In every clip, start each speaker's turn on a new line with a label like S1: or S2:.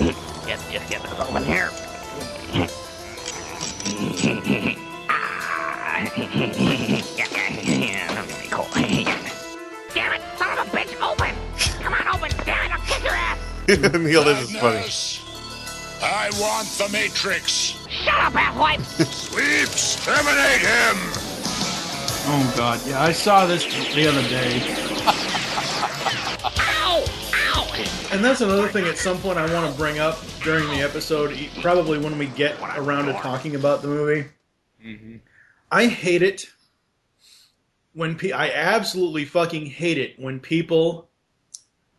S1: Yes, yes, get this open here. Ah, yeah, yeah, that'll be cool. Damn it, son of a bitch, open! Come on, open! Damn it, I'll kick your ass!
S2: Neil, this is funny.
S3: I want the Matrix.
S1: Shut up, asswipe!
S3: Sweeps, terminate him.
S4: Oh god, yeah, I saw this the other day. And that's another thing at some point I want to bring up during the episode, probably when we get around to talking about the movie. Mm-hmm. I hate it when pe- I absolutely fucking hate it when people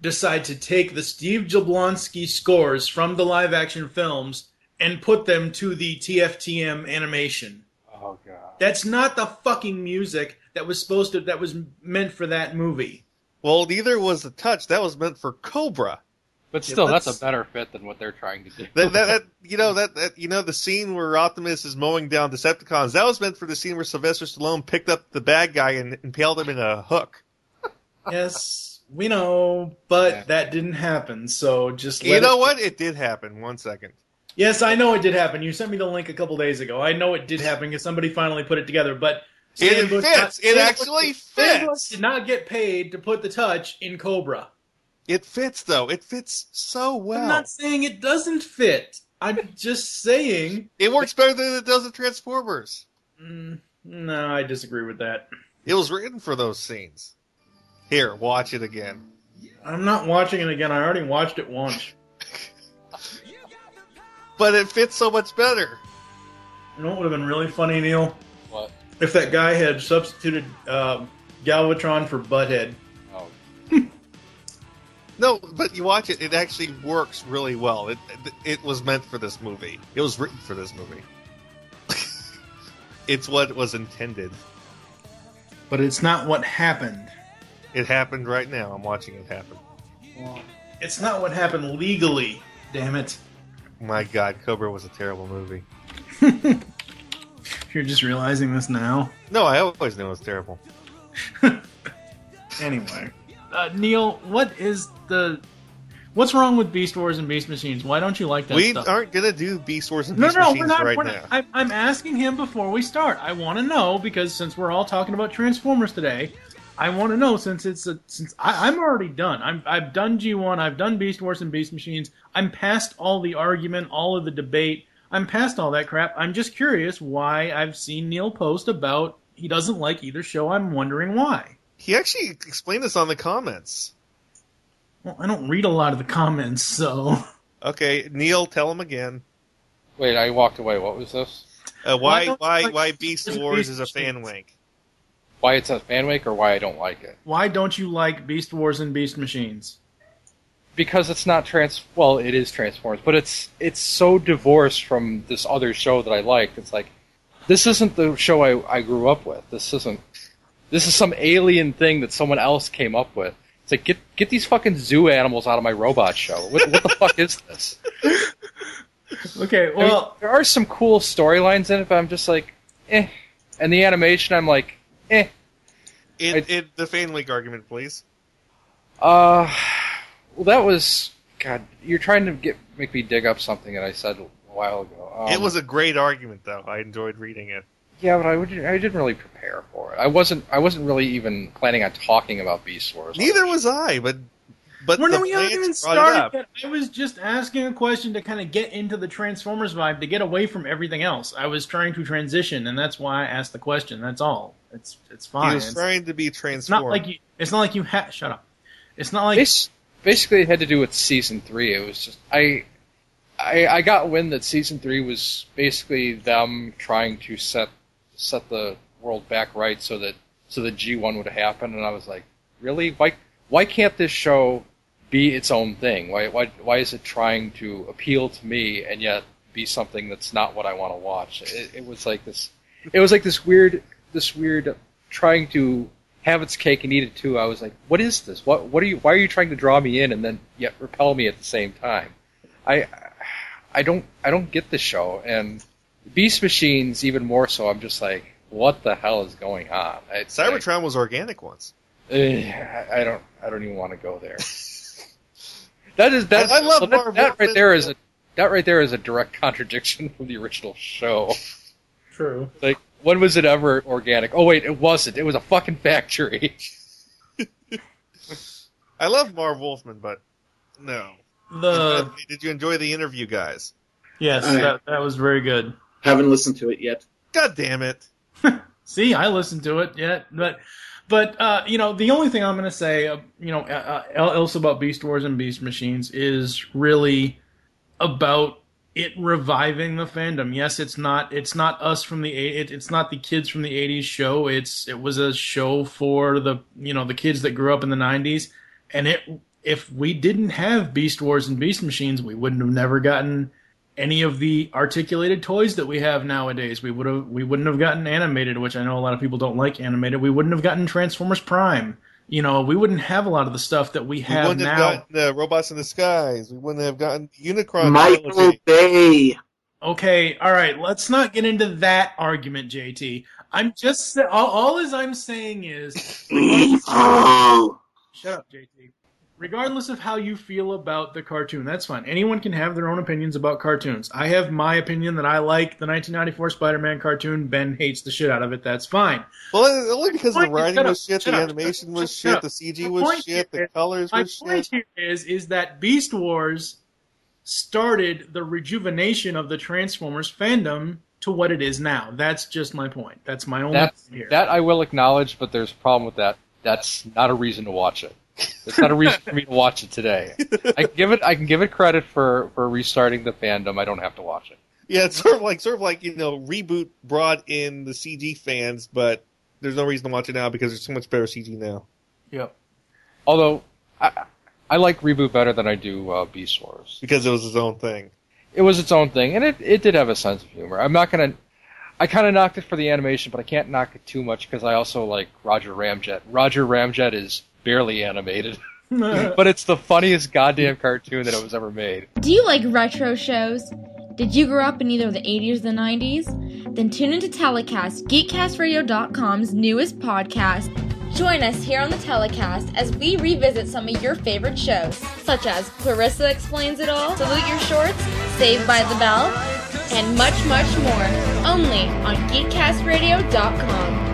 S4: decide to take the Steve Jablonsky scores from the live action films and put them to the TFTM animation.
S5: Oh god.
S4: That's not the fucking music that was supposed to that was meant for that movie.
S2: Well, neither was the touch. That was meant for Cobra.
S5: But still,
S4: that's-
S5: that's a better fit than what they're trying to do.
S2: That, that, that you know that, that you know the scene where Optimus is mowing down Decepticons. That was meant for the scene where Sylvester Stallone picked up the bad guy and impaled him in a hook.
S4: Yes, we know, but
S5: Yeah.
S4: that didn't happen. So just let
S2: You know
S4: it-
S2: what? It did happen. One second.
S4: Yes, I know it did happen. You sent me the link a couple days ago. I know it did happen because somebody finally put it together. But
S2: It
S4: Bush
S2: fits. It
S4: Stan
S2: actually
S4: Stan Bush
S2: fits.
S4: did not get paid to put the touch in Cobra.
S2: It fits though. It fits so well.
S4: I'm not saying it doesn't fit. I'm just saying.
S2: It works better than it does in Transformers.
S4: Mm, no, I disagree with that.
S2: It was written for those scenes. Here, watch it again.
S4: I'm not watching it again. I already watched it once.
S2: But it fits so much better.
S4: You know what would have been really funny, Neil?
S5: What?
S4: If that guy had substituted um, Galvatron for Butthead.
S2: No, but you watch it; it actually works really well. It it, it was meant for this movie. It was written for this movie. it's what was intended.
S4: But it's not what happened.
S2: It happened right now. I'm watching it happen.
S4: It's not what happened legally. Damn it.
S2: My God, Cobra was a terrible movie.
S4: You're just realizing this now.
S2: No, I always knew it was terrible.
S4: Anyway, uh, Neil, what is the what's wrong with Beast Wars and Beast Machines? Why don't you like that
S2: we
S4: stuff?
S2: aren't gonna do Beast Wars and
S4: no,
S2: Beast
S4: no,
S2: Machines
S4: not.
S2: right
S4: we're
S2: now.
S4: not I, I'm asking him before we start. I want to know because since we're all talking about Transformers today, I want to know since it's a, since I, I'm already done. I'm I've done G1. I've done Beast Wars and Beast Machines. I'm past all the argument, all of the debate. I'm past all that crap. I'm just curious why I've seen Neil post about he doesn't like either show. I'm wondering why.
S2: He actually explained this on the comments.
S4: Well, I don't read a lot of the comments, so
S2: Okay, Neil, tell him again.
S5: wait, I walked away. What was this?
S2: Uh,
S4: Why
S2: why why
S4: like
S2: why Beast
S4: Beast
S2: Wars is a fan wank?
S5: Why it's a fanwank or why I don't like it?
S4: why don't you like Beast Wars and Beast Machines?
S5: Because it's not trans. Well, it is Transformers, but it's it's so divorced from this other show that I liked. It's like this isn't the show I, I grew up with. This isn't. This is some alien thing that someone else came up with. It's like get get these fucking zoo animals out of my robot show. What, what the fuck is this?
S4: Okay,
S5: I mean,
S4: well,
S5: there are some cool storylines in it, but I'm just like, eh. And the animation, I'm like, eh.
S2: In,
S5: I-
S2: in the fan wank argument, please.
S5: Uh, well, that was God. You're trying to get make me dig up something that I said a while ago. Um,
S2: it was a great argument, though. I enjoyed reading it.
S5: Yeah, but I would I didn't really prepare for it. I wasn't I wasn't really even planning on talking about Beast Wars.
S2: Neither was I, but but
S4: we're
S2: the
S4: not, we haven't even started yet. I was just asking a question to kind of get into the Transformers vibe, to get away from everything else. I was trying to transition, and that's why I asked the question. That's all. It's it's fine.
S2: He was
S4: It's,
S2: trying to be
S4: it's
S2: transformed.
S4: not like you. It's not like you had. Shut up. It's not like
S5: Bas- basically, it had to do with season three. It was just I. I, I got wind that season three was basically them trying to set set the world back right so that so that G one would happen, and I was like, really? Why why can't this show be its own thing? Why why why is it trying to appeal to me and yet be something that's not what I want to watch? It, it was like this. It was like this weird this weird trying to have its cake and eat it too. I was like, what is this? What what are you? Why are you trying to draw me in and then yet repel me at the same time? I I don't I don't get the show and Beast Machines even more so. I'm just like, what the hell is going on? It's like,
S2: Cybertron was organic once.
S5: eh, I I don't I don't even want to go there. That is that.
S2: I- I love
S5: that, that right there is a that right there is a direct contradiction from the original show.
S4: True.
S5: Like, when was it ever organic? Oh wait, it wasn't. It was a fucking factory.
S2: I love Marv Wolfman, but no.
S4: The
S2: Did you enjoy the interview, guys?
S4: yes,
S6: I-
S4: that, that was very good.
S6: Haven't listened to it yet.
S2: God damn it!
S4: See, I listened to it yet, but but uh, you know the only thing I'm going to say, uh, you know, uh, uh, else about Beast Wars and Beast Machines is really about it reviving the fandom. Yes, it's not it's not us from the eight- it, it's not the kids from the 80s show. It's it was a show for the you know the kids that grew up in the 90s, and it if we didn't have Beast Wars and Beast Machines, we wouldn't have never gotten any of the articulated toys that we have nowadays. We would have we wouldn't have gotten animated, which I know a lot of people don't like animated. We wouldn't have gotten Transformers Prime. You know, we wouldn't have a lot of the stuff that we
S2: We
S4: have
S2: wouldn't have
S4: now.
S2: gotten uh, Robots in Disguise. We wouldn't have gotten Unicron.
S6: Michael
S2: trilogy.
S6: Bay.
S4: Okay, all right, let's not get into that argument, JT. I'm just all, all as I'm saying is Shut up, JT. Regardless of how you feel about the cartoon, that's fine. Anyone can have their own opinions about cartoons. I have my opinion that I like the 1994 Spider-Man cartoon. Ben hates the shit out of it. That's fine.
S2: Well, only because the
S4: Point is-
S2: writing was shit, the animation
S4: shut-
S2: was shit, the CG
S4: The
S2: was shit, the
S4: here-
S2: colors were shit.
S4: My point here is is that Beast Wars started the rejuvenation of the Transformers fandom to what it is now. That's just my point. That's my only
S5: That's
S4: point here.
S5: that I will acknowledge, but there's a problem with that. That's not a reason to watch it. It's not a reason for me to watch it today. I can give it I can give it credit for for restarting the fandom. I don't have to watch it.
S2: Yeah, it's sort of like sort of like you know, reboot brought in the CG fans, but there's no reason to watch it now because there's so much better CG now.
S4: yep.
S5: Although I I like reboot better than I do uh, Beast Wars.
S2: Because it was its own thing.
S5: It was its own thing, and it it did have a sense of humor. I'm not gonna. I kind of knocked it for the animation, but I can't knock it too much because I also like Roger Ramjet. Roger Ramjet is barely animated, but it's the funniest goddamn cartoon that it was ever made.
S7: Do you like retro shows? Did you grow up in either the 80s or the 90s? Then tune into Telecast, GeekCastRadio.com's newest podcast. Join us here on the Telecast as we revisit some of your favorite shows, such as Clarissa Explains It All, Salute Your Shorts, Saved by the Bell, and much, much more. Only on GeekCastRadio.com.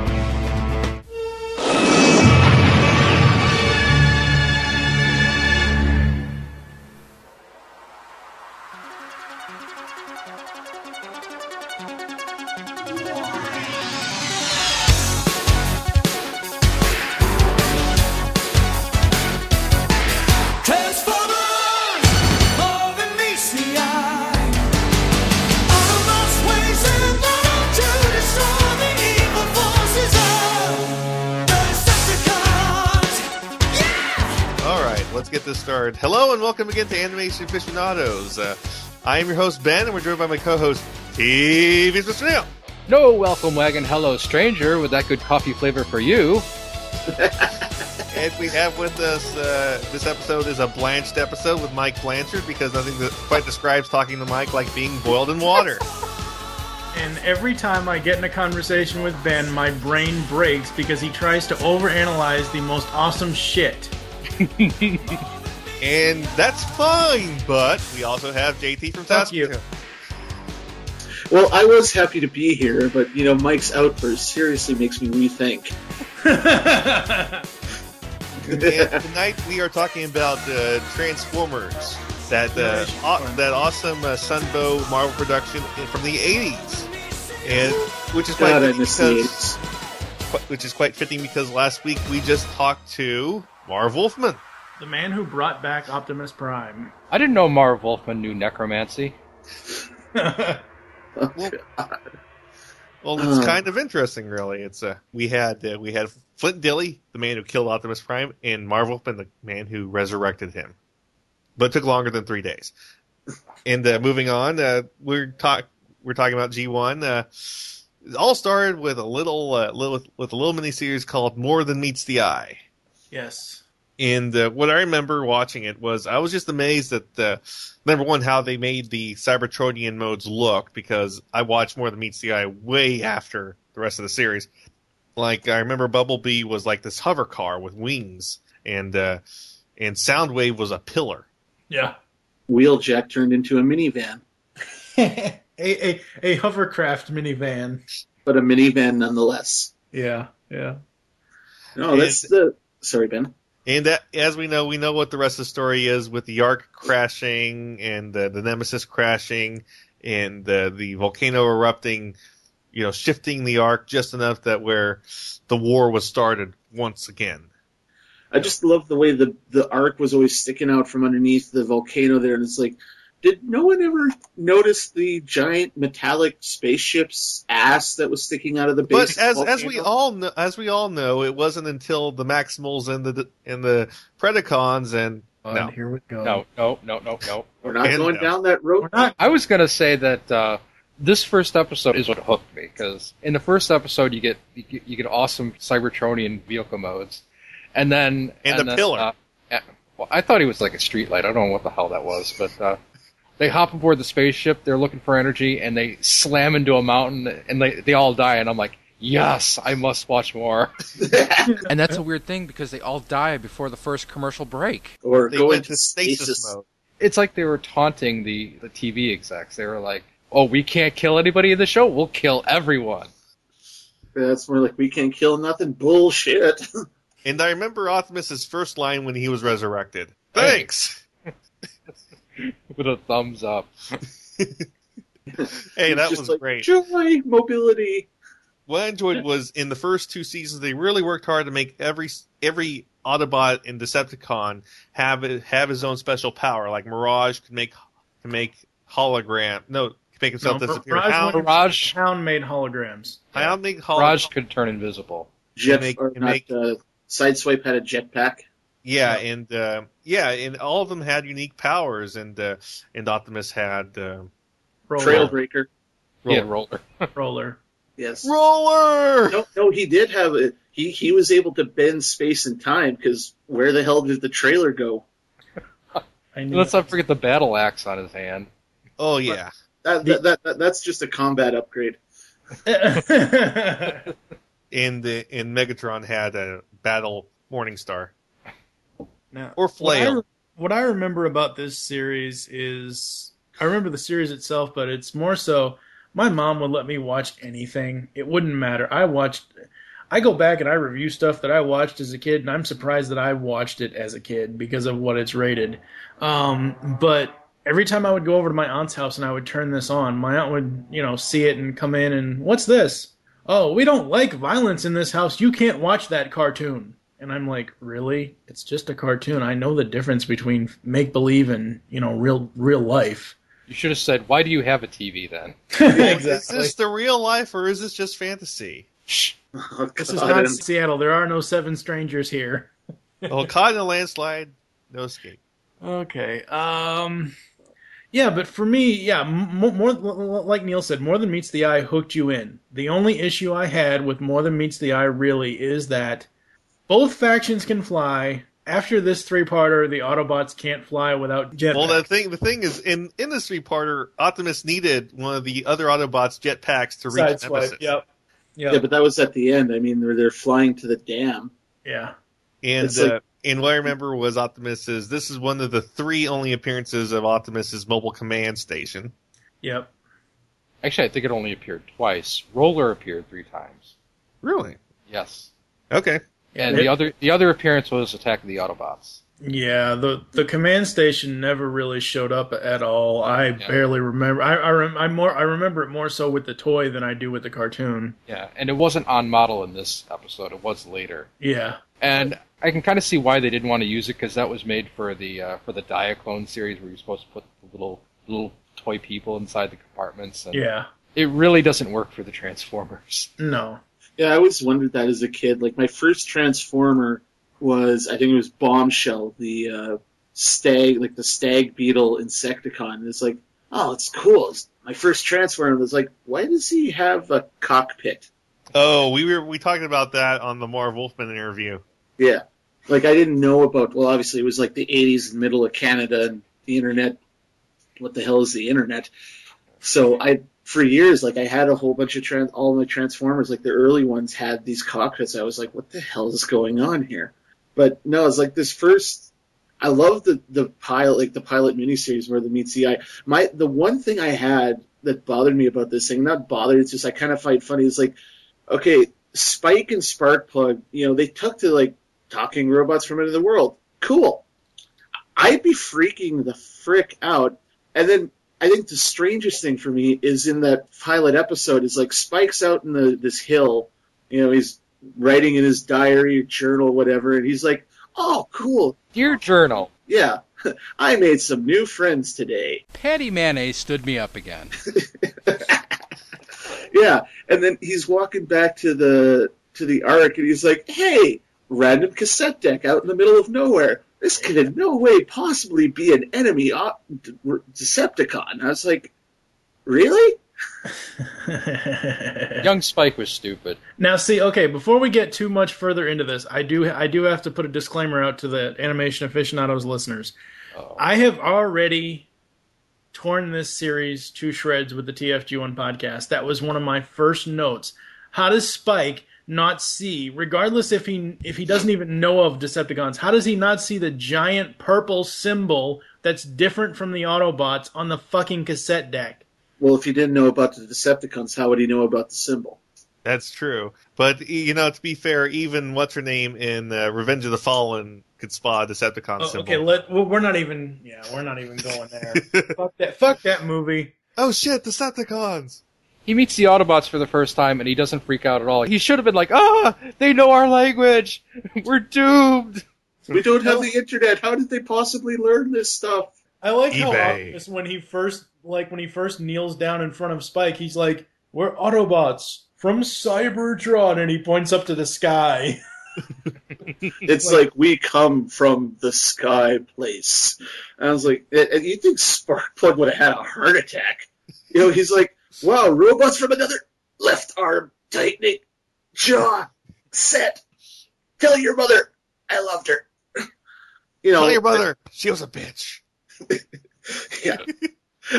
S2: Hello and welcome again to Animation Aficionados. Uh, I am your host Ben, and we're joined by my co-host TV's Mr. Neil.
S5: No welcome wagon, hello stranger, with that good coffee flavor for you.
S2: And we have with us uh, this episode is a blanched episode with Mike Blanchard because nothing quite describes talking to Mike like being boiled in water.
S4: And every time I get in a conversation with Ben, my brain breaks because he tries to overanalyze the most awesome shit.
S2: and that's fine, but we also have JT from
S4: Fuck
S2: South
S4: you.
S6: Well, I was happy to be here, but you know, Mike's outburst seriously makes me rethink.
S2: And tonight we are talking about uh, Transformers, that uh, aw- that awesome uh, Sunbow Marvel production from the '80s, and which is quite
S6: God, I
S2: fitting
S6: miss the
S2: because qu- which is quite fitting because last week we just talked to Marv Wolfman.
S4: The man who brought back Optimus Prime.
S5: I didn't know Marv Wolfman knew necromancy.
S6: Oh,
S2: Well- Well, it's
S6: Uh.
S2: kind of interesting, really. It's uh, we had uh, we had Flint Dille, the man who killed Optimus Prime, and Marv Wolfman, the man who resurrected him. But it took longer than three days. And uh, moving on, uh, we're talk we're talking about G one. Uh, it all started with a little, uh, little with a little mini series called More Than Meets the Eye.
S4: yes.
S2: And uh, what I remember watching it was I was just amazed at uh, number one how they made the Cybertronian modes look because I watched more than meets the eye way after the rest of the series. Like I remember Bumblebee was like this hover car with wings, and uh, and Soundwave was a pillar.
S4: Yeah.
S6: Wheeljack turned into a minivan,
S4: a, a a hovercraft minivan.
S6: but a minivan nonetheless.
S4: Yeah, yeah.
S6: No, that's the. Sorry, Ben.
S2: And that, as we know, we know what the rest of the story is with the Ark crashing and uh, the Nemesis crashing and uh, the volcano erupting, you know, shifting the Ark just enough that where the war was started once again.
S6: I just love the way the the arc was always sticking out from underneath the volcano there, and it's like, did no one ever notice the giant metallic spaceship's ass that was sticking out of the base?
S2: But
S6: of the
S2: as as we all know, as we all know, it wasn't until the Maximals and the and the Predacons and
S4: And
S2: no,
S4: here we go.
S5: No, no, no, no, no.
S6: we're not
S2: and
S6: going
S2: no.
S6: down that road.
S4: Not.
S5: I was gonna say that uh, this first episode is what hooked me because in the first episode you get you get, you get awesome Cybertronian vehicle modes, and then
S2: And the
S5: then,
S2: pillar.
S5: Uh, well, I thought he was like a streetlight. I don't know what the hell that was, but uh, they hop aboard the spaceship. They're looking for energy, and they slam into a mountain, and they they all die. And I'm like, yes, I must watch more.
S8: And that's a weird thing because they all die before the first commercial break.
S6: or
S2: they
S6: go into
S2: to stasis mode.
S5: It's like they were taunting the the TV execs. They were like, oh, we can't kill anybody in the show. We'll kill everyone.
S6: That's more like we can't kill nothing. Bullshit.
S2: And I remember Optimus's first line when he was resurrected. Thanks.
S5: With a thumbs up.
S2: Hey, that was
S6: like,
S2: great.
S6: Joy, mobility.
S2: What I enjoyed was in the first two seasons they really worked hard to make every every Autobot and Decepticon have it, have his own special power. Like Mirage can make can make hologram. No, can make himself
S4: No,
S2: disappear.
S4: Mirage
S2: Hound,
S5: Mirage,
S4: Hound made holograms.
S2: Hound make hologram.
S5: Mirage could turn invisible.
S6: Jet
S2: make-
S6: or
S2: and
S6: not,
S2: make-
S6: uh, Sideswipe had a jetpack.
S2: Yeah, and uh, yeah, and all of them had unique powers, and uh, and Optimus had uh,
S4: Roller.
S6: Trailbreaker.
S5: He had roller.
S4: Roller.
S6: Yes.
S2: roller.
S6: No, no, he did have it. He he was able to bend space and time because where the hell did the trailer go?
S4: I knew
S5: Let's not forget the battle axe on his hand.
S2: Oh yeah,
S6: That, that, that, that that's just a combat upgrade.
S4: that.
S2: and the and Megatron had a battle Morningstar
S4: now,
S2: or
S4: what I, what I remember about this series is I remember the series itself, but it's more so my mom would let me watch anything. It wouldn't matter. I watched. I go back and I review stuff that I watched as a kid, and I'm surprised that I watched it as a kid because of what it's rated. Um, but every time I would go over to my aunt's house and I would turn this on, my aunt would, you know, see it and come in and what's this? Oh, we don't like violence in this house. You can't watch that cartoon. And I'm like, really? It's just a cartoon. I know the difference between make believe and you know real real life.
S5: You should have said, "Why do you have a TV then?" exactly.
S2: Is this the real life or is this just fantasy?
S6: Oh,
S4: This is not Seattle. There are no seven strangers here.
S2: Oh, caught in a landslide, no escape.
S4: Okay. Um. Yeah, but for me, yeah, more, more like Neil said, more than meets the eye hooked you in. The only issue I had with more than meets the eye really is that both factions can fly. After this three-parter, the Autobots can't fly without jetpacks.
S2: Well, the thing the thing is, in in this three parter, Optimus needed one of the other Autobots' jetpacks to reach
S4: Sideswipe.
S2: Nemesis.
S4: Yep. Yep.
S6: Yeah, but that was at the end. I mean, they're they're flying to the dam.
S4: yeah.
S2: And
S6: It's like-
S2: uh, and what I remember was Optimus's. This is one of the three only appearances of Optimus's mobile command station.
S4: Yep.
S5: Actually, I think it only appeared twice. Roller appeared three times.
S2: Really?
S5: Yes,
S2: Okay.
S5: And
S4: It-
S5: the other the other appearance was Attack of the Autobots.
S4: Yeah, the the command station never really showed up at all. I
S5: Yeah.
S4: barely remember. I I, rem, I more I remember it more so with the toy than I do with the cartoon.
S5: Yeah, and it wasn't on model in this episode. It was later,
S4: Yeah.
S5: and I can kind of see why they didn't want to use it because that was made for the uh, for the Diaclone series where you're supposed to put the little little toy people inside the compartments. And
S4: Yeah.
S5: it really doesn't work for the Transformers.
S4: No.
S6: Yeah, I always wondered that as a kid. Like my first Transformer was, I think it was Bombshell, the uh, stag, like the stag beetle Insecticon. And it's like, oh, it's cool. It's my first Transformer was like, why does he have a cockpit?
S2: Oh, we were we talked about that on the Marv Wolfman interview.
S6: Yeah, like I didn't know about. Well, obviously it was like the '80s, and middle of Canada, and the internet. What the hell is the internet? So I, for years, like I had a whole bunch of trans, all my Transformers, like the early ones had these cockpits. I was like, what the hell is going on here? But no, it's like this first I love the the pilot, like the pilot miniseries where the meets the eye. My the one thing I had that bothered me about this thing, not bothered, it's just I kind of find funny. It's like, okay, Spike and Sparkplug, you know, they took to like talking robots from another world. Cool. I'd be freaking the frick out. And then I think the strangest thing for me is in that pilot episode is like Spike's out in the this hill, you know, he's writing in his diary, journal, whatever, and he's like, "Oh, cool,
S5: Dear Journal,
S6: yeah, I made some new friends today."
S8: Patty Mayonnaise stood me up again.
S6: Yeah, and then he's walking back to the to the Ark, and he's like, "Hey, random cassette deck out in the middle of nowhere. This could in no way possibly be an enemy op- De- Decepticon." I was like, "Really?"
S5: young Spike was stupid.
S4: Now, see, okay, before we get too much further into this, I do I do have to put a disclaimer out to the animation aficionados listeners. Oh. I have already torn this series to shreds with the TFG1 podcast. That was one of my first notes. How does Spike not see, regardless if he if he doesn't even know of Decepticons, how does he not see the giant purple symbol that's different from the Autobots on the fucking cassette deck?
S6: Well, if he didn't know about the Decepticons, how would he know about the symbol?
S2: That's true. But you know, to be fair, even what's her name in uh, Revenge of the Fallen could spot a Decepticon
S4: Oh,
S2: symbol.
S4: okay, let well, we're not even yeah, we're not even going there. fuck that fuck that movie.
S2: oh shit, Decepticons!
S5: He meets the Autobots for the first time and he doesn't freak out at all. He should have been like, ah, they know our language. We're doomed.
S6: We don't have the internet. How did they possibly learn this stuff?
S4: I like how
S2: eBay.
S4: Optimus when he first like when he first kneels down in front of Spike, he's like, "We're Autobots from Cybertron," and he points up to the sky.
S6: It's like, we come from the sky place. And I was like, and and you think Sparkplug would have had a heart attack? You know, he's like, wow, robots from another left arm tightening, jaw set. Tell your mother I loved her. You know,
S2: Tell your mother she was a bitch.
S6: Yeah,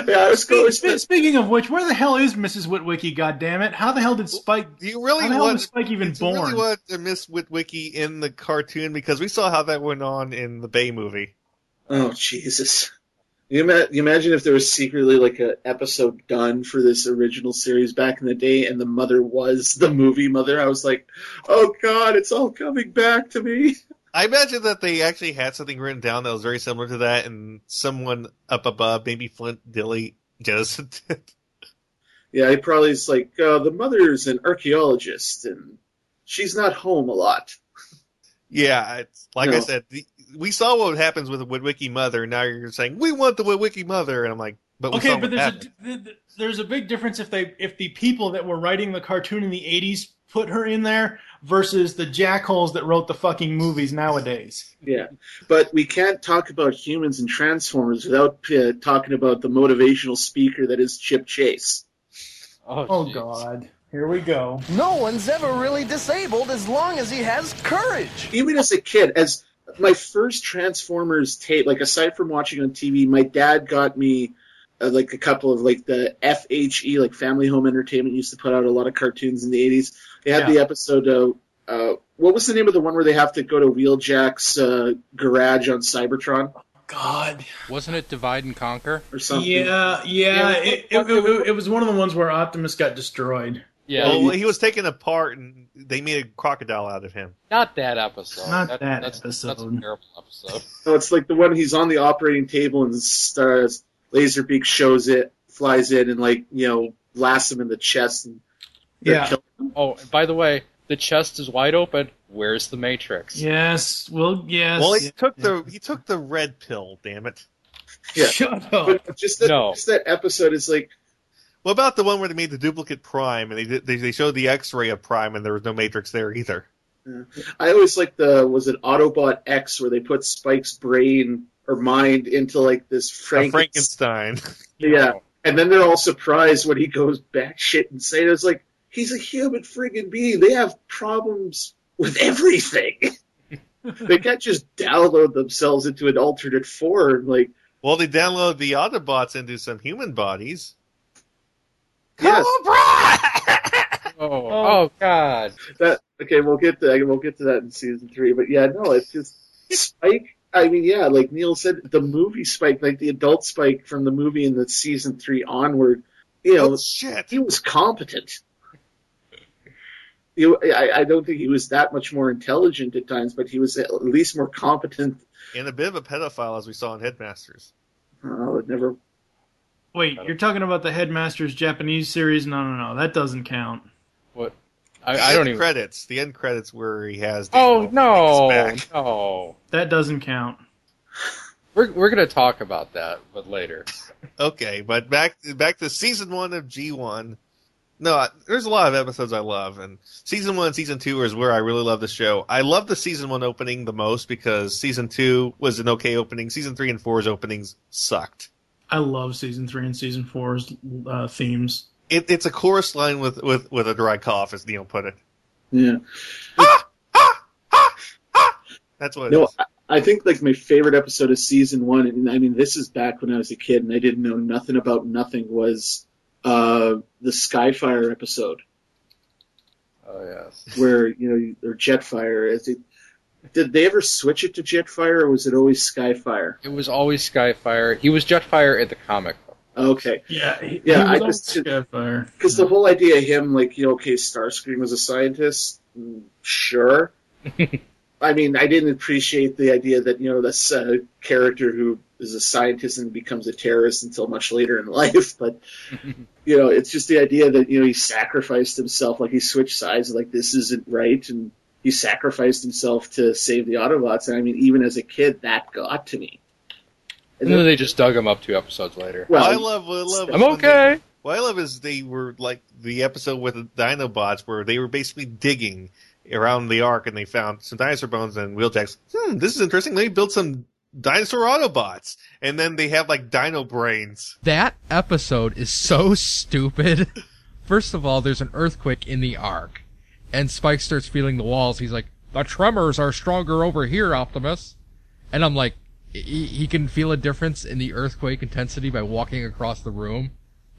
S6: yeah. I was going.
S4: Spe- Speaking of which, where the hell is Mrs. Witwicky? God damn it! How the hell did Spike?
S2: Do you really
S4: How the hell
S2: want?
S4: was Spike even
S2: do you
S4: born?
S2: really want to miss Witwicky in the cartoon because we saw how that went on in the Bay movie.
S6: Oh Jesus! You, ima- you imagine if there was secretly like an episode done for this original series back in the day, and the mother was the movie mother. I was like, oh God, it's all coming back to me.
S2: I imagine that they actually had something written down that was very similar to that, and someone up above, maybe Flint Dille, just
S6: Yeah, he probably is like, uh, the mother's an archaeologist, and she's not home a lot.
S2: yeah. It's, like I said, the, we saw what happens with the Witwicky mother. And now you're saying we want the Witwicky mother, and I'm like, but we
S4: Okay,
S2: saw
S4: but
S2: what
S4: there's a
S2: happened.
S4: th- th- there's a big difference if they if the people that were writing the cartoon in the '80s put her in there versus the jackholes that wrote the fucking movies nowadays.
S6: Yeah, but we can't talk about humans and Transformers without uh, talking about the motivational speaker that is Chip Chase.
S5: Oh,
S4: Oh. God, here we go.
S9: No one's ever really disabled as long as he has courage.
S6: even as a kid, as my first Transformers tape, like aside from watching on TV, my dad got me uh, like a couple of like the FHE, like Family Home Entertainment, used to put out a lot of cartoons in the '80s. They had
S4: Yeah.
S6: the episode of uh, what was the name of the one where they have to go to Wheeljack's uh, garage on Cybertron
S4: God.
S8: Wasn't it Divide and Conquer?
S6: or something?
S4: Yeah, yeah.
S5: Yeah,
S4: It,
S5: it-
S4: it, it, it was one of the ones where Optimus got destroyed.
S5: Yeah,
S2: Well, he was taken apart, and they made a crocodile out of him.
S5: not that episode.
S4: Not that
S5: that's,
S4: episode.
S5: That's a terrible episode.
S6: No, it's like the one he's on the operating table and stars Laserbeak shows it, flies in, and like you know blasts him in the chest. And they're
S4: Yeah.
S6: him.
S5: Oh, and by the way, the chest is wide open. Where's the Matrix?
S4: Yes. Well, yes.
S2: well, he
S4: yeah.
S2: took the he took the red pill. Damn it!
S6: Yeah.
S4: Shut up.
S6: But just that,
S5: No.
S6: just that episode is like
S2: What about the one where they made the duplicate Prime, and they did, they, they showed the X-ray of Prime, and there was no Matrix there either.
S6: I always like the was it Autobot X where they put Spike's brain or mind into like this Franken-
S2: Frankenstein.
S6: Yeah, and then they're all surprised when he goes batshit insane. It's like he's a human friggin' being. They have problems with everything. they can't just download themselves into an alternate form. Like,
S2: well, they download the Autobots into some human bodies.
S6: Yes,
S5: oh, oh, oh God.
S6: that okay. We'll get to we'll get to that in season three. But yeah, no, it's just Spike I mean, yeah, like Neil said, the movie Spike, like the adult Spike from the movie in the season three onward, you know,
S2: Oh, shit.
S6: he was competent. You, I, I don't think he was that much more intelligent at times, but he was at least more competent.
S2: And a bit of a pedophile, as we saw in Headmasters.
S6: Oh, it never.
S4: Wait, you're talking about the Headmaster's Japanese series? No, no, no, that doesn't count.
S5: What? I,
S2: The
S5: I don't
S2: end
S5: even.
S2: credits. The end credits where he has.
S5: Oh no,
S2: makes back.
S5: no.
S4: That doesn't count.
S5: We're we're gonna talk about that, but later.
S2: Okay, but back back to season one of G one. No, I- there's a lot of episodes I love, and season one, and season two is where I really love the show. I love the season one opening the most because season two was an okay opening. Season three and four's openings sucked.
S4: I love season three and season four's uh, themes.
S2: It, it's a chorus line with, with, with a dry cough, as Neil put it.
S6: Yeah.
S2: That's what it
S6: No,
S2: is.
S6: I, I think like my favorite episode of season one, and I mean this is back when I was a kid and I didn't know nothing about nothing, was uh, the Skyfire episode
S5: Oh yes.
S6: where you know or Jetfire. Is it, did they ever switch it to Jetfire, or was it always Skyfire?
S5: It was always Skyfire. He was Jetfire at the comic.
S6: Okay,
S4: Yeah, he,
S6: Yeah,
S4: he
S6: I
S4: was
S6: just-
S4: always Skyfire.
S6: because the whole idea of him, like you know, okay, Starscream was a scientist, mm, sure. I mean, I didn't appreciate the idea that you know this uh, character who is a scientist and becomes a terrorist until much later in life. But you know, it's just the idea that you know he sacrificed himself, like he switched sides, like this isn't right, and he sacrificed himself to save the Autobots. And I mean, even as a kid, that got to me.
S5: And then they just dug him up two episodes later.
S6: well,
S2: I love, I love.
S5: I'm
S2: when they-
S5: okay.
S2: What I love is they were like the episode with the Dinobots where they were basically digging around the ark and they found some dinosaur bones and Wheeljack's, hmm, this is interesting. They built some dinosaur Autobots. And then they have like dino brains.
S8: That episode is so stupid. First of all, there's an earthquake in the ark, and Spike starts feeling the walls. He's like, "The tremors are stronger over here, Optimus," and I'm like, he, he can feel a difference in the earthquake intensity by walking across the room,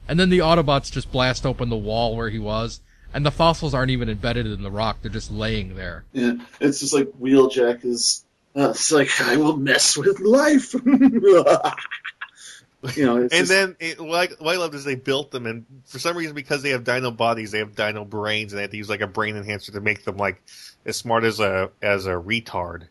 S8: and then the Autobots just blast open the wall where he was, and the fossils aren't even embedded in the rock; they're just laying there.
S6: Yeah, it's just like Wheeljack is. Uh, it's like I will mess with life. you know, it's
S2: And
S6: just-
S2: then it, like what I loved is they built them, and for some reason, because they have dino bodies, they have dino brains, and they have to use like a brain enhancer to make them like as smart as a as a retard.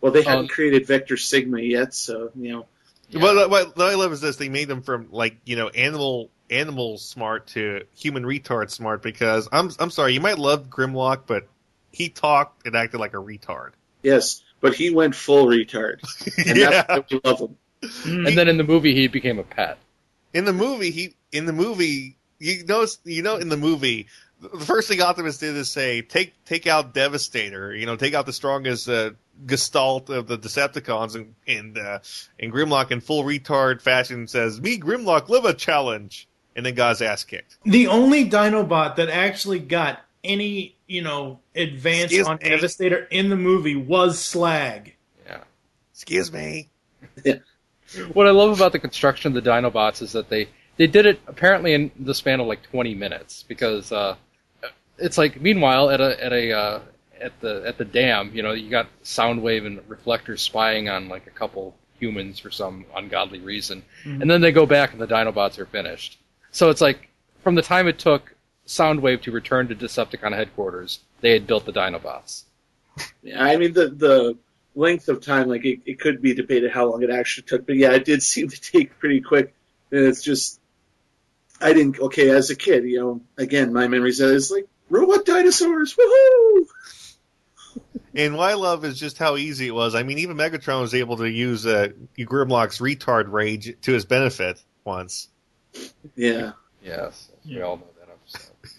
S6: well, they
S5: Um,
S6: haven't created Vector Sigma yet, so you know.
S5: Yeah.
S2: What, what, what I love is this: they made them from like you know animal animal smart to human retard smart. Because I'm I'm sorry, you might love Grimlock, but he talked and acted like a retard.
S6: Yes, but he went full retard, and
S2: yeah.
S6: that's why we love him.
S5: And then in the movie, he became a pet.
S2: in the movie, he in the movie, you notice, you know, in the movie, the first thing Optimus did is say, "Take take out Devastator," you know, take out the strongest uh, gestalt of the Decepticons, and and uh, and Grimlock in full retard fashion says, "Me, Grimlock, live a challenge," and then got his ass kicked.
S4: The only Dinobot that actually got any, you know, advance
S2: Excuse
S4: on
S2: me.
S4: Devastator in the movie was Slag.
S5: Yeah.
S2: Excuse me.
S5: What I love about the construction of the Dinobots is that they they did it apparently in the span of like 20 minutes because uh, it's like meanwhile at a at a uh, at the at the dam, you know, you got Soundwave and Reflector spying on like a couple humans for some ungodly reason, and then they go back and the Dinobots are finished. So it's like from the time it took Soundwave to return to Decepticon headquarters, they had built the Dinobots.
S6: Yeah, I mean the the length of time, like it, it could be debated how long it actually took, but yeah, it did seem to take pretty quick. And it's just, I didn't. Okay, as a kid, you know, again, my memories is like robot dinosaurs, woohoo!
S2: And what I love is just how easy it was. I mean, even Megatron was able to use uh, Grimlock's retard rage to his benefit once.
S6: Yeah,
S5: Yes, we all know that episode.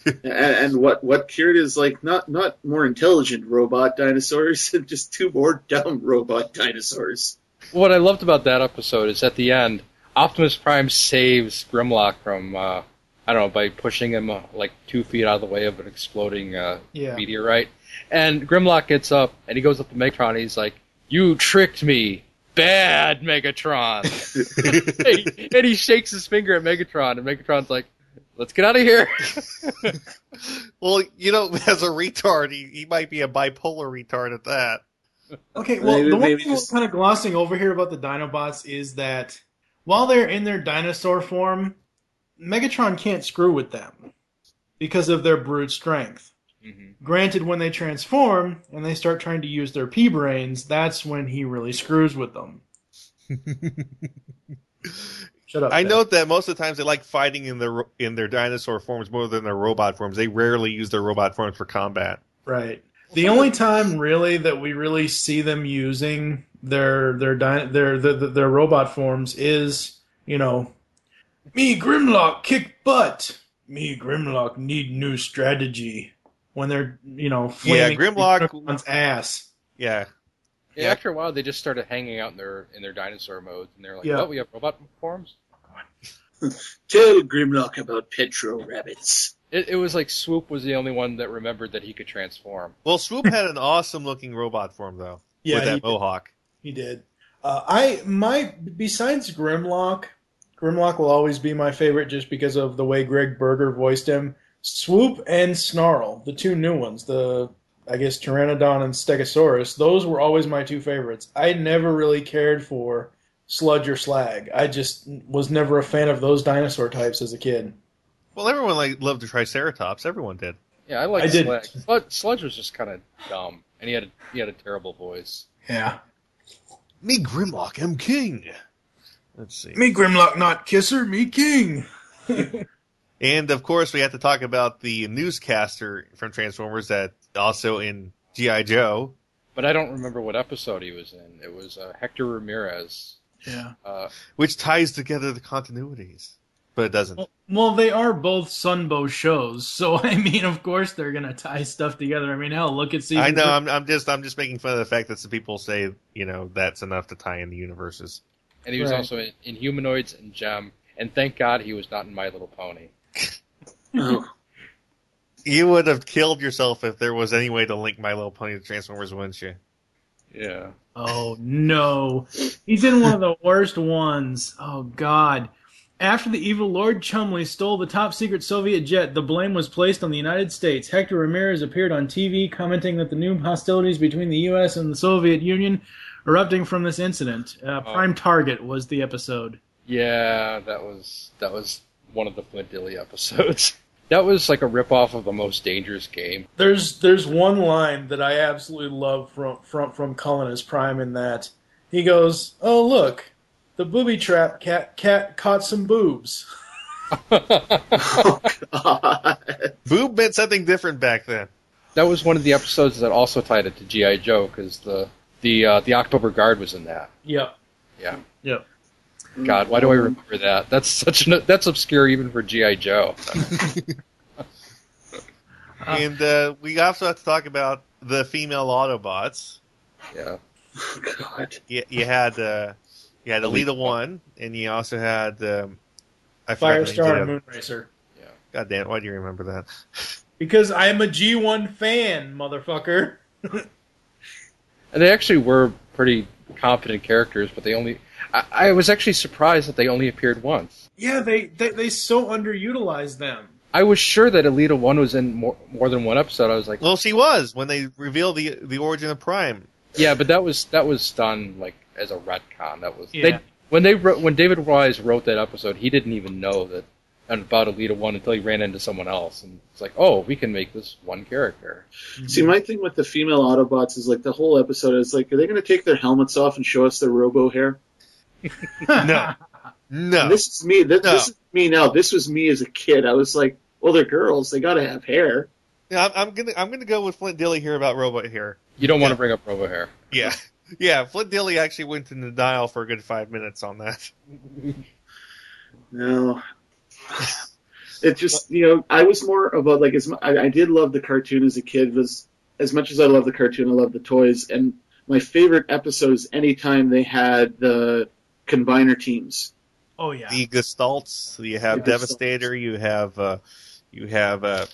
S6: And, and what what cured is like not not more intelligent robot dinosaurs, just two more dumb robot dinosaurs.
S5: What I loved about that episode is at the end, Optimus Prime saves Grimlock from, uh, I don't know, by pushing him uh, like two feet out of the way of an exploding uh,
S4: Yeah.
S5: meteorite. And Grimlock gets up and he goes up to Megatron and he's like, You tricked me. Bad Megatron. and he shakes his finger at Megatron and Megatron's like, Let's get out of here.
S2: Well, you know, as a retard, he, he might be a bipolar retard at that.
S4: Okay, well,
S6: Maybe-
S4: the one
S6: maybe
S4: thing
S6: just-
S4: we're kind of glossing over here about the Dinobots is that while they're in their dinosaur form, Megatron can't screw with them because of their brute strength.
S5: Mhm.
S4: Granted, when they transform and they start trying to use their pea brains, that's when he really screws with them. Shut up.
S2: I
S4: Ben.
S2: note that most of the times they like fighting in their in their dinosaur forms more than their robot forms. They rarely use their robot forms for combat.
S4: Right. The only time really that we really see them using their their di- their, their their robot forms is, you know, me Grimlock kick butt. Me Grimlock need new strategy. When they're, you know,
S2: Yeah,
S4: flaming
S2: Grimlock-
S4: Grimlock's ass.
S2: Yeah,
S5: Yeah,
S2: Yeah.
S5: after a while, they just started hanging out in their in their dinosaur modes, and they're like,
S4: Yeah.
S5: "Oh, we have robot forms."
S6: Tell Grimlock about Petro rabbits.
S5: It, it was like Swoop was the only one that remembered that he could transform.
S2: Well, Swoop had an awesome looking robot form though,
S4: Yeah,
S2: with
S4: he
S2: that
S4: did.
S2: mohawk.
S4: He did. Uh, I my besides Grimlock, Grimlock will always be my favorite just because of the way Greg Berger voiced him. Swoop and Snarl, the two new ones, the I guess Pteranodon and Stegosaurus, those were always my two favorites. I never really cared for Sludge or Slag. I just was never a fan of those dinosaur types as a kid.
S2: Well, everyone like loved the Triceratops. Everyone did.
S5: Yeah, I liked
S4: I did.
S5: Sludge. But Sludge was just kind of dumb, and he had a, he had a terrible voice.
S4: Yeah.
S2: Me Grimlock, I'm king. Let's see.
S4: Me Grimlock not kisser, me king.
S2: And of course, we have to talk about the newscaster from Transformers that also in GI Joe.
S5: But I don't remember what episode he was in. It was uh, Hector Ramirez.
S4: Yeah.
S5: Uh,
S2: which ties together the continuities, but it doesn't.
S4: Well, well, they are both Sunbow shows, so I mean, of course they're gonna tie stuff together. I mean, hell, look at season.
S2: I know.
S4: three.
S2: I'm, I'm just I'm just making fun of the fact that some people say you know that's enough to tie in the universes.
S5: and he was
S4: Right.
S5: also in, in Humanoids and Jem. And thank God he was not in My Little Pony.
S6: Oh,
S2: You would have killed yourself if there was any way to link My Little Pony to Transformers, wouldn't you?
S5: Yeah.
S4: Oh no, he's in one of the worst ones. Oh God. After the evil Lord Chumley stole the top secret Soviet jet, the blame was placed on the United States. Hector Ramirez appeared on TV commenting that the new hostilities between the U.S. and the Soviet Union erupting from this incident. Uh,
S5: Oh.
S4: Prime Target was the episode.
S5: Yeah, that was that was one of the Flint Dille episodes. That was like a ripoff of the most dangerous game.
S4: There's there's one line that I absolutely love from from from Cullen as Prime in that he goes, "Oh look, the booby trap cat cat caught some boobs."
S6: oh God.
S2: Boob meant something different back then.
S5: That was one of the episodes that also tied it to GI Joe because the the uh, the October Guard was in that.
S4: Yep.
S5: Yeah.
S4: Yep.
S5: God, why do I remember that? That's such an that's obscure even for GI Joe.
S2: and uh, we also have to talk about the female Autobots.
S5: Yeah.
S6: Oh, God.
S2: You, you had uh, you had Elita One, and you also had um, I forgot the names of
S4: Firestar and
S2: other-
S4: Moonracer.
S2: God damn! Why do you remember that?
S4: Because I'm a G1 fan, motherfucker.
S5: And they actually were pretty competent characters, but they only. I, I was actually surprised that they only appeared once.
S4: Yeah, they they, they so underutilize them.
S5: I was sure that Elita One was in more, more than one episode. I was like,
S2: Well, she was when they revealed the the origin of Prime.
S5: yeah, but that was that was done like as a retcon. That was
S4: Yeah.
S5: they when they wrote, when David Wise wrote that episode, he didn't even know that about Elita One until he ran into someone else, and it's like, oh, we can make this one character.
S6: See, my thing with the female Autobots is like the whole episode is like, are they going to take their helmets off and show us their robo hair?
S2: No, no.
S6: And This is me. This,
S2: No.
S6: this is me now. This was me as a kid. I was like, well, they're girls. They got to have hair.
S2: Yeah, I'm, I'm gonna I'm gonna go with Flint Dille here about robot hair.
S5: You don't want to bring up robot Hair.
S2: Yeah, yeah. Flint Dille actually went in denial for a good five minutes on that.
S6: No. It just, you know, I was more about like as mu- I, I did love the cartoon as a kid. Was as much as I love the cartoon, I love the toys. And my favorite episodes is anytime they had the combiner teams.
S4: Oh yeah.
S2: The Gestalts. You have
S6: The Gestalts.
S2: Devastator. You have uh, you have uh,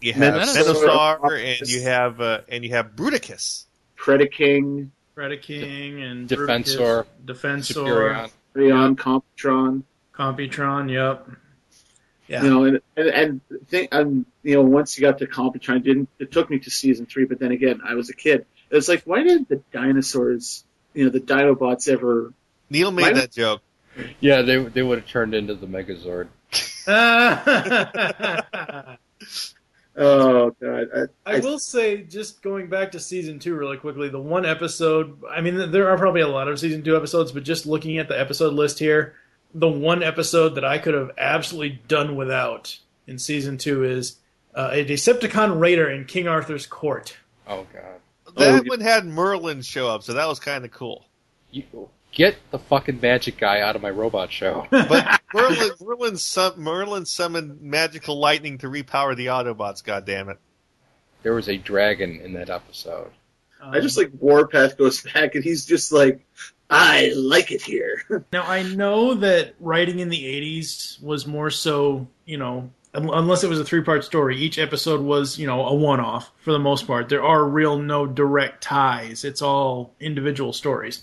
S2: you have
S6: Menasor.
S2: Menasar, and you have uh, and you have Bruticus.
S6: Predaking,
S4: Predaking and
S5: Defensor,
S4: Bruticus, Defensor,
S5: Superion.
S6: Rayon, Comptron.
S4: Computron. Yep. Yeah.
S6: You know, and and, and think, um, you know, once you got to Computron, it didn't it took me to season three, but then again, I was a kid. It was like, why didn't the dinosaurs, you know, the Dinobots ever?
S2: Neil made
S6: Why-
S2: that joke.
S5: Yeah, they they would have turned into the Megazord.
S6: Oh god, I,
S4: I will say, just going back to season two really quickly, the one episode, I mean, there are probably a lot of season two episodes, but just looking at the episode list here, the one episode that I could have absolutely done without in season two is uh, a Decepticon raider in King Arthur's court.
S5: Oh god.
S2: That
S6: Oh,
S2: one had Merlin show up, so that was kind of cool.
S5: You, get the fucking magic guy out of my robot show.
S2: But Merlin, Merlin, sum, Merlin summoned magical lightning to repower the Autobots. God damn it!
S5: There was a dragon in that episode.
S6: I just like Warpath goes back and he's just like, I like it here.
S4: Now I know that writing in the '80s was more so, you know, unless it was a three-part story. Each episode was, you know, a one-off for the most part. There are real no direct ties. It's all individual stories.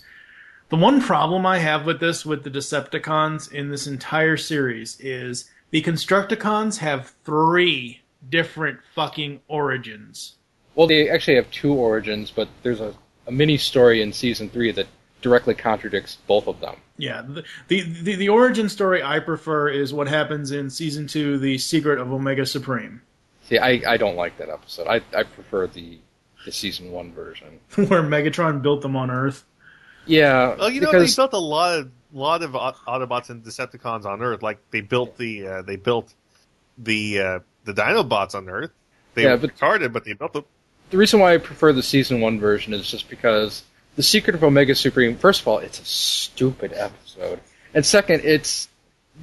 S4: The one problem I have with this, with the Decepticons in this entire series, is the Constructicons have three different fucking origins.
S5: Well, they actually have two origins, but there's a, a mini story in season three that directly contradicts both of them.
S4: Yeah, the, the the the origin story I prefer is what happens in season two, The Secret of Omega Supreme,
S5: See, I, I don't like that episode. I, I prefer the the season one version.
S4: where Megatron built them on Earth.
S5: Yeah,
S2: Well, you know
S5: because
S2: they built a lot of lot of Autobots and Decepticons on Earth. Like they built the uh, they built the uh, the Dinobots on Earth. They
S5: Yeah, but-
S2: retarded, but they built them.
S5: the reason why I prefer the season one version is just because the Secret of Omega Supreme. First of all, it's a stupid episode, and second, it's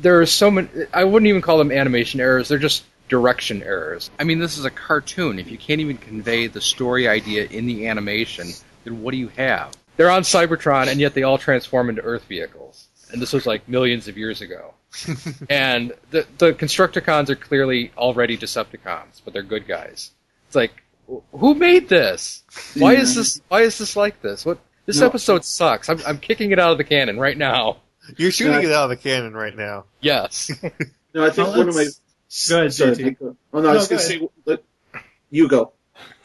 S5: there are so many. I wouldn't even call them animation errors. They're just direction errors. I mean, this is a cartoon. If you can't even convey the story idea in the animation, then what do you have? They're on Cybertron, and yet they all transform into Earth vehicles. And this was like millions of years ago. and the the Constructicons are clearly already Decepticons, but they're good guys. It's like, who made this? Why is this? Why is this like this? What? This
S6: No.
S5: episode sucks. I'm, I'm kicking it out of the cannon right now.
S2: You're shooting
S6: Yeah.
S2: it out of the cannon right now.
S5: Yes.
S6: No, I think
S4: Well,
S6: one of my.
S4: Go ahead,
S6: Sorry,
S4: JT.
S6: Mike. Oh no, I was
S4: No,
S6: going
S4: go
S6: to say. let- You go.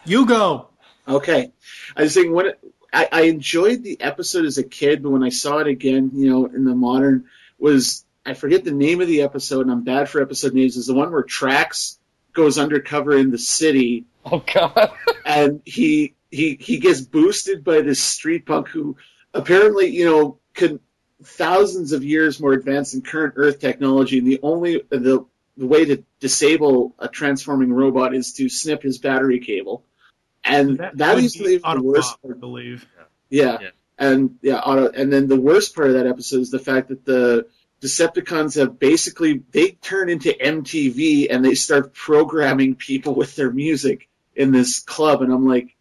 S4: You go.
S6: Okay. I was saying when I, I enjoyed the episode as a kid, but when I saw it again, you know, in the modern, was I forget the name of the episode, and I'm bad for episode names. Is the one where Trax goes undercover in the city,
S5: oh God.
S6: and he he he gets boosted by this street punk who apparently, you know, could thousands of years more advanced than current Earth technology, and the only the the way to disable a transforming robot is to snip his battery cable. And that,
S4: would
S6: is
S4: be
S6: the
S4: Autobop,
S6: worst
S4: I believe.
S6: yeah.
S5: Yeah.
S6: And yeah, auto, and then the worst part of that episode is the fact that the Decepticons have basically they turn into MTV and they start programming people with their music in this club, and I'm like,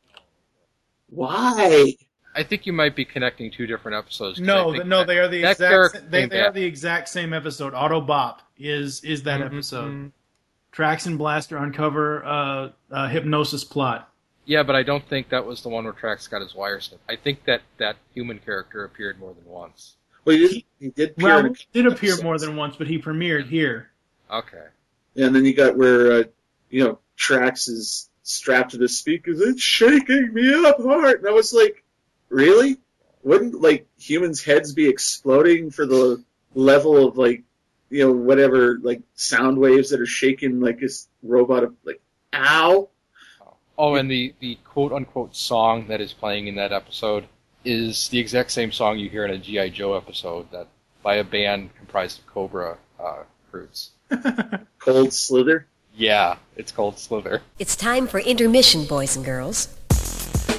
S6: why?
S5: I think you might be connecting two different episodes.
S4: No,
S5: I
S4: no,
S5: that-
S4: they are the exact.
S5: character
S4: They, they are the exact same episode. Autobop is is that
S5: Mhm,
S4: episode.
S5: mhm.
S4: Trax and Blaster uncover uh, uh, hypnosis plot.
S5: Yeah, but I don't think that was the one where Trax got his wire snipped. I think that that human character appeared more than once.
S6: Well, he did, he did appear
S4: Well, he did appear
S6: episodes.
S4: more than once, but he premiered here.
S5: Okay.
S6: And then you got where uh, you know Trax is strapped to the speakers. It's shaking me up hard, and I was like, really? Wouldn't like humans' heads be exploding for the level of like you know whatever like sound waves that are shaking like this robot of like ow?
S5: Oh, and the, the quote unquote song that is playing in that episode is the exact same song you hear in a G.I. Joe episode that by a band comprised of Cobra uh, recruits.
S6: Cold slither.
S5: Yeah, it's called Slither.
S10: It's time for intermission, boys and girls.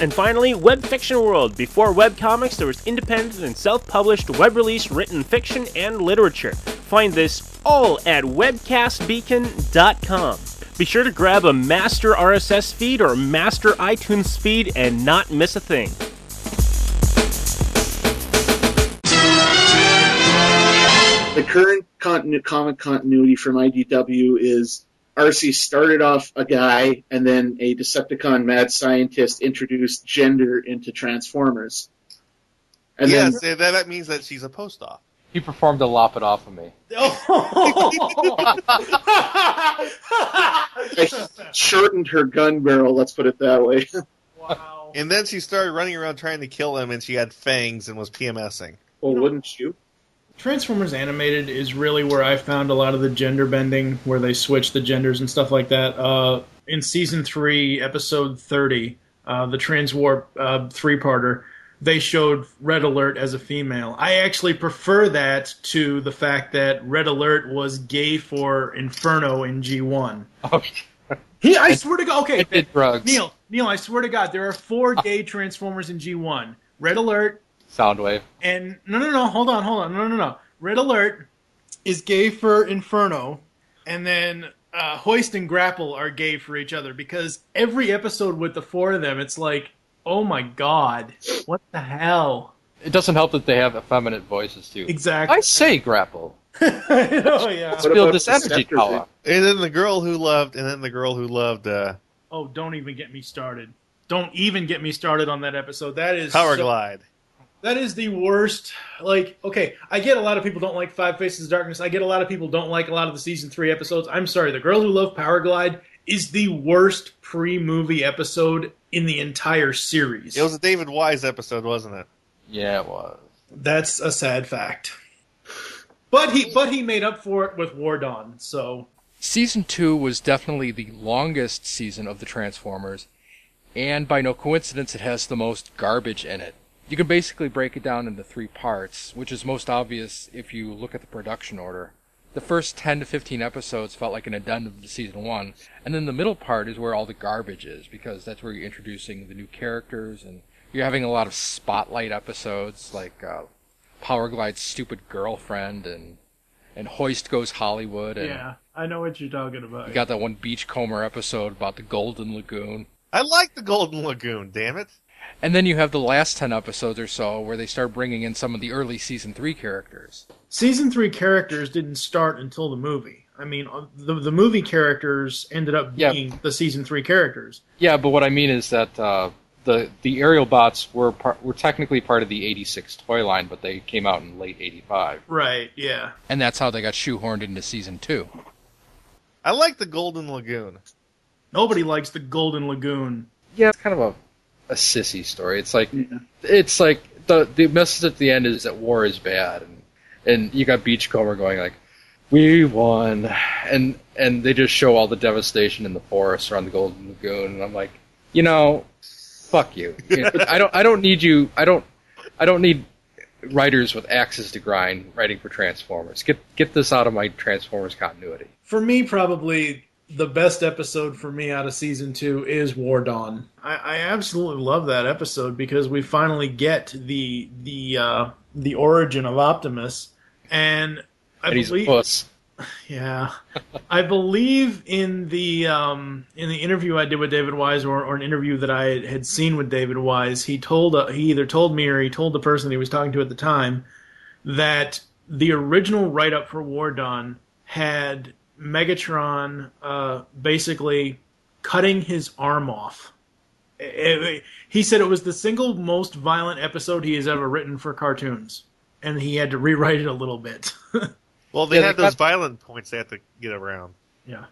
S11: And finally, Web Fiction World. Before webcomics, there was independent and self published web release written fiction and literature. Find this all at webcastbeacon.com. Be sure to grab a master RSS feed or master iTunes feed and not miss a thing.
S6: The current continu- comic continuity from IDW is Arcee started off a guy, and then a Decepticon mad scientist introduced gender into Transformers. And
S2: yes,
S6: then
S2: that, that means that she's a post op.
S5: He performed a lop it off of me. Oh.
S6: shortened her gun barrel. Let's put it that way.
S4: wow.
S2: And then she started running around trying to kill him, and she had fangs and was PMSing.
S6: well, wouldn't you?
S4: Transformers Animated is really where I found a lot of the gender bending, where they switch the genders and stuff like that. Uh, in season three, episode thirty, uh, the Transwarp uh, three-parter, they showed Red Alert as a female. I actually prefer that to the fact that Red Alert was gay for Inferno in G one. He, I swear to God. Okay. Neil, Neil, I swear to God, there are four gay Transformers in G one. Red Alert,
S5: Soundwave.
S4: and no, no, no, hold on, hold on, no, no, no. Red Alert is gay for Inferno, and then uh, Hoist and Grapple are gay for each other because every episode with the four of them, it's like, oh my god, what the hell?
S5: It doesn't help that they have effeminate voices too.
S4: Exactly.
S5: I say grapple.
S4: oh yeah.
S5: Let's build this energy
S6: Deceptors?
S5: power.
S2: And then the girl who loved, and then the girl who loved uh,
S4: Oh, don't even get me started. Don't even get me started on that episode. That is
S2: Power
S4: so-
S2: Glide.
S4: That is the worst. Like, okay, I get a lot of people don't like Five Faces of Darkness. I get a lot of people don't like a lot of the season three episodes. I'm sorry, The Girl Who Loved Power Glide is the worst pre-movie episode in the entire series.
S2: It was a David Wise episode, wasn't it?
S5: Yeah, it was.
S4: That's a sad fact. But he, but he made up for it with War Dawn. So
S8: Season 2 was definitely the longest season of the Transformers, and by no coincidence, it has the most garbage in it. You can basically break it down into three parts, which is most obvious if you look at the production order. The first 10 to 15 episodes felt like an addendum to season 1, and then the middle part is where all the garbage is, because that's where you're introducing the new characters, and you're having a lot of spotlight episodes, like uh, Power Glide's stupid girlfriend, and, and Hoist Goes Hollywood, and
S4: yeah, I know what you're talking about.
S8: you got that one Beachcomber episode about the Golden Lagoon.
S2: I like the Golden Lagoon. Damn it!
S8: And then you have the last 10 episodes or so where they start bringing in some of the early season 3 characters.
S4: season three characters didn't start until the movie. I mean, uh, the the movie characters ended up
S5: Yeah.
S4: being the season three characters.
S5: Yeah, but what I mean is that uh, the the Aerialbots were par- were technically part of the '86 toy line, but they came out in late '85.
S4: Right. Yeah.
S8: And that's how they got shoehorned into season 2.
S2: I like the Golden Lagoon.
S4: Nobody likes the Golden Lagoon.
S5: Yeah, it's kind of a a sissy story. It's like it's like the the message at the end is that war is bad, and and you got Beachcomber going like, "We won," and and they just show all the devastation in the forest around the Golden Lagoon, and I'm like, you know, fuck you. You know, I don't I don't need you. I don't I don't need writers with axes to grind writing for Transformers. Get get this out of my Transformers continuity.
S4: For me, probably the best episode for me out of season two is War Dawn. I, I absolutely love that episode because we finally get the the uh, the origin of Optimus, and I
S5: And he's a
S4: believe
S5: puss.
S4: Yeah, I believe in the um, in the interview I did with David Wise, or, or an interview that I had seen with David Wise, he told uh, he either told me or he told the person he was talking to at the time that the original write up for War Dawn had Megatron uh, basically cutting his arm off. It- it- he said it was the single most violent episode he has ever written for cartoons, and he had to rewrite it a little bit.
S2: Well, they
S5: Yeah,
S2: had
S5: they
S2: those
S5: got-
S2: violent points they had to get around.
S4: yeah.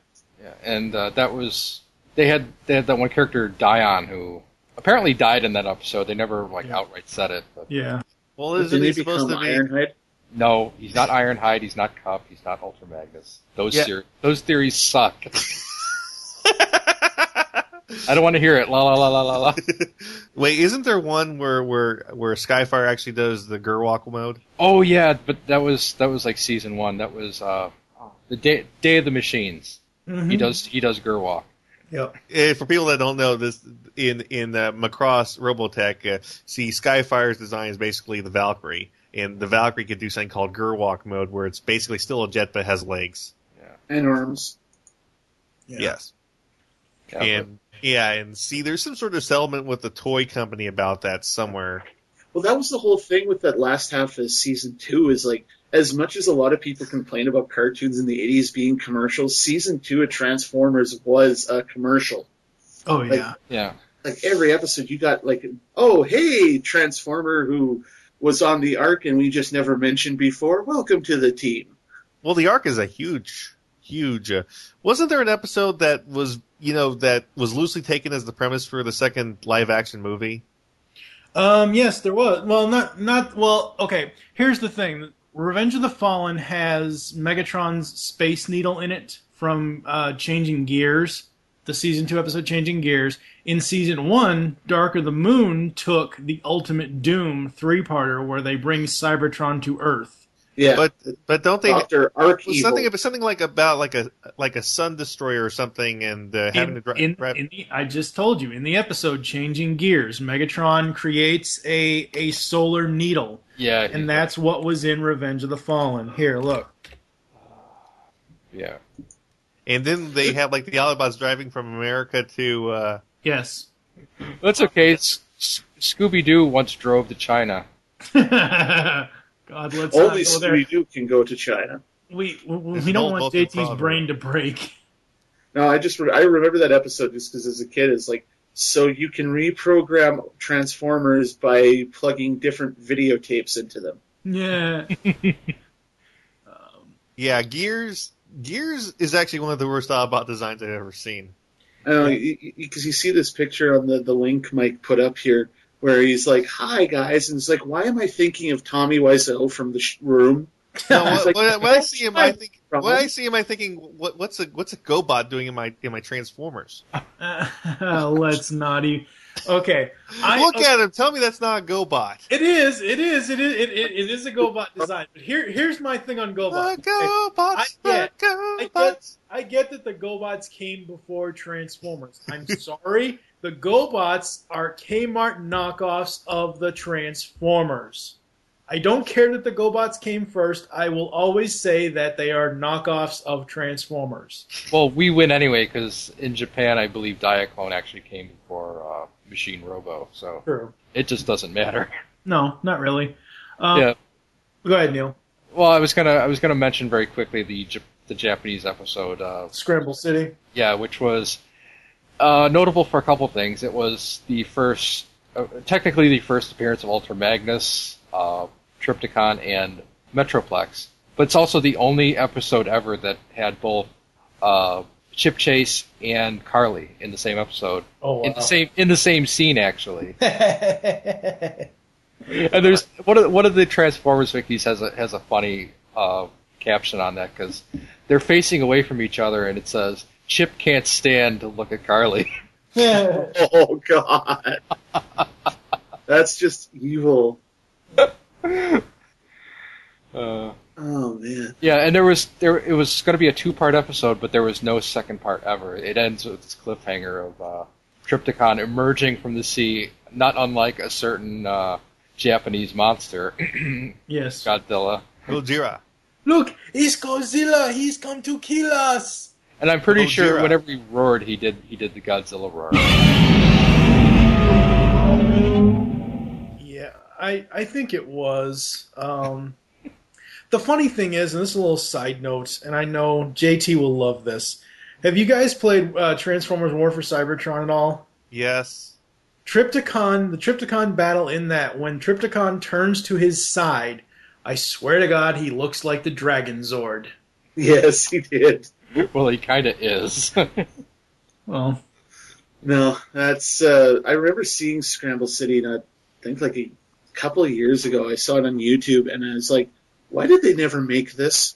S5: Yeah, and uh, that was they had they had that one character Dion who apparently died in that episode. They never like outright said it. But
S4: Yeah.
S2: Well, isn't
S6: he
S2: he supposed to be?
S6: Ironhide?
S5: No, he's not Ironhide. He's not Kup. He's not Ultra Magnus. Those
S2: Yeah.
S5: theor- those theories suck. I don't want to hear it. La la la la la la.
S2: Wait, isn't there one where where where Skyfire actually does the Gerwalk mode?
S5: Oh yeah, but that was that was like season one. That was uh, the day Day of the Machines.
S4: Mm-hmm.
S5: He does he does Gerwalk.
S4: Yep.
S2: Eh, for people that don't know this, in in uh, Macross Robotech, uh, see Skyfire's design is basically the Valkyrie, and the Valkyrie could do something called Gerwalk mode, where it's basically still a jet but has legs.
S6: And arms.
S4: Yeah.
S2: Yes,
S5: Yeah,
S2: and yeah, and see, there's some sort of settlement with the toy company about that somewhere.
S6: Well, that was the whole thing with that last half of season two. Is like as much as a lot of people complain about cartoons in the 80s being commercials, season two of Transformers was a commercial.
S4: Oh
S6: Like-
S4: yeah.
S5: Yeah.
S6: Like every episode, you got like, oh, hey, Transformer who was on the Ark and we just never mentioned before. Welcome to the team.
S2: Well, the Ark is a huge, huge. Uh, wasn't there an episode that was, you know, that was loosely taken as the premise for the second live action movie?
S4: Um, yes, there was. Well, not not well. Okay, here's the thing: Revenge of the Fallen has Megatron's Space Needle in it from uh, Changing Gears, the season two episode Changing Gears. In season one, Dark of the Moon took the Ultimate Doom three parter where they bring Cybertron to Earth.
S6: Yeah,
S2: But but don't they?
S6: Doctor Ark
S2: was something it something like about like a like a sun destroyer or something, and uh, having
S4: In,
S2: to drive.
S4: in, in the, I just told you in the episode Changing Gears, Megatron creates a a solar needle,
S5: Yeah.
S4: and that's what was in Revenge of the Fallen. Here, look.
S5: yeah.
S2: And then they have like the Autobots driving from America to. Uh,
S4: Yes.
S5: That's okay. S- S- Scooby Doo once drove to China.
S4: God, let's
S6: Only
S4: not go.
S6: Scooby Doo can go to China.
S4: We we, we don't want
S2: Vulcan
S4: JT's
S2: problem.
S4: brain to break.
S6: No, I just re- I remember that episode just because as a kid, it's like so you can reprogram Transformers by plugging different videotapes into them.
S4: Yeah.
S2: yeah, Gears. Gears is actually one of the worst Autobot designs I've ever seen.
S6: Oh, I don't because you see this picture on the the link Mike put up here where he's like, "Hi guys," and it's like, "Why am I thinking of Tommy Wiseau from the sh- room?"
S2: No,
S6: It's
S2: when,
S6: like,
S2: when, when I see him, I think
S6: From
S2: when. I see him, I thinking, what, what's a what's a GoBot doing in my in my Transformers?
S4: let's not even. Okay. I,
S2: Look at him. Tell me that's not a GoBot.
S4: It is. It is. It is. It, it, it is a GoBot design. But here, here's my thing on GoBot.
S2: The GoBots.
S4: I
S2: the
S4: get, I
S2: GoBots.
S4: get, I get that the GoBots came before Transformers. I'm sorry. The GoBots are Kmart knockoffs of the Transformers. I don't care that the GoBots came first. I will always say that they are knockoffs of Transformers.
S5: Well, we win anyway because in Japan, I believe Diaclone actually came before uh, Machine Robo, so
S4: True.
S5: it just doesn't matter.
S4: No, not really. Um,
S5: yeah.
S4: Go ahead, Neil.
S5: Well, I was gonna I was gonna mention very quickly the the Japanese episode. Uh,
S4: Scramble City.
S5: yeah, which was uh, notable for a couple things. It was the first, uh, technically the first appearance of Ultra Magnus, uh, Trypticon, and Metroplex. But it's also the only episode ever that had both uh, Chip Chase and Carly in the same episode.
S4: Oh,
S5: In the same in the same scene, actually. And there's one of the, one of the Transformers wikis has a has a funny uh, caption on that because they're facing away from each other, and it says Chip can't stand to look at Carly.
S6: Oh God, that's just evil.
S5: Uh,
S6: Oh man.
S5: yeah, and there was there it was going to be a two part episode, but there was no second part ever. It ends with this cliffhanger of uh, Trypticon emerging from the sea, not unlike a certain uh, Japanese monster,
S4: yes.
S5: Godzilla.
S2: Gojira.
S4: Look, it's Godzilla. He's come to kill us.
S5: And I'm pretty
S2: Gojira.
S5: sure whenever he roared, he did he did the Godzilla roar.
S4: Yeah, I I think it was. Um, the funny thing is, and this is a little side note, and I know JT will love this. Have you guys played uh, Transformers War for Cybertron at all?
S2: Yes.
S4: Trypticon, the Trypticon battle in that, when Trypticon turns to his side, I swear to God, he looks like the Dragon Zord.
S6: Yes, he did.
S5: well, he kind of is.
S4: Well,
S6: No, that's. Uh, I remember seeing Scramble City. Not I think like a couple of years ago. I saw it on YouTube, and I was like, "Why did they never make this?"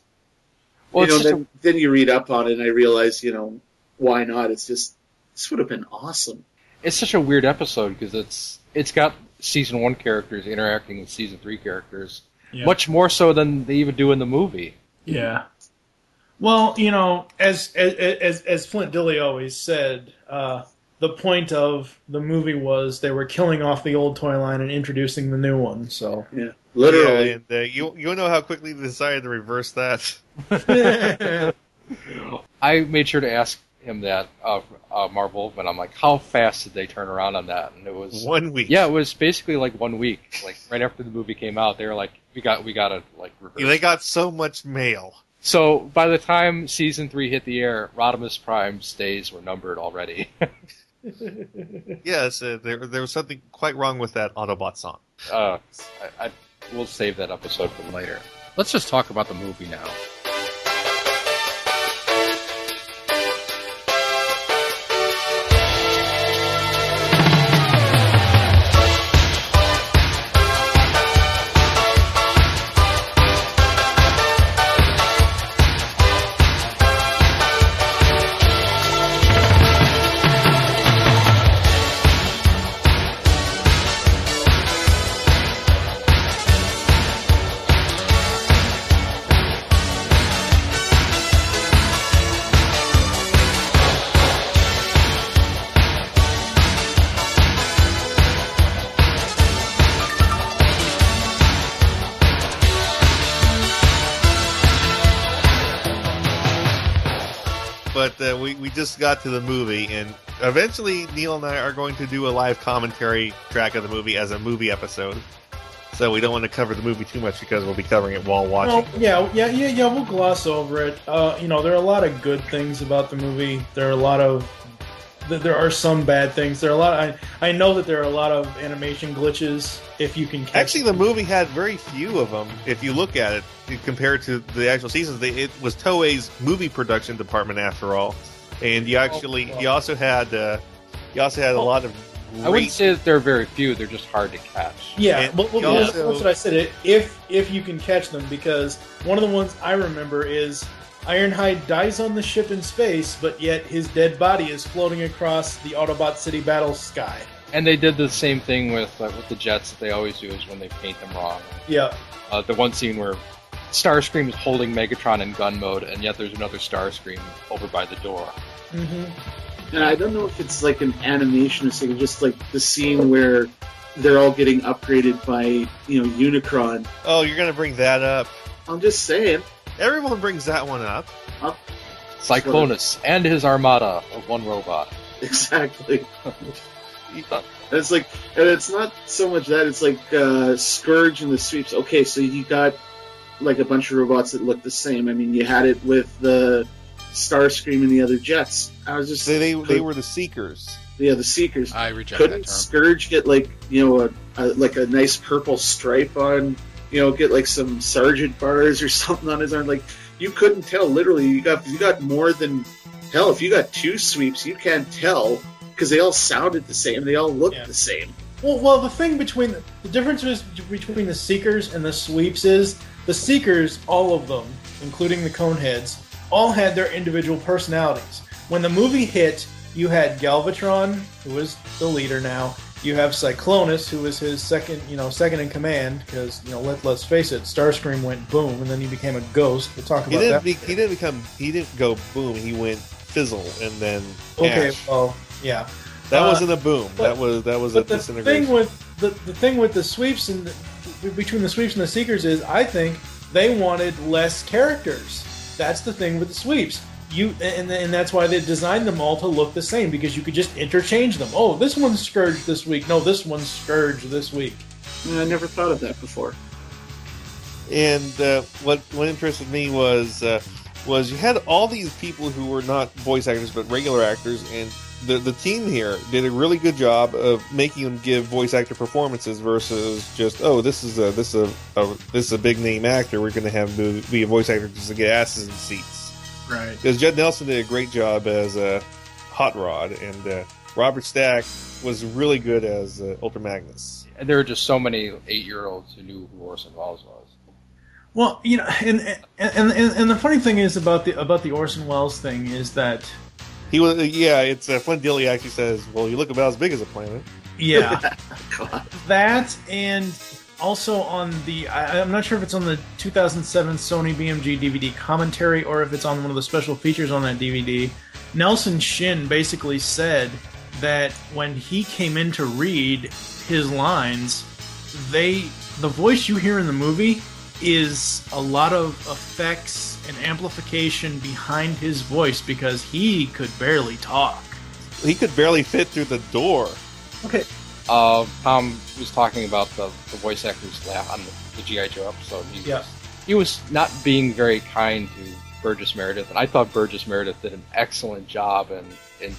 S5: well,
S6: you know,
S5: it's just a-
S6: then, then you read up on it, and I realize, you know, why not? It's just this would have been awesome.
S5: it's such a weird episode because it's it's got season one characters interacting with season three characters,
S4: Yeah.
S5: much more so than they even do in the movie.
S4: Yeah. Well, you know, as as as, as Flint Dille always said, uh, the point of the movie was they were killing off the old toy line and introducing the new one. So
S6: Yeah, literally.
S2: Yeah, and uh, you you know how quickly they decided to reverse that.
S5: I made sure to ask him that uh, uh, Marvel, but I'm like, how fast did they turn around on that? And it was
S2: One week.
S5: yeah, it was basically like one week. Like right after the movie came out, they were like, we got we got to like reverse
S2: They got so much mail.
S5: So by the time season three hit the air, Rodimus Prime's days were numbered already.
S2: Yes, uh, there there was something quite wrong with that Autobot song.
S5: uh, I, I we'll save that episode for later. Let's just talk about the movie now.
S2: But uh, we we just got to the movie, and eventually Neil and I are going to do a live commentary track of the movie as a movie episode. So we don't want to cover the movie too much because we'll be covering it while watching.
S4: Well, yeah, yeah, yeah, yeah. We'll gloss over it. Uh, you know, there are a lot of good things about the movie. There are a lot of th- there are some bad things. There are a lot. I I know that there are a lot of animation glitches. If you can catch
S2: Actually, the movie had very few of them. If you look at it compared to the actual seasons, they, it was Toei's movie production department after all, and you actually you also had uh, you also had a lot of.
S5: I wouldn't say that there are very few; they're just hard to catch.
S4: Yeah,
S2: And
S4: but, but that's,
S2: also-
S4: that's what I said. It, if if you can catch them, because one of the ones I remember is Ironhide dies on the ship in space, but yet his dead body is floating across the Autobot City battle sky.
S5: And they did the same thing with uh, with the jets that they always do is when they paint them wrong.
S4: Yeah,
S5: Uh, the one scene where Starscream is holding Megatron in gun mode, and yet there's another Starscream over by the door.
S4: mm-hmm.
S6: And I don't know if it's like an animation or something, just like the scene where they're all getting upgraded by, you know, Unicron.
S2: Oh, you're gonna bring that up?
S6: I'm just saying.
S2: Everyone brings that one up.
S5: Cyclonus and his armada of one robot.
S6: Exactly. And it's like, and it's not so much that it's like uh, Scourge and the sweeps. Okay, so you got like a bunch of robots that look the same. I mean, you had it with the Starscream and the other jets. I was just
S2: They they, they were the Seekers.
S6: yeah the Seekers.
S8: I reject
S6: Couldn't
S8: that term.
S6: Scourge get like you know a, a like a nice purple stripe on you know get like some sergeant bars or something on his arm? Like you couldn't tell. Literally, you got you got more than hell. If you got two sweeps, you can't tell because they all sounded the same. They all looked
S4: Yeah.
S6: the same.
S4: Well, well, the thing between the, the difference is between the Seekers and the Sweeps is the Seekers, all of them, including the Coneheads, all had their individual personalities. When the movie hit, you had Galvatron, who is the leader now. You have Cyclonus, who was his second, you know, second in command, because you know, let let's face it, Starscream went boom, and then he became a ghost. We'll talk
S2: He
S4: about
S2: didn't
S4: that.
S2: be, he didn't become he didn't go boom. He went fizzle and then
S4: okay,
S2: ash.
S4: well, yeah.
S2: That
S4: Uh,
S2: wasn't a boom.
S4: but-
S2: that was that was a
S4: But the
S2: disintegration.
S4: thing with the, the thing with the sweeps and the, between the sweeps and the seekers is, I think they wanted less characters. That's the thing with the sweeps. You and and that's why they designed them all to look the same because you could just interchange them. Oh, this one's Scourge this week. No, this one's Scourge this week.
S6: I never thought of that before.
S2: And uh, what what interested me was uh, was you had all these people who were not voice actors but regular actors, and the the team here did a really good job of making them give voice actor performances versus just oh this is a this is a, a this is a big name actor we're going to have be, be a voice actor just to get asses in seats
S4: Right.
S2: because Judd Nelson did a great job as uh, Hot Rod and uh, Robert Stack was really good as uh, Ultra Magnus.
S5: And there were just so many eight-year-olds who knew who Orson Welles was.
S4: Well, you know, and and, and and the funny thing is about the about the Orson Welles thing is that
S2: He was yeah. It's uh, Flint Dille actually says, "Well, you look about as big as a planet."
S4: Yeah, that and also on the I, I'm not sure if it's on the 2007 Sony BMG DVD commentary or if it's on one of the special features on that DVD. Nelson Shin basically said that when he came in to read his lines, they the voice you hear in the movie is a lot of effects and amplification behind his voice because he could barely talk.
S2: He could barely fit through the door.
S4: Okay,
S5: Uh, Tom was talking about the, the voice actors laugh on the, the GI Joe episode. He
S4: Yeah.
S5: was he was not being very kind to Burgess Meredith, and I thought Burgess Meredith did an excellent job in in,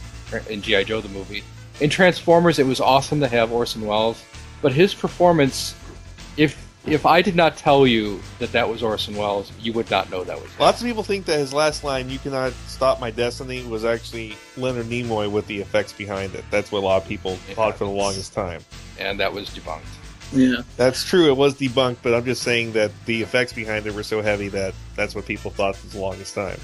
S5: in GI Joe the movie. In Transformers, it was awesome to have Orson Welles, but his performance, if if I did not tell you that that was Orson Welles, you would not know that was. him.
S2: Lots of people think that his last line, "You cannot stop my destiny," was actually Leonard Nimoy with the effects behind it. That's what a lot of people thought for the longest time.
S5: and that was debunked.
S6: Yeah.
S2: That's true. It was debunked, but I'm just saying that the effects behind it were so heavy that that's what people thought for the longest time.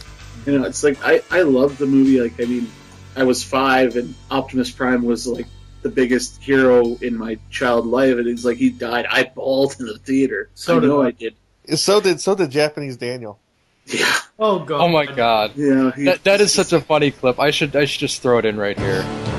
S6: You know, it's like I I love the movie. Like I mean, I was five, and Optimus Prime was like the biggest hero in my child life, and it's like he died. I bawled in the theater.
S4: So
S6: I
S4: did
S6: know
S4: I.
S6: I did.
S2: So did so did Japanese Daniel.
S6: Yeah.
S4: Oh god.
S5: Oh my god.
S6: Yeah. he-
S5: That, that is such a funny clip. I should I should just throw it in right here.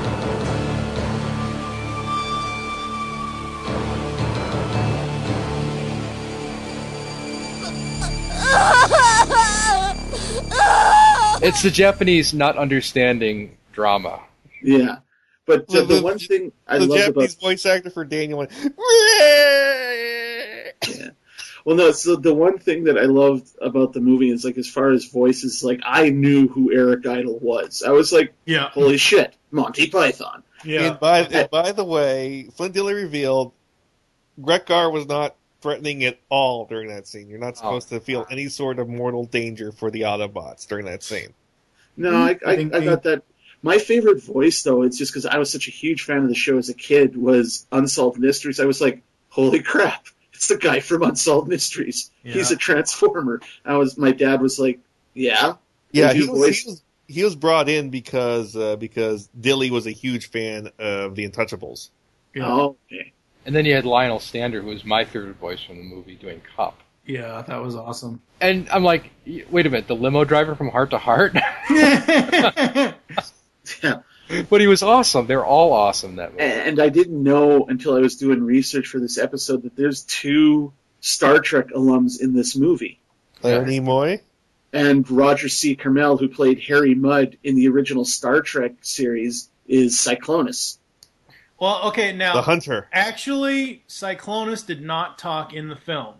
S5: It's the Japanese not understanding drama.
S6: Yeah. But the,
S2: The-
S6: the one thing I
S2: the
S6: love
S2: Japanese
S6: about
S2: voice actor for Daniel went.
S6: well, no, so the one thing that I loved about the movie is like as far as voices, like I knew who Eric Idle was. I was like,
S4: Yeah.
S6: holy shit, Monty Python.
S4: Yeah.
S2: And by and by the way, Flint Dille revealed Wreck-Gar was not threatening at all during that scene. You're not oh. supposed to feel any sort of mortal danger for the Autobots during that scene.
S6: No, I, I,
S4: think
S6: I
S4: they-
S6: got that. My favorite voice, though, it's just because I was such a huge fan of the show as a kid, was Unsolved Mysteries. I was like, holy crap, it's the guy from Unsolved Mysteries. He's a transformer. I was. My dad was like, yeah.
S2: Yeah, he was,
S6: voice-
S2: he was he was brought in because uh, because Dille was a huge fan of the Untouchables.
S4: Yeah.
S6: Oh, okay.
S5: And then you had Lionel Stander, who was my favorite voice from the movie, doing Kup.
S4: Yeah, that was awesome.
S5: And I'm like, wait a minute, the limo driver from Hart to Hart?
S6: Yeah.
S5: but he was awesome. They're all awesome that movie.
S6: And I didn't know until I was doing research for this episode that there's two Star Trek alums in this movie.
S2: Leonard Nimoy.
S6: And Roger C. Carmel, who played Harry Mudd in the original Star Trek series, is Cyclonus.
S4: well, okay, now
S2: The Hunter.
S4: actually Cyclonus did not talk in the film.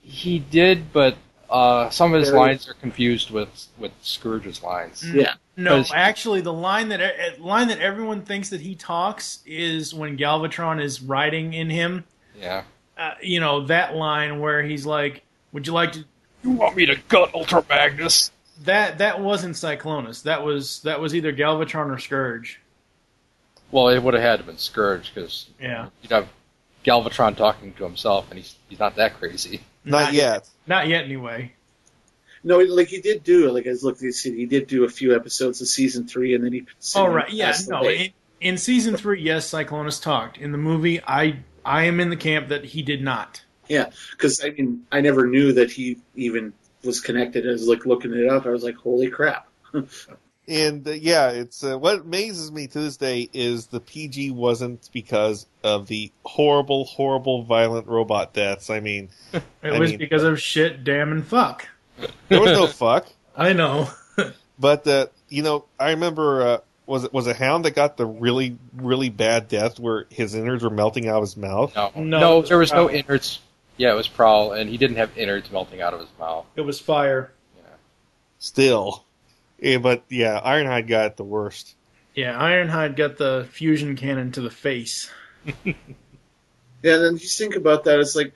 S5: He did, but uh, some of his
S6: Very-
S5: lines are confused with with Scourge's lines.
S6: Yeah.
S4: No,
S5: 'Cause-
S4: actually, the line that line that everyone thinks that he talks is when Galvatron is riding in him.
S5: Yeah.
S4: Uh, you know that line where he's like, "Would you like to?"
S5: You want me to gut Ultra Magnus?
S4: That that wasn't Cyclonus. That was that was either Galvatron or Scourge.
S5: Well, it would have had to have been Scourge because
S4: Yeah,
S5: you'd have Galvatron talking to himself, and he's he's not that crazy.
S2: Not yet.
S4: Not yet anyway.
S6: No, like he did do like I was looking at he did do a few episodes of season three, and then he.
S4: Oh right, yeah, no. In, in season three, yes, Cyclonus talked. In the movie, I I am in the camp that he did not.
S6: Yeah, because I mean, I never knew that he even was connected. I was like looking it up. I was like, holy crap.
S2: And uh, yeah, it's uh, what amazes me to this day is the PG wasn't because of the horrible, horrible, violent robot deaths. I mean,
S4: It
S2: I
S4: was
S2: mean-
S4: because of shit, damn, and fuck.
S2: there was no fuck.
S4: I know.
S2: But uh, you know, I remember uh, was it was a Hound that got the really really bad death where his innards were melting out of his mouth.
S5: No,
S4: No,
S5: no,
S4: it was
S5: there was no innards. Yeah, it was Prowl, and he didn't have innards melting out of his mouth.
S4: It was fire.
S2: Yeah, still, yeah, but yeah, Ironhide got the worst.
S4: Yeah, Ironhide got the fusion cannon to the face.
S6: Yeah, and then you think about that. It's like,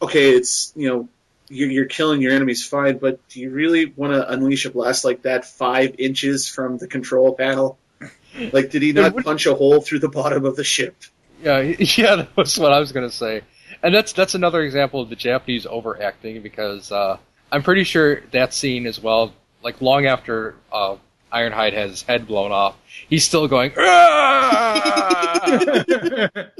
S6: okay, it's you know, you're, you're killing your enemies fine, but do you really want to unleash a blast like that five inches from the control panel? Like, did he not punch a hole through the bottom of the ship?
S5: Yeah, yeah, that was what I was gonna say, and that's that's another example of the Japanese overacting because uh, I'm pretty sure that scene as well, like long after uh, Ironhide has his head blown off, he's still going. "Ah!"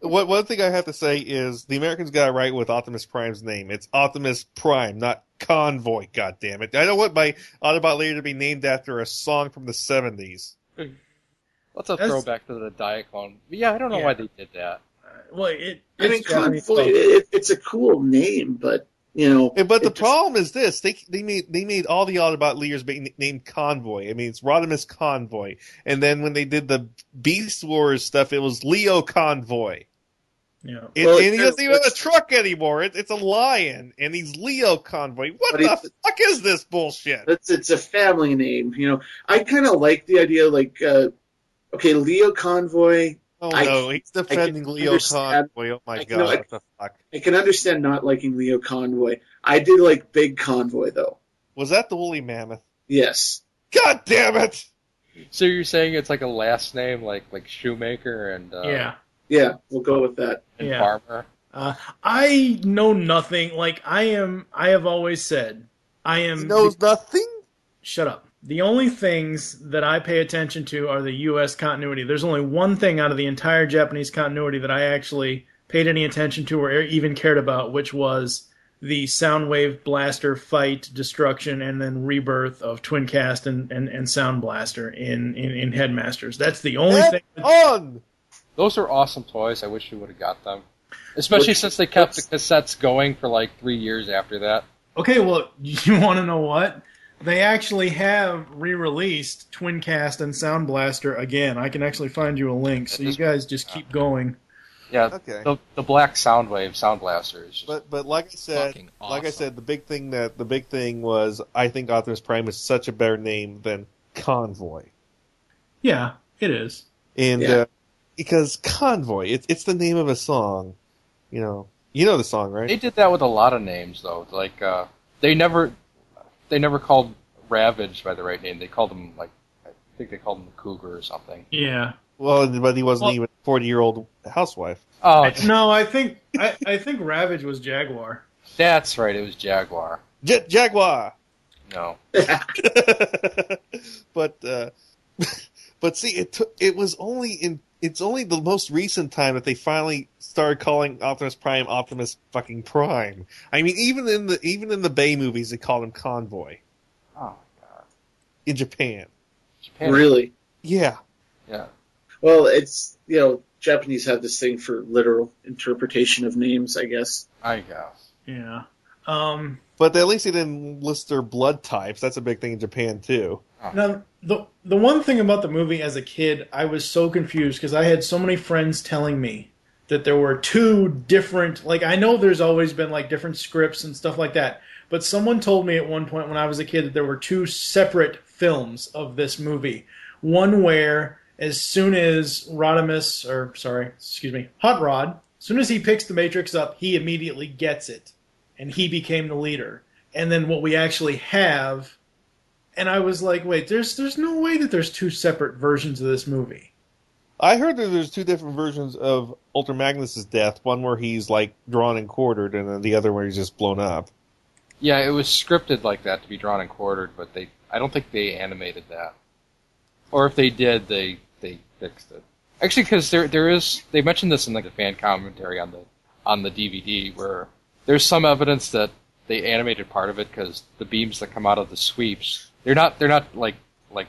S2: What one thing I have to say is the Americans got it right with Optimus Prime's name. It's Optimus Prime, not Convoy. God damn it! I don't want my Autobot leader to be named after a song from the seventies.
S5: What's a
S4: That's-
S5: throwback to the Diaclone? But yeah, I don't know
S4: Yeah.
S5: why they did that.
S4: Well, it.
S6: I mean, convoy. It, it's a cool name, but you know.
S2: And, but the
S6: just-
S2: problem is this: they they made they made all the Autobot leaders be named Convoy. I mean, it's Rodimus Convoy, and then when they did the Beast Wars stuff, it was Leo Convoy.
S4: Yeah.
S2: And,
S6: Well,
S2: and he doesn't even have a truck anymore. It, it's a lion, and he's Leo Convoy. What the fuck is this bullshit?
S6: It's it's a family name, you know. I kind of like the idea, like, uh, okay, Leo Convoy.
S2: Oh
S6: I-
S2: no, he's defending Leo
S6: understand-
S2: Convoy. Oh my
S6: I-
S2: god,
S6: no, I-
S2: what the fuck?
S6: I can understand not liking Leo Convoy. I did like Big Convoy though.
S2: Was that the woolly mammoth?
S6: Yes.
S2: God damn it!
S5: So you're saying it's like a last name, like like Shoemaker and uh,
S4: Yeah.
S6: Yeah, we'll go with that.
S5: and
S4: Yeah.
S5: Farmer.
S4: Uh, I know nothing. Like I am, I have always said, I am.
S2: He knows nothing.
S4: Shut up. The only things that I pay attention to are the U.S. continuity. There's only one thing out of the entire Japanese continuity that I actually paid any attention to or even cared about, which was the Soundwave Blaster fight, destruction, and then rebirth of Twincast and, and, and Sound Blaster in, in, in Headmasters. That's the only
S2: Head
S4: thing.
S2: on.
S5: Those are awesome toys. I wish we would have got them, especially
S6: Which-
S5: since they kept the cassettes going for like three years after that.
S4: Okay, well, you want to know what? They actually have re-released Twincast and Sound Blaster again. I can actually find you a link, so you guys just keep going.
S5: Yeah,
S2: Okay.
S5: the the black Soundwave Sound Blaster is just
S2: But but like I said,
S8: Fucking
S2: like I
S8: awesome.
S2: said, the big thing that the big thing was I think Optimus Prime is such a better name than Convoy,
S4: Yeah, it is.
S2: and
S6: Yeah.
S2: uh, because Convoy, it's it's the name of a song, you know. You know the song, right?
S5: They did that with a lot of names though. Like uh, they never they never called Ravage by the right name. They called him like I think they called him the Cougar or something.
S4: Yeah.
S2: well, but he wasn't
S4: Well-
S2: even a forty-year-old housewife.
S5: Oh,
S4: I- no, I think I, I think Ravage was Jaguar.
S5: that's right. It was Jaguar.
S2: Jet Jaguar.
S5: No,
S2: but uh, but see, it took it was only in it's only the most recent time that they finally started calling Optimus Prime Optimus fucking Prime. I mean, even in the even in the Bay movies, they called him Convoy
S5: oh my god,
S2: in Japan.
S5: Japan.
S6: Really?
S2: Yeah,
S5: Yeah.
S6: Well, it's you know Japanese have this thing for literal interpretation of names, I guess.
S5: I guess.
S4: Yeah. Um.
S2: but at least they didn't list their blood types. That's a big thing in Japan too.
S4: Now the the one thing about the movie as a kid, I was so confused because I had so many friends telling me that there were two different. Like I know there's always been like different scripts and stuff like that, but someone told me at one point when I was a kid that there were two separate films of this movie. One where as soon as Rodimus, or sorry, excuse me, Hot Rod, as soon as he picks the Matrix up, he immediately gets it, and he became the leader. And then what we actually have and I was like, wait, there's there's no way that there's two separate versions of this movie.
S2: I heard that there's two different versions of Ultra Magnus's death. One where he's like drawn and quartered, and then the other where he's just blown up.
S5: Yeah, it was scripted like that to be drawn and quartered, but they I don't think they animated that. Or if they did, they they fixed it. Actually, because there there is they mentioned this in like the fan commentary on the on the DVD where there's some evidence that they animated part of it because the beams that come out of the sweeps they're not they're not like like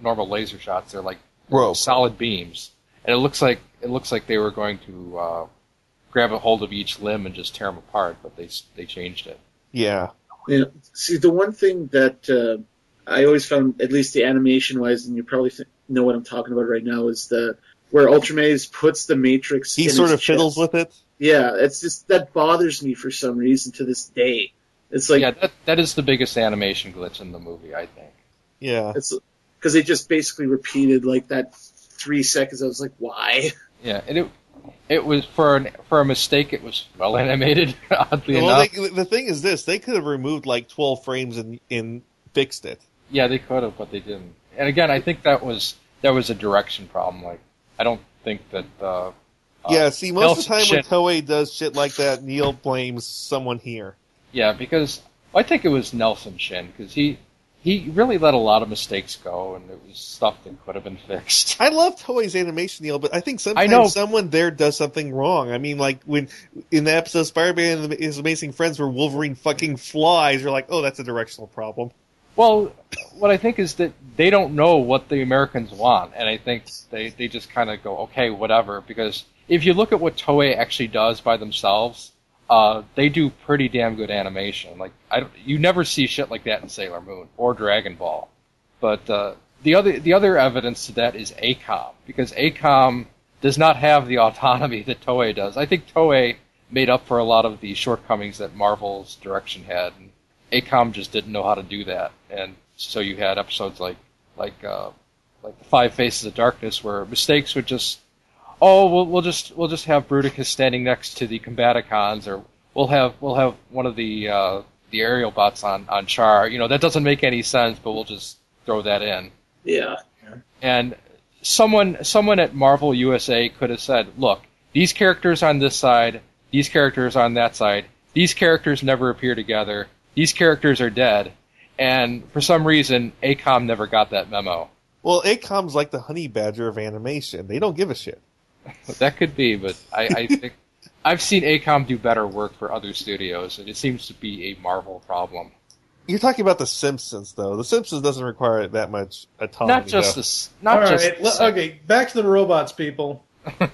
S5: normal laser shots they're like
S2: Rope.
S5: solid beams and it looks like it looks like they were going to uh, grab a hold of each limb and just tear them apart but they they changed it
S2: Yeah,
S6: Yeah. See, the one thing that uh, I always found, at least the animation wise, and you probably th- know what I'm talking about right now, is the where Ultramaze puts the Matrix.
S2: he
S6: in
S2: sort
S6: his
S2: of fiddles with it.
S6: Yeah, it's just that bothers me for some reason to this day. It's like
S5: yeah, that that is the biggest animation glitch in the movie, I think.
S2: Yeah,
S6: it's because they just basically repeated like that three seconds. I was like, why?
S5: Yeah, and it it was for an for a mistake. It was well animated, oddly
S2: well,
S5: enough.
S2: they, the thing is this: they could have removed like 12 frames and, and fixed it.
S5: Yeah, they could have, but they didn't. And again, I think that was that was a direction problem. Like, I don't think that. Uh, uh,
S2: yeah, see, most of the
S5: Nelson
S2: time when
S5: Shin-
S2: Toei does shit like that, Neil blames someone here.
S5: Yeah, because I think it was Nelson Shin because he he really let a lot of mistakes go, and it was stuff that could have been fixed.
S2: I love Toei's animation, Neil, but I think sometimes
S5: know.
S2: someone there does something wrong. I mean, like when in the episode Spider-Man and His Amazing Friends where Wolverine fucking flies, you're like, oh, that's a directional problem.
S5: Well, what I think is that they don't know what the Americans want, and I think they, they just kind of go, okay, whatever. Because if you look at what Toei actually does by themselves, uh, they do pretty damn good animation. Like I, you never see shit like that in Sailor Moon or Dragon Ball. But uh, the other the other evidence to that is AKOM, because AKOM does not have the autonomy that Toei does. I think Toei made up for a lot of the shortcomings that Marvel's direction had. And AKOM just didn't know how to do that, and so you had episodes like like uh, like the Five Faces of Darkness where mistakes would just oh we'll, we'll just we'll just have Bruticus standing next to the Combaticons or we'll have we'll have one of the uh, the Aerialbots on on Char. You know that doesn't make any sense, but we'll just throw that in.
S6: Yeah.
S5: And someone someone at Marvel USA could have said, "Look, these characters on this side, these characters on that side, these characters never appear together. These characters are dead." And for some reason, AKOM never got that memo.
S2: Well, AKOM's like the honey badger of animation. They don't give a shit.
S5: That could be, but I, I think I've seen AKOM do better work for other studios, and it seems to be a Marvel problem.
S2: You're talking about The Simpsons, though. The Simpsons doesn't require that much autonomy.
S5: Not just
S2: though.
S5: this, not
S4: All
S5: just
S4: right, le- okay, back to the robots, people.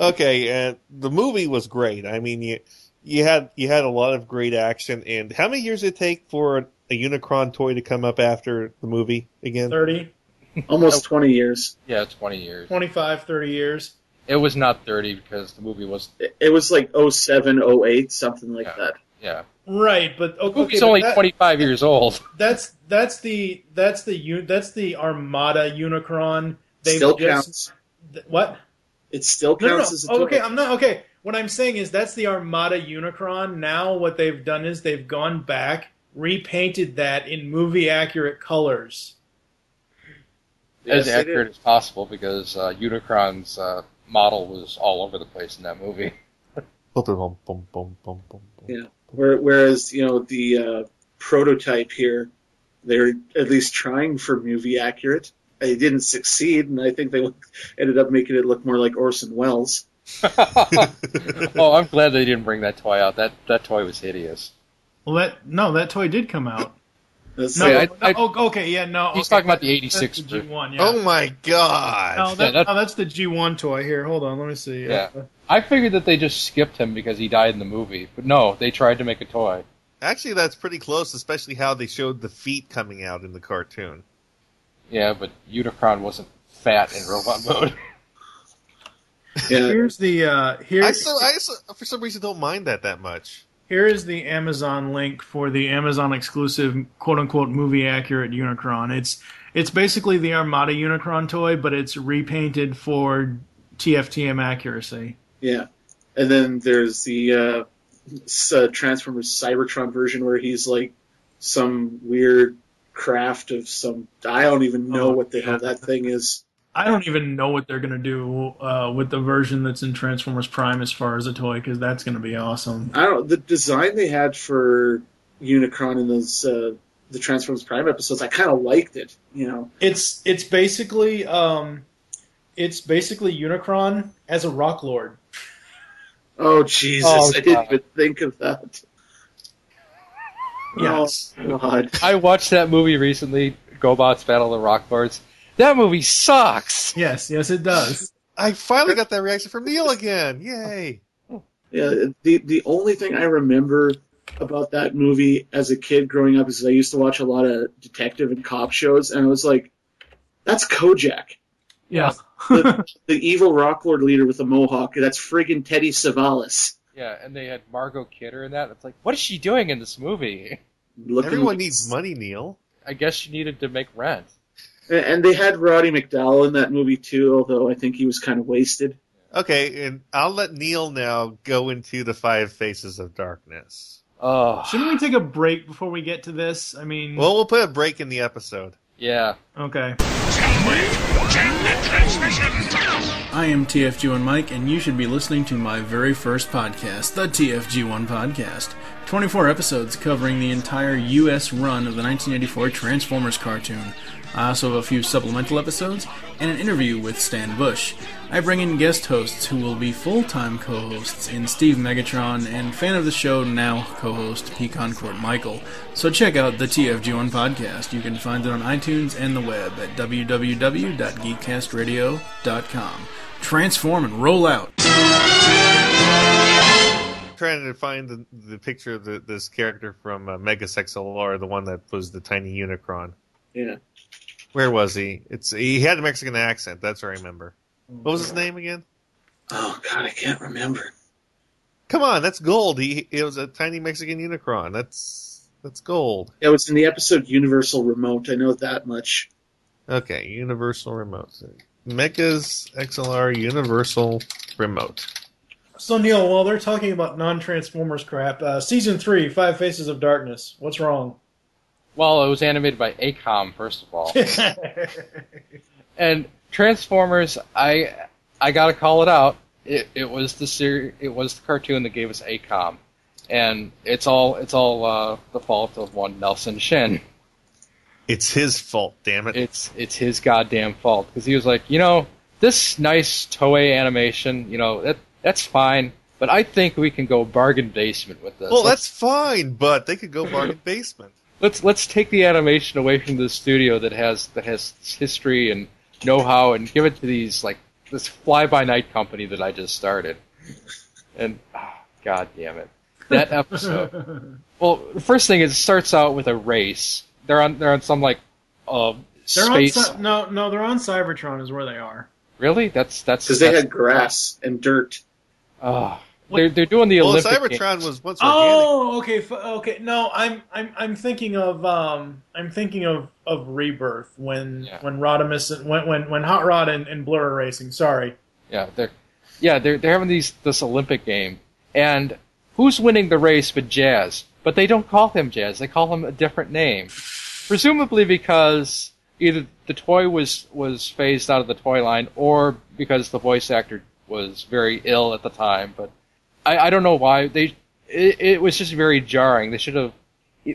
S2: Okay, and the movie was great. I mean, you you had you had a lot of great action. And how many years did it take for a, a Unicron toy to come up after the movie again?
S4: 30,
S6: Almost 20 years.
S5: yeah, twenty years.
S4: 25, 30 years.
S5: It was not thirty because the movie was
S6: It, it was like 07, 08, something like
S5: Yeah.
S6: that.
S5: yeah.
S4: Right, but
S5: The
S4: okay,
S5: movie's
S4: but
S5: only
S4: that-
S5: twenty five years old.
S4: That's that's the that's the that's the Armada Unicron. They've
S6: Still
S4: just-
S6: counts.
S4: th- what?
S6: It still
S4: No, no,
S6: counts
S4: no.
S6: as a
S4: Oh, okay, I'm not okay. What I'm saying is that's the Armada Unicron. Now what they've done is they've gone back, repainted that in movie accurate colors.
S6: Yes,
S5: as
S6: they
S5: accurate as possible because uh, Unicron's uh, model was all over the place in that movie.
S6: Yeah. Whereas, you know, the uh, prototype here, they're at least trying for movie accurate. They didn't succeed, and I think they ended up making it look more like Orson Welles.
S5: oh, I'm glad they didn't bring that toy out. That that toy was hideous.
S4: Well, that no, that toy did come out.
S6: That's
S4: No,
S5: Wait, I- I-
S4: oh, okay, yeah, no.
S5: He's
S4: okay,
S5: talking about the 86.
S4: G1, yeah.
S2: Oh my god!
S4: No, that,
S5: Yeah, that-
S4: no, that's the G1 toy. Here, hold on, let me see.
S5: Yeah.
S4: Uh,
S5: I figured that they just skipped him because he died in the movie, but no, they tried to make a toy.
S2: Actually, that's pretty close, especially how they showed the feet coming out in the cartoon.
S5: Yeah, but Unicron wasn't fat in robot mode.
S6: Yeah.
S4: Here's the uh, here.
S2: I, so, I so, for some reason don't mind that that much.
S4: Here is the Amazon link for the Amazon exclusive quote unquote movie accurate Unicron. It's it's basically the Armada Unicron toy, but it's repainted for TFTM accuracy.
S6: Yeah. And then there's the uh, uh, Transformers Cybertron version where he's like some weird craft of some. I don't even know
S4: Oh,
S6: what the
S4: yeah.
S6: hell that thing is.
S4: I don't even know what they're gonna do uh, with the version that's in Transformers Prime as far as a toy, because that's gonna be awesome.
S6: I don't. The design they had for Unicron in those uh, the Transformers Prime episodes, I kind of liked it. You know.
S4: It's it's basically um, it's basically Unicron as a Rock Lord.
S6: Oh Jesus!
S5: Oh,
S6: I didn't even think of that.
S4: Yes.
S6: Oh God.
S5: I watched that movie recently, GoBots Battle of the Rock Lords. That movie sucks.
S4: Yes, yes, it does.
S2: I finally got that reaction from Neil again. Yay!
S6: Yeah, the the only thing I remember about that movie as a kid growing up is I used to watch a lot of detective and cop shows, and I was like, "That's Kojak,
S4: Yeah.
S6: the, the evil rock lord leader with a mohawk. That's friggin' Telly Savalas."
S5: Yeah, and they had Margot Kidder in that. It's like, what is she doing in this movie?
S6: Looking
S2: Everyone needs money, Neil.
S5: I guess she needed to make rent.
S6: And- And they had Roddy McDowall in that movie too, although I think he was kind of wasted.
S2: Okay, and I'll let Neil now go into the Five Faces of Darkness.
S5: Oh,
S4: Shouldn't we take a break before we get to this? I mean,
S2: Well, we'll put a break in the episode.
S5: yeah.
S4: okay.
S3: Can we jam the transmission?
S4: I am TFG1 Mike, and you should be listening to my very first podcast, the TFG1 Podcast. 24 episodes covering the entire U.S. run of the 1984 Transformers cartoon. I also have a few supplemental episodes and an interview with Stan Bush. I bring in guest hosts who will be full time co hosts in Steve Megatron and fan of the show, now co host Pecan Court Michael. So check out the TFG1 Podcast. You can find it on iTunes and the web at www.geekcastradio.com. Transform and roll out.
S2: Trying to find the, the picture of the, this character from uh, Megas XLR, the one that was the tiny Unicron.
S6: Yeah.
S2: Where was he? It's he had a Mexican accent. That's what I remember. What was his name again?
S6: Oh God, I can't remember.
S2: Come on, that's gold. He it was a tiny Mexican Unicron. That's that's gold.
S6: It was in the episode Universal Remote. I know that much.
S2: Okay, Universal Remote. Megas XLR Universal Remote.
S4: So Neil, while they're talking about non-Transformers crap, uh, season three, Five Faces of Darkness. What's wrong?
S5: Well, it was animated by AKOM, first of all. and Transformers, I I gotta call it out. It it was the ser- it was the cartoon that gave us AKOM, and it's all it's all uh, the fault of one Nelson Shin.
S2: It's his fault, damn it.
S5: It's it's his goddamn fault because he was like, you know, this nice Toei animation, you know, that that's fine, but I think we can go bargain basement with this.
S2: well, that's fine, but they could go bargain basement.
S5: Let's let's take the animation away from the studio that has that has history and know-how and give it to these like this fly-by-night company that I just started. And ah, god damn it, that episode. well, the first thing is it starts out with a race. They're on they're on some like uh
S4: They're
S5: space.
S4: on Cy- no, no, they're on Cybertron is where they are.
S5: Really? That's that's
S6: Because they had grass and dirt.
S5: ah. They're they're doing the
S2: Well,
S5: Olympic.
S2: Cybertron
S5: Games.
S2: was once organic.
S4: Oh, okay, f- okay. No, I'm I'm I'm thinking of um I'm thinking of of Rebirth when
S5: Yeah.
S4: when Rodimus and when when when Hot Rod and, and Blur are racing. Sorry.
S5: Yeah, they're yeah they're they're having these this Olympic game, and who's winning the race but Jazz? But they don't call him Jazz; they call him a different name, presumably because either the toy was was phased out of the toy line, or because the voice actor was very ill at the time. But I, I don't know why they. It, it was just very jarring. They should have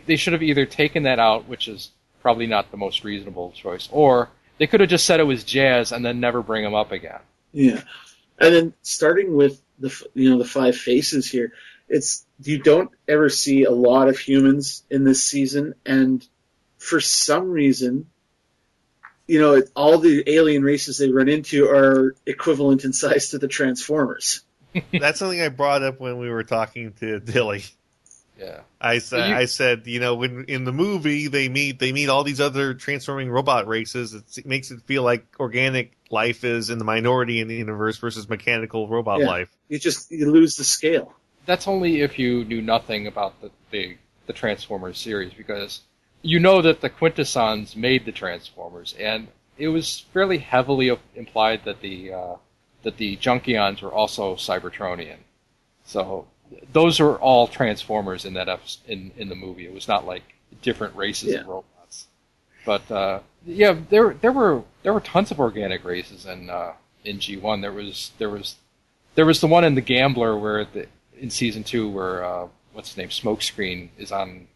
S5: they should have either taken that out, which is probably not the most reasonable choice, or they could have just said it was Jazz and then never bring him up again.
S6: Yeah, and then starting with the you know the five faces here, it's you don't ever see a lot of humans in this season, and for some reason, you know all the alien races they run into are equivalent in size to the Transformers.
S2: That's something I brought up when we were talking to Dille.
S5: Yeah.
S2: I said,
S5: You-
S2: I said, you know, when in the movie they meet, they meet all these other transforming robot races. It's, it makes it feel like organic life is in the minority in the universe versus mechanical robot
S6: Yeah.
S2: life.
S6: You just you lose the scale.
S5: That's only if you knew nothing about the the, the Transformers series, because you know that the Quintessons made the Transformers, and it was fairly heavily implied that the uh, that the Junkions were also Cybertronian. So those are all Transformers in that episode, in in the movie. It was not like different races of robots. But uh, yeah, there there were there were tons of organic races in uh, in G one. There was there was there was the one in the Gambler where the in season two where uh, what's his name Smokescreen is on.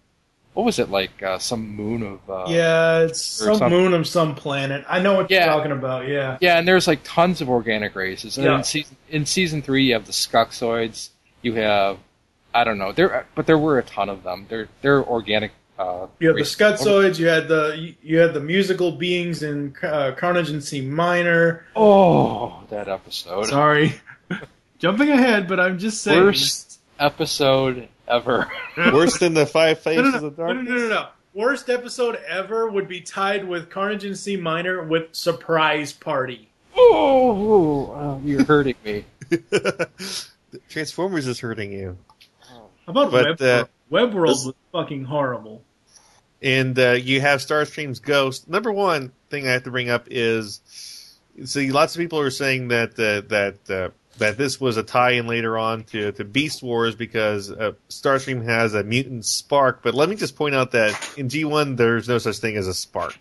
S5: What was it like? Uh, some moon of uh,
S4: yeah, it's some moon of some planet. I know what
S5: Yeah.
S4: you're talking about. Yeah.
S5: Yeah, and there's like tons of organic races. And
S4: Yeah.
S5: in season in season three, you have the Scuxoids. You have I don't know there, but there were a ton of them. They're they're organic. Uh,
S4: You had the
S5: races.
S4: Scutzoids. You had the you- you had the musical beings in uh, Carnage in C minor.
S5: Oh, that episode.
S4: Sorry, jumping ahead, but I'm just saying.
S5: Worst episode ever.
S2: Worse than the Five Faces
S4: no, no,
S2: of
S4: no, no,
S2: Darkness.
S4: no, no, no. Worst episode ever would be tied with Carnage in C minor with Surprise Party.
S5: oh, oh, you're hurting me.
S2: Transformers is hurting you.
S4: How about
S2: But,
S4: Web,
S2: uh,
S4: Web World was fucking horrible.
S2: and uh, you have Starscream's Ghost. Number one thing I have to bring up is, see, lots of people are saying that uh, that uh, that this was a tie-in later on to, to Beast Wars because uh, Starscream has a mutant spark. But let me just point out that in G1 there's no such thing as a spark.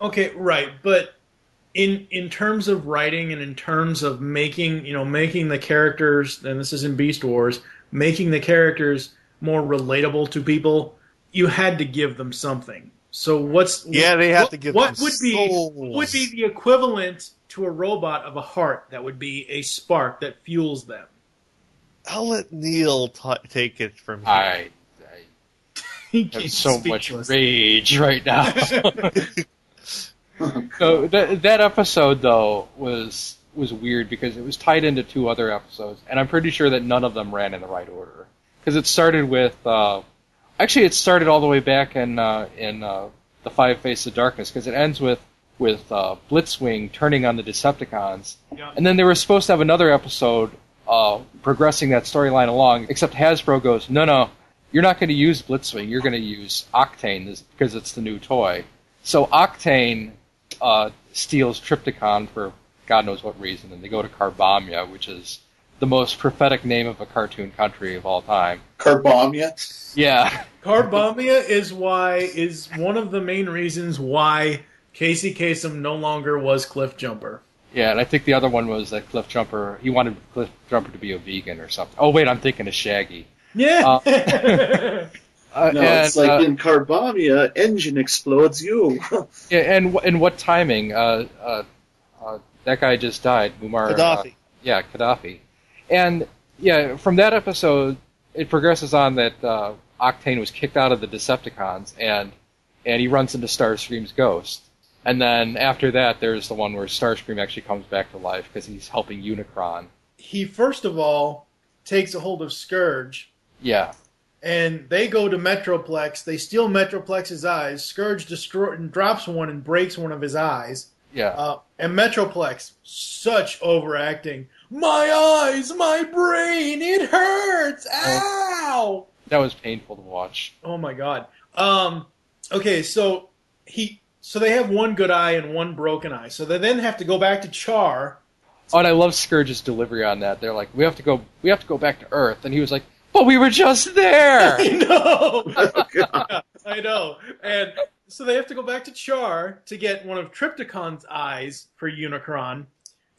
S4: Okay, right, but in in terms of writing and in terms of making you know making the characters, and this is in Beast Wars, making the characters more relatable to people, you had to give them something. So what's
S2: Yeah, they have
S4: what,
S2: to give
S4: what
S2: them
S4: would be
S2: souls.
S4: would be the equivalent to a robot of a heart that would be a spark that fuels them.
S2: I'll let Neil ta take it from here.
S5: I, I have so much rage right now. so that that episode though was was weird because it was tied into two other episodes, and I'm pretty sure that none of them ran in the right order. Because it started with uh, actually it started all the way back in uh, in uh, the Five Faces of Darkness because it ends with with uh, Blitzwing turning on the Decepticons,
S4: Yeah.
S5: and then they were supposed to have another episode uh, progressing that storyline along. Except Hasbro goes, no, no, you're not going to use Blitzwing. You're going to use Octane because it's the new toy. So Octane uh, steals Trypticon for God knows what reason, and they go to Carbombya, which is the most prophetic name of a cartoon country of all time.
S6: Carbombya.
S5: Yeah.
S4: Carbombya is why is one of the main reasons why Casey Kasem no longer was Cliff Jumper.
S5: Yeah, and I think the other one was that Cliff Jumper. He wanted Cliff Jumper to be a vegan or something. Oh wait, I'm thinking of Shaggy.
S4: Yeah.
S5: Uh,
S6: No,
S5: and,
S6: it's like
S5: uh,
S6: in Carbombya, engine explodes you.
S5: yeah, and and what timing? Uh, uh, uh, that guy just died, Muammar
S2: Gaddafi.
S5: Uh, yeah, Gaddafi. And yeah, from that episode, it progresses on that uh, Octane was kicked out of the Decepticons, and and he runs into Starscream's ghost. And then after that, there's the one where Starscream actually comes back to life because he's helping Unicron.
S4: he first of all takes a hold of Scourge,
S5: Yeah,
S4: and they go to Metroplex. They steal Metroplex's eyes. Scourge destroy, drops one and breaks one of his eyes.
S5: yeah.
S4: Uh, and Metroplex, such overacting. My eyes, my brain, it hurts. Ow!
S5: that was painful to watch.
S4: Oh my god. Um. Okay, so he, so they have one good eye and one broken eye. So they then have to go back to Char.
S5: Oh, and I love Scourge's delivery on that. They're like, "We have to go. We have to go back to Earth," and he was like, "But we were just there."
S4: I know.
S6: Oh, God.
S4: I know. And so they have to go back to Char to get one of Trypticon's eyes for Unicron.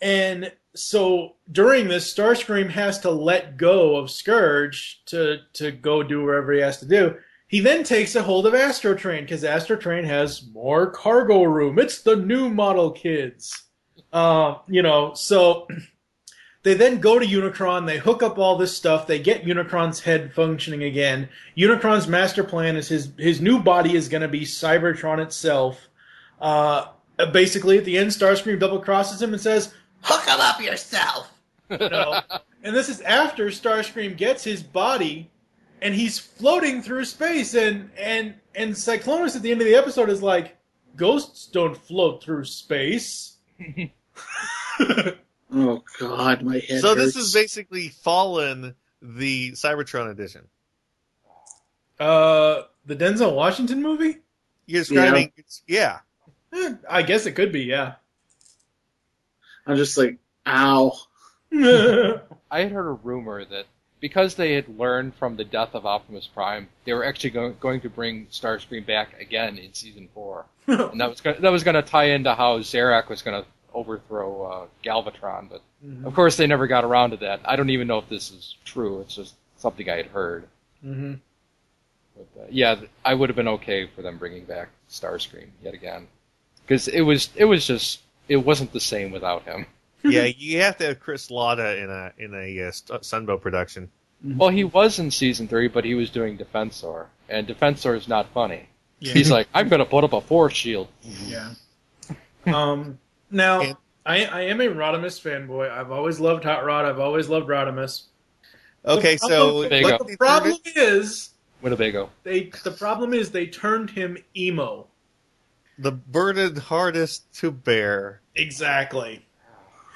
S4: And so during this, Starscream has to let go of Scourge to, to go do wherever he has to do. He then takes a hold of Astrotrain because Astrotrain has more cargo room. It's the new model, kids. Uh, you know, so they then go to Unicron, they hook up all this stuff, they get Unicron's head functioning again. Unicron's master plan is his his new body is going to be Cybertron itself. Uh, basically, at the end, Starscream double crosses him and says, "Hook him up yourself." You know? and this is after Starscream gets his body, and he's floating through space, and and and Cyclonus at the end of the episode is like, "Ghosts don't float through space."
S6: Oh God, my head.
S2: So this is basically Fallen, the Cybertron edition.
S4: Uh, the Denzel Washington movie?
S2: You're describing, yeah.
S4: Eh, I guess it could be, yeah.
S6: I'm just like, ow.
S5: I had heard a rumor that because they had learned from the death of Optimus Prime, they were actually go- going to bring Starscream back again in season four, and that was gonna, that was going to tie into how Zarak was going to overthrow uh, Galvatron. But
S4: Mhm.
S5: of course, they never got around to that. I don't even know if this is true. It's just something I had heard.
S4: hmm
S5: But uh, yeah, I would have been okay for them bringing back Starscream yet again, because it was it was just it wasn't the same without him.
S2: Yeah, you have to have Chris Latta in a in a uh, St- Sunbow production.
S5: Well, he was in season three, but he was doing Defensor, and Defensor is not funny.
S4: Yeah.
S5: He's like, I'm going to put up a force shield.
S4: Yeah. Um. Now, I I am a Rodimus fanboy. I've always loved Hot Rod. I've always loved Rodimus.
S2: Okay,
S4: The
S2: so
S4: problem-
S5: There you
S4: but the problem is
S5: Winnebago.
S4: they. The problem is they turned him emo.
S2: the burden hardest to bear.
S4: Exactly.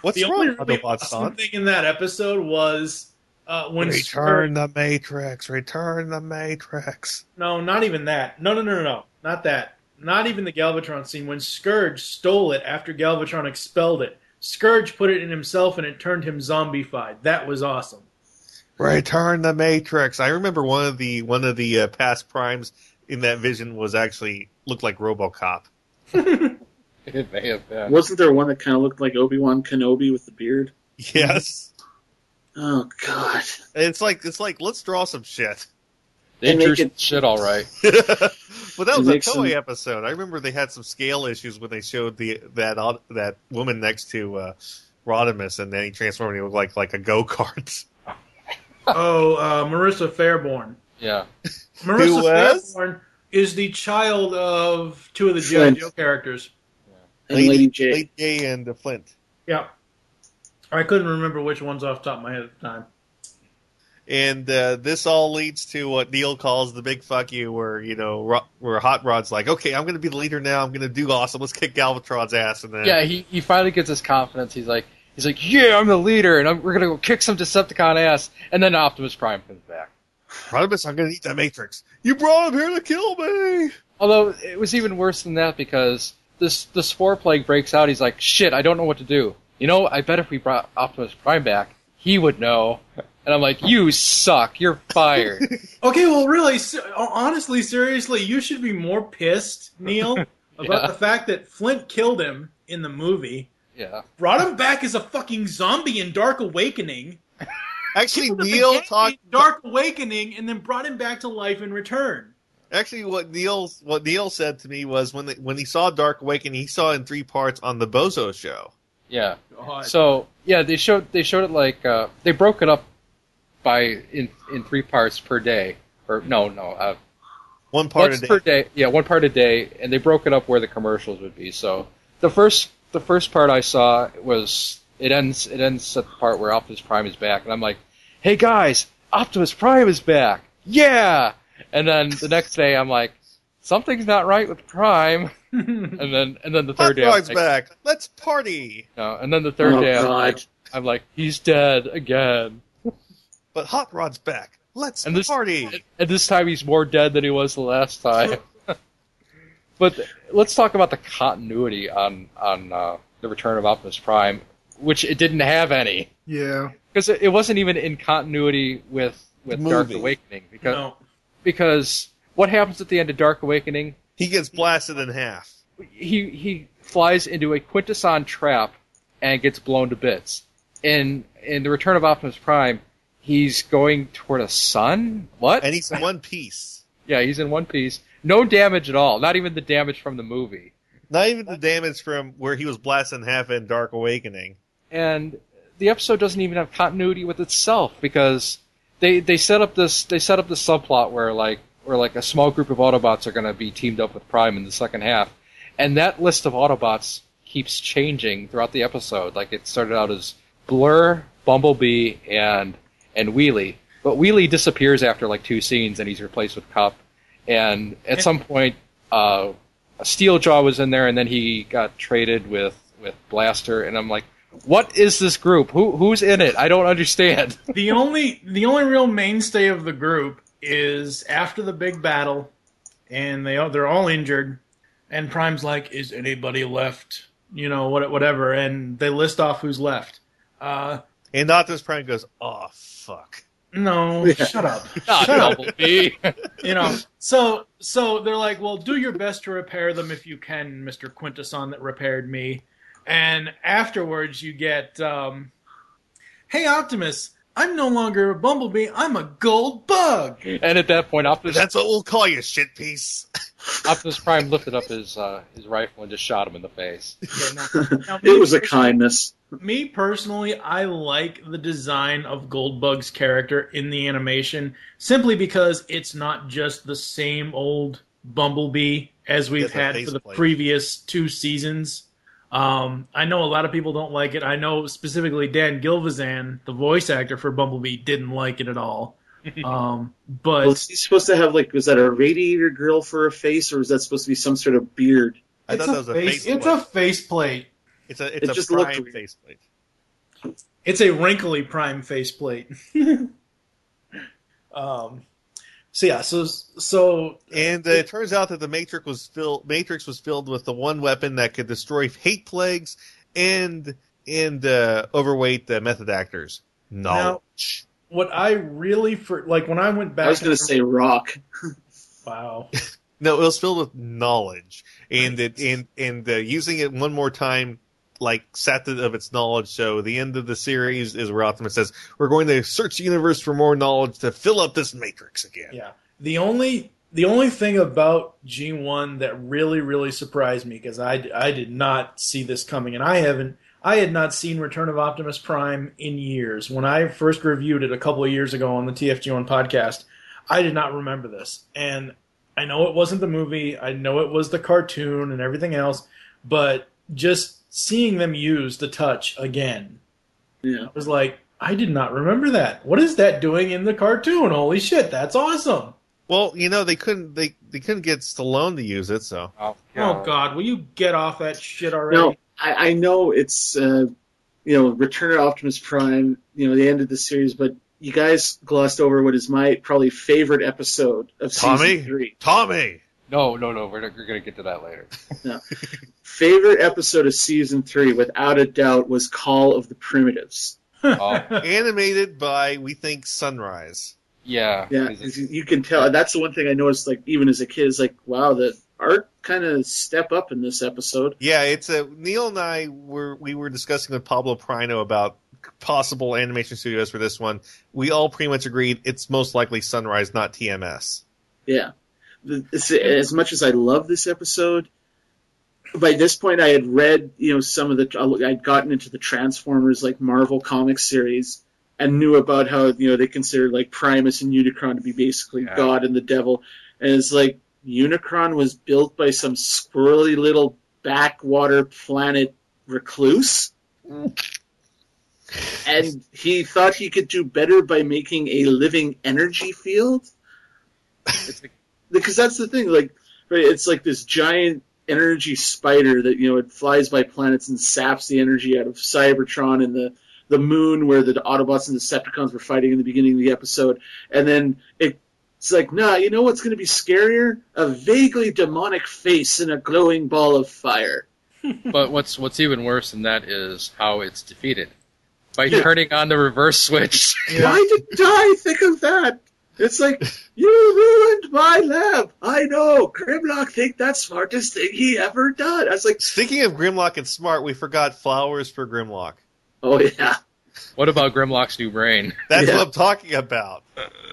S2: What's
S4: the only really awesome thing in that episode was uh, when
S2: Return the Matrix. Return the Matrix.
S4: No, not even that. No, no, no, no, no, not that. Not even the Galvatron scene when Scourge stole it after Galvatron expelled it. Scourge put it in himself and it turned him zombified. That was awesome.
S2: Return the Matrix. I remember one of the one of the uh, past primes in that vision was actually looked like RoboCop.
S5: It may have been.
S6: Wasn't there one that kind of looked like Obi Wan Kenobi with the beard?
S2: Yes,
S6: Oh God.
S2: it's like it's like let's draw some shit.
S5: They
S6: And
S5: drew
S6: make
S5: some
S6: it-
S5: shit all right.
S2: but that was a
S6: Make
S2: toy
S6: some-
S2: episode. I remember they had some scale issues when they showed the that au- that woman next to uh, Rodimus, and then he transformed. and He looked like like a go kart.
S4: oh, uh, Marissa Fairborn.
S5: Yeah.
S4: Marissa Fairborn is the child of two of the G.I.
S6: Flint.
S4: Joe characters.
S6: And Lady J.
S2: Lady J, and uh, Flint.
S4: Yeah. I couldn't remember which ones off the top of my head at the time.
S2: And uh, this all leads to what Neil calls the big fuck you, where you know, Ro- where Hot Rod's like, "Okay, I'm going to be the leader now. I'm going to do awesome. Let's kick Galvatron's ass." And then
S5: Yeah, he, he finally gets his confidence. He's like, he's like, yeah, I'm the leader, and I'm, we're gonna go kick some Decepticon ass. And then Optimus Prime comes back.
S2: Rodimus, I'm going to eat that Matrix. You brought him here to kill me.
S5: Although it was even worse than that because this the spore plague breaks out. He's like, shit, I don't know what to do. You know, I bet if we brought Optimus Prime back, he would know. And I'm like, you suck. You're fired.
S4: Okay, well, really, honestly, seriously, you should be more pissed, Neil, about
S5: Yeah.
S4: the fact that Flint killed him in the movie,
S5: yeah.
S4: brought him back as a fucking zombie in Dark Awakening,
S2: Actually, Neil talked.
S4: Dark Awakening, and then brought him back to life in return.
S2: Actually, what Neil what Neil said to me was when they, when he saw Dark Awakening, he saw it in three parts on the Bozo show.
S5: Yeah.
S4: God.
S5: So yeah, they showed they showed it like uh, they broke it up by in in three parts per day. Or no, no, uh,
S2: One part
S5: once
S2: a day.
S5: per day. Yeah, one part a day, and they broke it up where the commercials would be. So the first the first part I saw was it ends it ends at the part where Optimus Prime is back, and I'm like, hey guys, Optimus Prime is back, yeah. And then the next day I'm like, something's not right with Prime. and then and then the
S2: Hot
S5: third day I'm
S2: Rod's
S5: like,
S2: back. Let's party.
S5: no, and then the third
S6: Oh,
S5: day I'm like, I'm like, he's dead again.
S2: But Hot Rod's back. Let's
S5: And this
S2: party.
S5: and this time he's more dead than he was the last time. but let's talk about the continuity on on uh, the Return of Optimus Prime, which it didn't have any
S4: Yeah.
S5: because it, it wasn't even in continuity with with Dark. Awakening because
S4: No.
S5: Because what happens at the end of Dark Awakening?
S2: He gets blasted in half.
S5: He he flies into a Quintesson trap and gets blown to bits. In in the Return of Optimus Prime, he's going toward a sun. What?
S2: And he's in one piece.
S5: Yeah, he's in one piece. No damage at all. Not even the damage from the movie.
S2: Not even the damage from where he was blasted in half in Dark Awakening.
S5: And the episode doesn't even have continuity with itself because they they set up this they set up this subplot where like where like a small group of Autobots are going to be teamed up with Prime in the second half, and that list of Autobots keeps changing throughout the episode. Like it started out as Blur, Bumblebee, and and Wheelie, but Wheelie disappears after like two scenes and he's replaced with Kup. And at some point, uh, Steeljaw was in there, and then he got traded with with Blaster, and I'm like, what is this group? Who who's in it? I don't understand.
S4: the only the only real mainstay of the group is after the big battle, and they all, they're all injured, and Prime's like, "Is anybody left?" You know, what whatever, and they list off who's left. Uh,
S2: And Optimus Prime goes, "Oh fuck."
S4: no,
S6: Yeah.
S4: shut up.
S5: Not
S4: Shut up.
S5: Bumblebee.
S4: you know so so they're like well do your best to repair them if you can mr quintesson that repaired me and afterwards you get um hey optimus i'm no longer a bumblebee i'm a gold bug
S5: and at that point, Optimus,
S2: That's what we'll call you, shit piece.
S5: Optimus Prime lifted up his uh, his rifle and just shot him in the face.
S4: Yeah, now- now
S6: it was a kindness.
S4: me personally i like the design of goldbug's character in the animation simply because it's not just the same old bumblebee as we've
S2: Gets
S4: had for the
S2: faceplate.
S4: previous two seasons um, i know a lot of people don't like it i know specifically dan gilvezan the voice actor for bumblebee didn't like it at all um, but
S6: Well, is he supposed to have like was that a radiator grill for a face, or was that supposed to be some sort of beard?
S2: I
S4: it's
S2: thought that was a
S4: face,
S2: face.
S4: it's a faceplate
S2: It's a it's
S6: It
S2: a
S6: just looked
S2: prime
S6: weird.
S2: faceplate.
S4: It's a wrinkly prime faceplate. um, so yeah, so so
S2: And uh, it turns out that the Matrix was filled. Matrix was filled with the one weapon that could destroy hate plagues and and uh, overweight the method actors. Knowledge.
S4: what I really for like when I went back.
S6: I was going to say rock.
S4: wow.
S2: No, it was filled with knowledge, and it and and uh, using it one more time, like it of its knowledge. So the end of the series is where Optimus says, "We're going to search the universe for more knowledge to fill up this matrix again."
S4: Yeah. The only the only thing about G1 that really really surprised me because I I did not see this coming and I haven't I had not seen Return of Optimus Prime in years. When I first reviewed it a couple of years ago on the TFG1 podcast, I did not remember this. And I know it wasn't the movie, I know it was the cartoon and everything else, but just seeing them use the touch again
S6: Yeah.
S4: was like, I did not remember that. What is that doing in the cartoon? Holy shit, that's awesome.
S2: Well, you know they couldn't they they couldn't get Stallone to use it, so
S5: Oh,
S4: Oh god, will you get off that shit already?
S6: No, I, I know it's uh, you know Return of Optimus Prime. You know the end of the series, but you guys glossed over what is my probably favorite episode of
S2: Tommy,
S6: season three.
S2: Tommy.
S5: No, no, no. We're, we're going to get to that later.
S6: Favorite episode of season three, without a doubt, was Call of the Primitives.
S5: Oh,
S2: Animated by we think Sunrise.
S5: yeah.
S6: Yeah,
S5: 'cause it's-
S6: you you can tell. That's the one thing I noticed. Like even as a kid, is like, wow, the art kind of step up in this episode.
S2: Yeah, it's a Neil and I were we were discussing with Pablo Prino about possible animation studios for this one. We all pretty much agreed it's most likely Sunrise, not TMS.
S6: Yeah. As much as I love this episode, by this point I had read, you know, some of the, I'd gotten into the Transformers, like Marvel Comics series, and knew about how, you know, they considered like Primus and Unicron to be basically
S5: Yeah.
S6: God and the devil. And it's like, Unicron was built by some squirrely little backwater planet recluse. and he thought he could do better by making a living energy field
S5: it's like-
S6: because that's the thing like right, it's like this giant energy spider that you know it flies by planets and saps the energy out of cybertron and the the moon where the autobots and the decepticons were fighting in the beginning of the episode. And then it, it's like nah you know what's going to be scarier? A vaguely demonic face in a glowing ball of fire.
S5: But what's what's even worse than that is how it's defeated. By
S6: Yeah.
S5: turning on the reverse switch.
S6: why didn't i think of that it's like you ruined my lab i know grimlock think that's smartest thing he ever done i was like
S2: Speaking of Grimlock and Smart, we forgot flowers for Grimlock.
S6: oh yeah
S5: what about Grimlock's new brain?
S2: That's
S6: Yeah.
S2: what I'm talking about.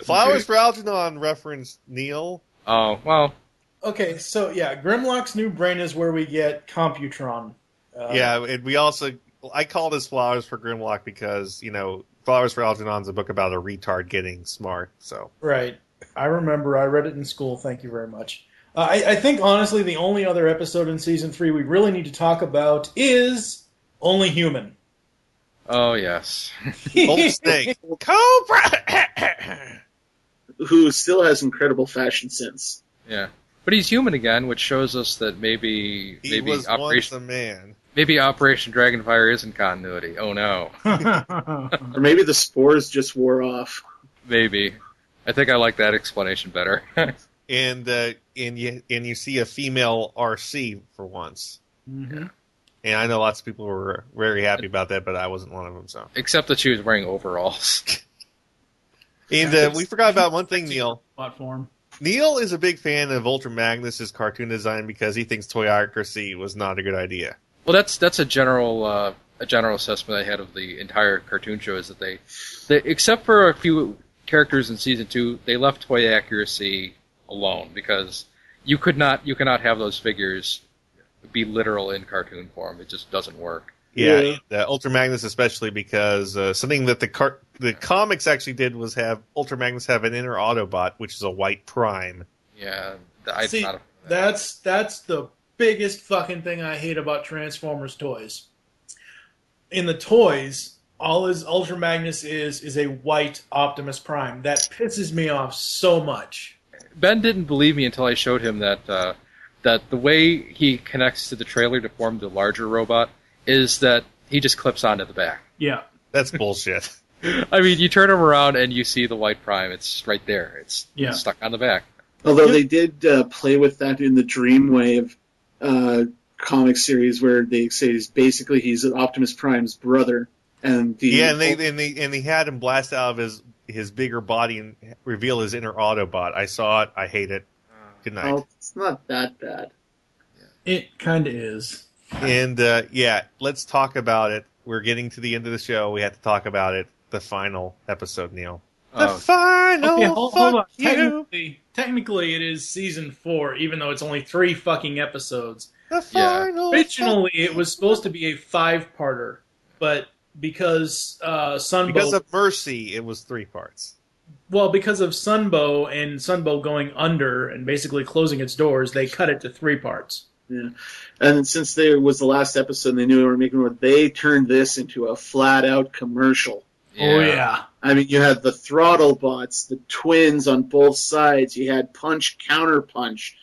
S2: Flowers for Algernon referenced Neil.
S5: Oh well,
S4: Okay, so yeah, Grimlock's new brain is where we get Computron. Uh,
S2: yeah, and we also I call this Flowers for Grimlock because you know Flowers for Algernon's a book about a retard getting smart. So
S4: Right. I remember. I read it in school. Thank you very much. Uh, I, I think honestly, the only other episode in season three we really need to talk about is Only Human.
S5: oh yes.
S2: Old Snake, Cobra.
S6: who still has incredible fashion sense
S5: Yeah. But he's human again, which shows us that maybe
S2: he
S5: maybe
S2: was
S5: Operation
S2: once a man.
S5: Maybe Operation Dragonfire is in continuity. Oh no.
S6: or maybe the spores just wore off
S5: Maybe. I think I like that explanation better.
S2: and uh, and you and you see a female Arcee for once.
S4: hmm
S2: And I know lots of people were very happy about that, but I wasn't one of them. So,
S5: Except that she was wearing overalls.
S2: and uh, we forgot about one thing, Neil.
S4: Platform.
S2: Neil is a big fan of Ultra Magnus's cartoon design because he thinks toy accuracy was not a good idea.
S5: Well, that's that's a general uh, a general assessment I had of the entire cartoon show is that they, they except for a few characters in season two, they left toy accuracy alone because you could not you cannot have those figures be literal in cartoon form. It just doesn't work.
S2: Yeah,
S6: Yeah.
S2: and, uh, Ultra Magnus especially because uh, something that the car- the comics actually did was have Ultra Magnus have an inner Autobot, which is a white prime.
S5: Yeah, I,
S4: See,
S5: not a,
S4: That's that's the biggest fucking thing I hate about Transformers toys. In the toys, all his Ultra Magnus is is a white Optimus Prime. That pisses me off so much.
S5: Ben didn't believe me until I showed him that uh, that the way he connects to the trailer to form the larger robot is that he just clips onto the back.
S4: Yeah.
S2: That's bullshit.
S5: I mean, you turn him around and you see the white prime. It's right there. It's
S4: Yeah.
S5: stuck on the back.
S6: Although they did uh, play with that in the Dreamwave uh, comic series, where they say he's basically he's Optimus Prime's brother, and the
S2: yeah, and they and they and they had him blast out of his his bigger body and reveal his inner Autobot. I saw it. I hate it. Good night.
S6: oh, it's not that bad.
S4: It kind of is.
S2: And uh, yeah, let's talk about it. We're getting to the end of the show. We have to talk about it. The final episode, Neil. The
S5: Oh.
S2: final.
S4: Okay, hold,
S2: fuck
S4: hold on.
S2: you.
S4: Technically, technically, it is season four, even though it's only three fucking episodes.
S2: The
S5: Yeah.
S2: final.
S4: Originally, it was supposed to be a five-parter, but because uh, Sunbow,
S2: because of Mercy, it was three parts.
S4: well, because of Sunbow and Sunbow going under and basically closing its doors, they cut it to three parts.
S6: Yeah, and since there was the last episode, and they knew they were making more. They turned this into a flat out commercial.
S4: Oh yeah.
S6: I mean, you had the throttle bots, the twins on both sides. You had punch counter punch.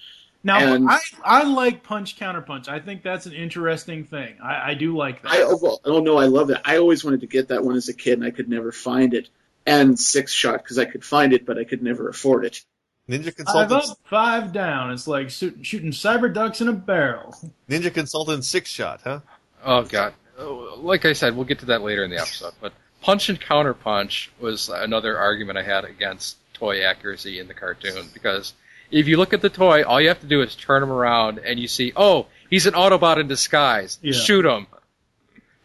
S4: Now
S6: And-
S4: I I like punch counter punch. I think that's an interesting thing. I, I do like that.
S6: I oh, well, oh no, I love it. I always wanted to get that one as a kid, and I could never find it. And six shot because I could find it, but I could never afford it.
S2: Ninja
S4: Five
S2: Consultant,
S4: up, five down. It's like shoot, shooting cyber ducks in a barrel.
S2: Ninja Consultant six shot, huh?
S5: Oh god. Oh, Like I said, we'll get to that later in the episode. But punch and counter punch was another argument I had against toy accuracy in the cartoon because if you look at the toy, all you have to do is turn him around and you see, oh, he's an Autobot in disguise.
S4: Yeah.
S5: Shoot him.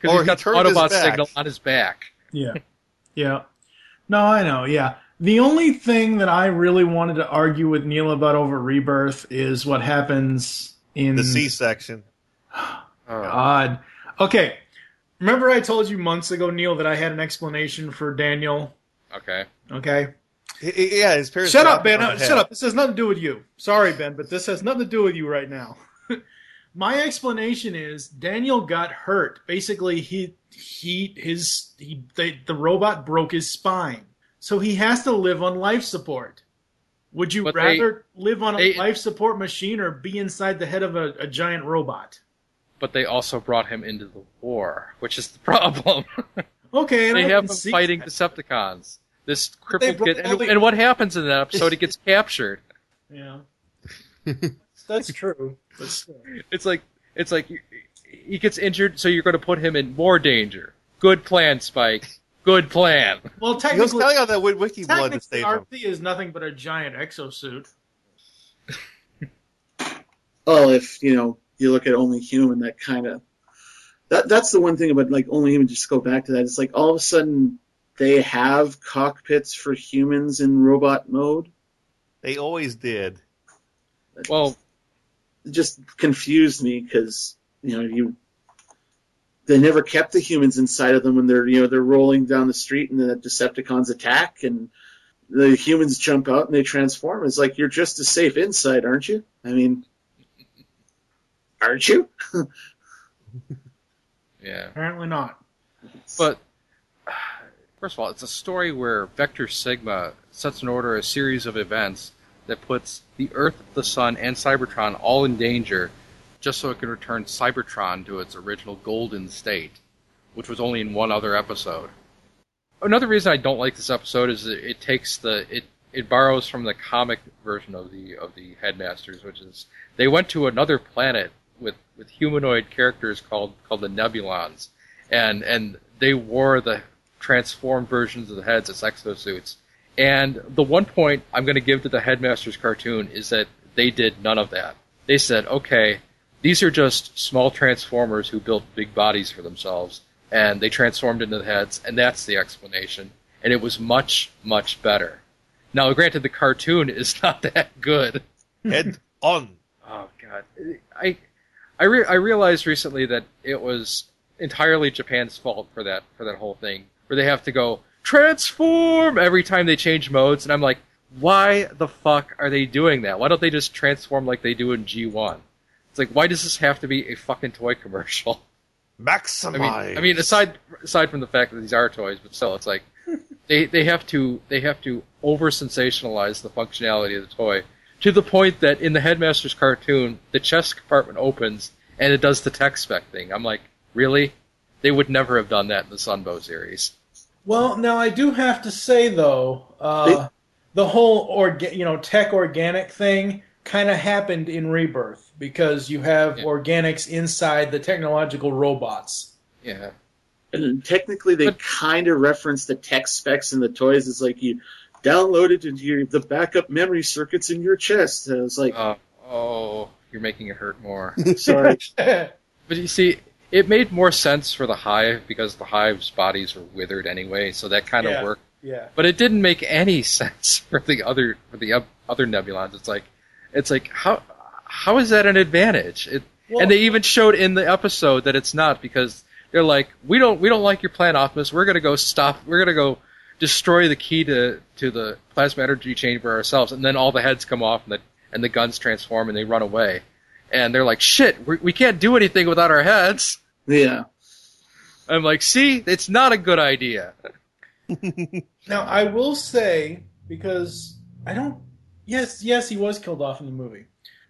S5: Because
S2: Or
S5: he's
S2: he
S5: got the
S2: turned his
S5: Autobot signal on his back.
S4: Yeah. Yeah. No, I know. Yeah. The only thing that I really wanted to argue with Neil about over Rebirth is what happens in
S2: The C section.
S4: God. Okay. Remember I told you months ago, Neil, that I had an explanation for Daniel.
S5: Okay.
S4: Okay.
S2: H- h- Yeah, his parents.
S4: Shut up, Ben. Uh, Shut up. This has nothing to do with you. Sorry, Ben, but this has nothing to do with you right now. My explanation is Daniel got hurt. Basically, he he his he the, the robot broke his spine, so he has to live on life support. Would you
S5: But they-
S4: rather live on a
S5: they-
S4: life support machine or be inside the head of a, a giant robot?
S5: But they also brought him into the war, which is the problem.
S4: Okay, and
S5: they have him fighting
S4: that.
S5: Decepticons. This crippled kid, and,
S4: the-
S5: and what happens in that episode? He gets captured.
S4: Yeah, that's true. But still.
S5: It's like it's like he gets injured, so you're going to put him in more danger. Good plan, Spike. Good plan.
S4: Well,
S2: He was
S4: technically,
S2: telling that with Wiki Blood to
S4: technically
S2: save him.
S4: Is nothing but a giant exosuit.
S6: Well, if you know you look at Only Human, that kind of that that's the one thing about like Only Human. Just go back to that. It's like all of a sudden they have cockpits for humans in robot mode.
S2: They always did.
S5: Well,
S6: It just confused me because you know you they never kept the humans inside of them when they're you know they're rolling down the street and the Decepticons attack and the humans jump out and they transform. It's like you're just as safe inside, aren't you? I mean, aren't you?
S5: yeah.
S4: Apparently not.
S5: But first of all, it's a story where Vector Sigma sets in order a series of events that puts the Earth, the Sun, and Cybertron all in danger, just so it can return Cybertron to its original golden state, which was only in one other episode. Another reason I don't like this episode is that it takes the it it borrows from the comic version of the of the Headmasters, which is they went to another planet with with humanoid characters called called the Nebulons, and and they wore the transformed versions of the heads as exosuits. And the one point I'm going to give to the Headmasters cartoon is that they did none of that. They said, okay, these are just small transformers who built big bodies for themselves, and they transformed into the heads, and that's the explanation. And it was much, much better. Now, granted, the cartoon is not that good.
S2: Head on.
S5: Oh God, I I re- I realized recently that it was entirely Japan's fault for that for that whole thing, where they have to go transform every time they change modes, and I'm like, why the fuck are they doing that? Why don't they just transform like they do in G1? It's like, why does this have to be a fucking toy commercial?
S2: Maximize.
S5: I mean, I mean, aside aside from the fact that these are toys, but still, it's like they they have to they have to over sensationalize the functionality of the toy to the point that in the Headmaster's cartoon, the chest compartment opens and it does the tech spec thing. I'm like, really? They would never have done that in the Sunbow series.
S4: Well, now I do have to say though, uh, the whole orga- you know tech organic thing kind of happened in Rebirth because you have organics inside the technological robots.
S5: Yeah.
S6: And technically, they kind of reference the tech specs in the toys. It's like you download it into your, the backup memory circuits in your chest. And was like,
S5: Uh, oh, you're making it hurt more.
S6: sorry.
S5: But you see, it made more sense for the Hive because the Hive's bodies were withered anyway, so that kind of
S4: Yeah,
S5: worked.
S4: yeah.
S5: But it didn't make any sense for the other for the other Nebulons. It's like, it's like how how is that an advantage? It, and they even showed in the episode that it's not because they're like, we don't we don't like your plan, Optimus. We're gonna go stop. We're gonna go destroy the key to to the plasma energy chamber ourselves, and then all the heads come off and the and the guns transform and they run away. And they're like, shit, we, we can't do anything without our heads.
S6: Yeah.
S5: I'm like, see, it's not a good idea.
S4: Now, I will say, because I don't. Yes, yes, he was killed off in the movie.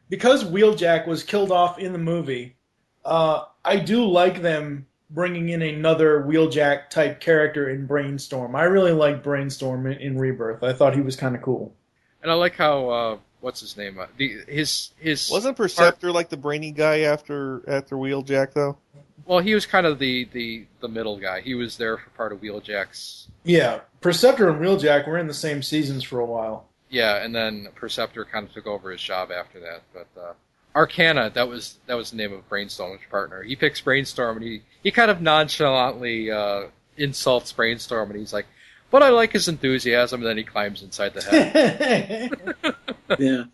S4: Because Wheeljack was killed off in the movie, uh, I do like them bringing in another Wheeljack type character in Brainstorm. I really liked Brainstorm in, in Rebirth. I thought he was kind of cool.
S5: And I like how uh, what's his name? Uh, the, his his
S2: Wasn't Perceptor like the brainy guy after after Wheeljack though?
S5: well, he was kind of the, the, the middle guy. He was there for part of Wheeljack's.
S4: Yeah, Perceptor and Wheeljack were in the same seasons for a while.
S5: Yeah, and then Perceptor kind of took over his job after that. But uh, Arcana, that was that was the name of Brainstorm's partner. He picks Brainstorm, and he he kind of nonchalantly uh, insults Brainstorm, and he's like, "But I like his enthusiasm." And then he climbs inside the head.
S6: yeah.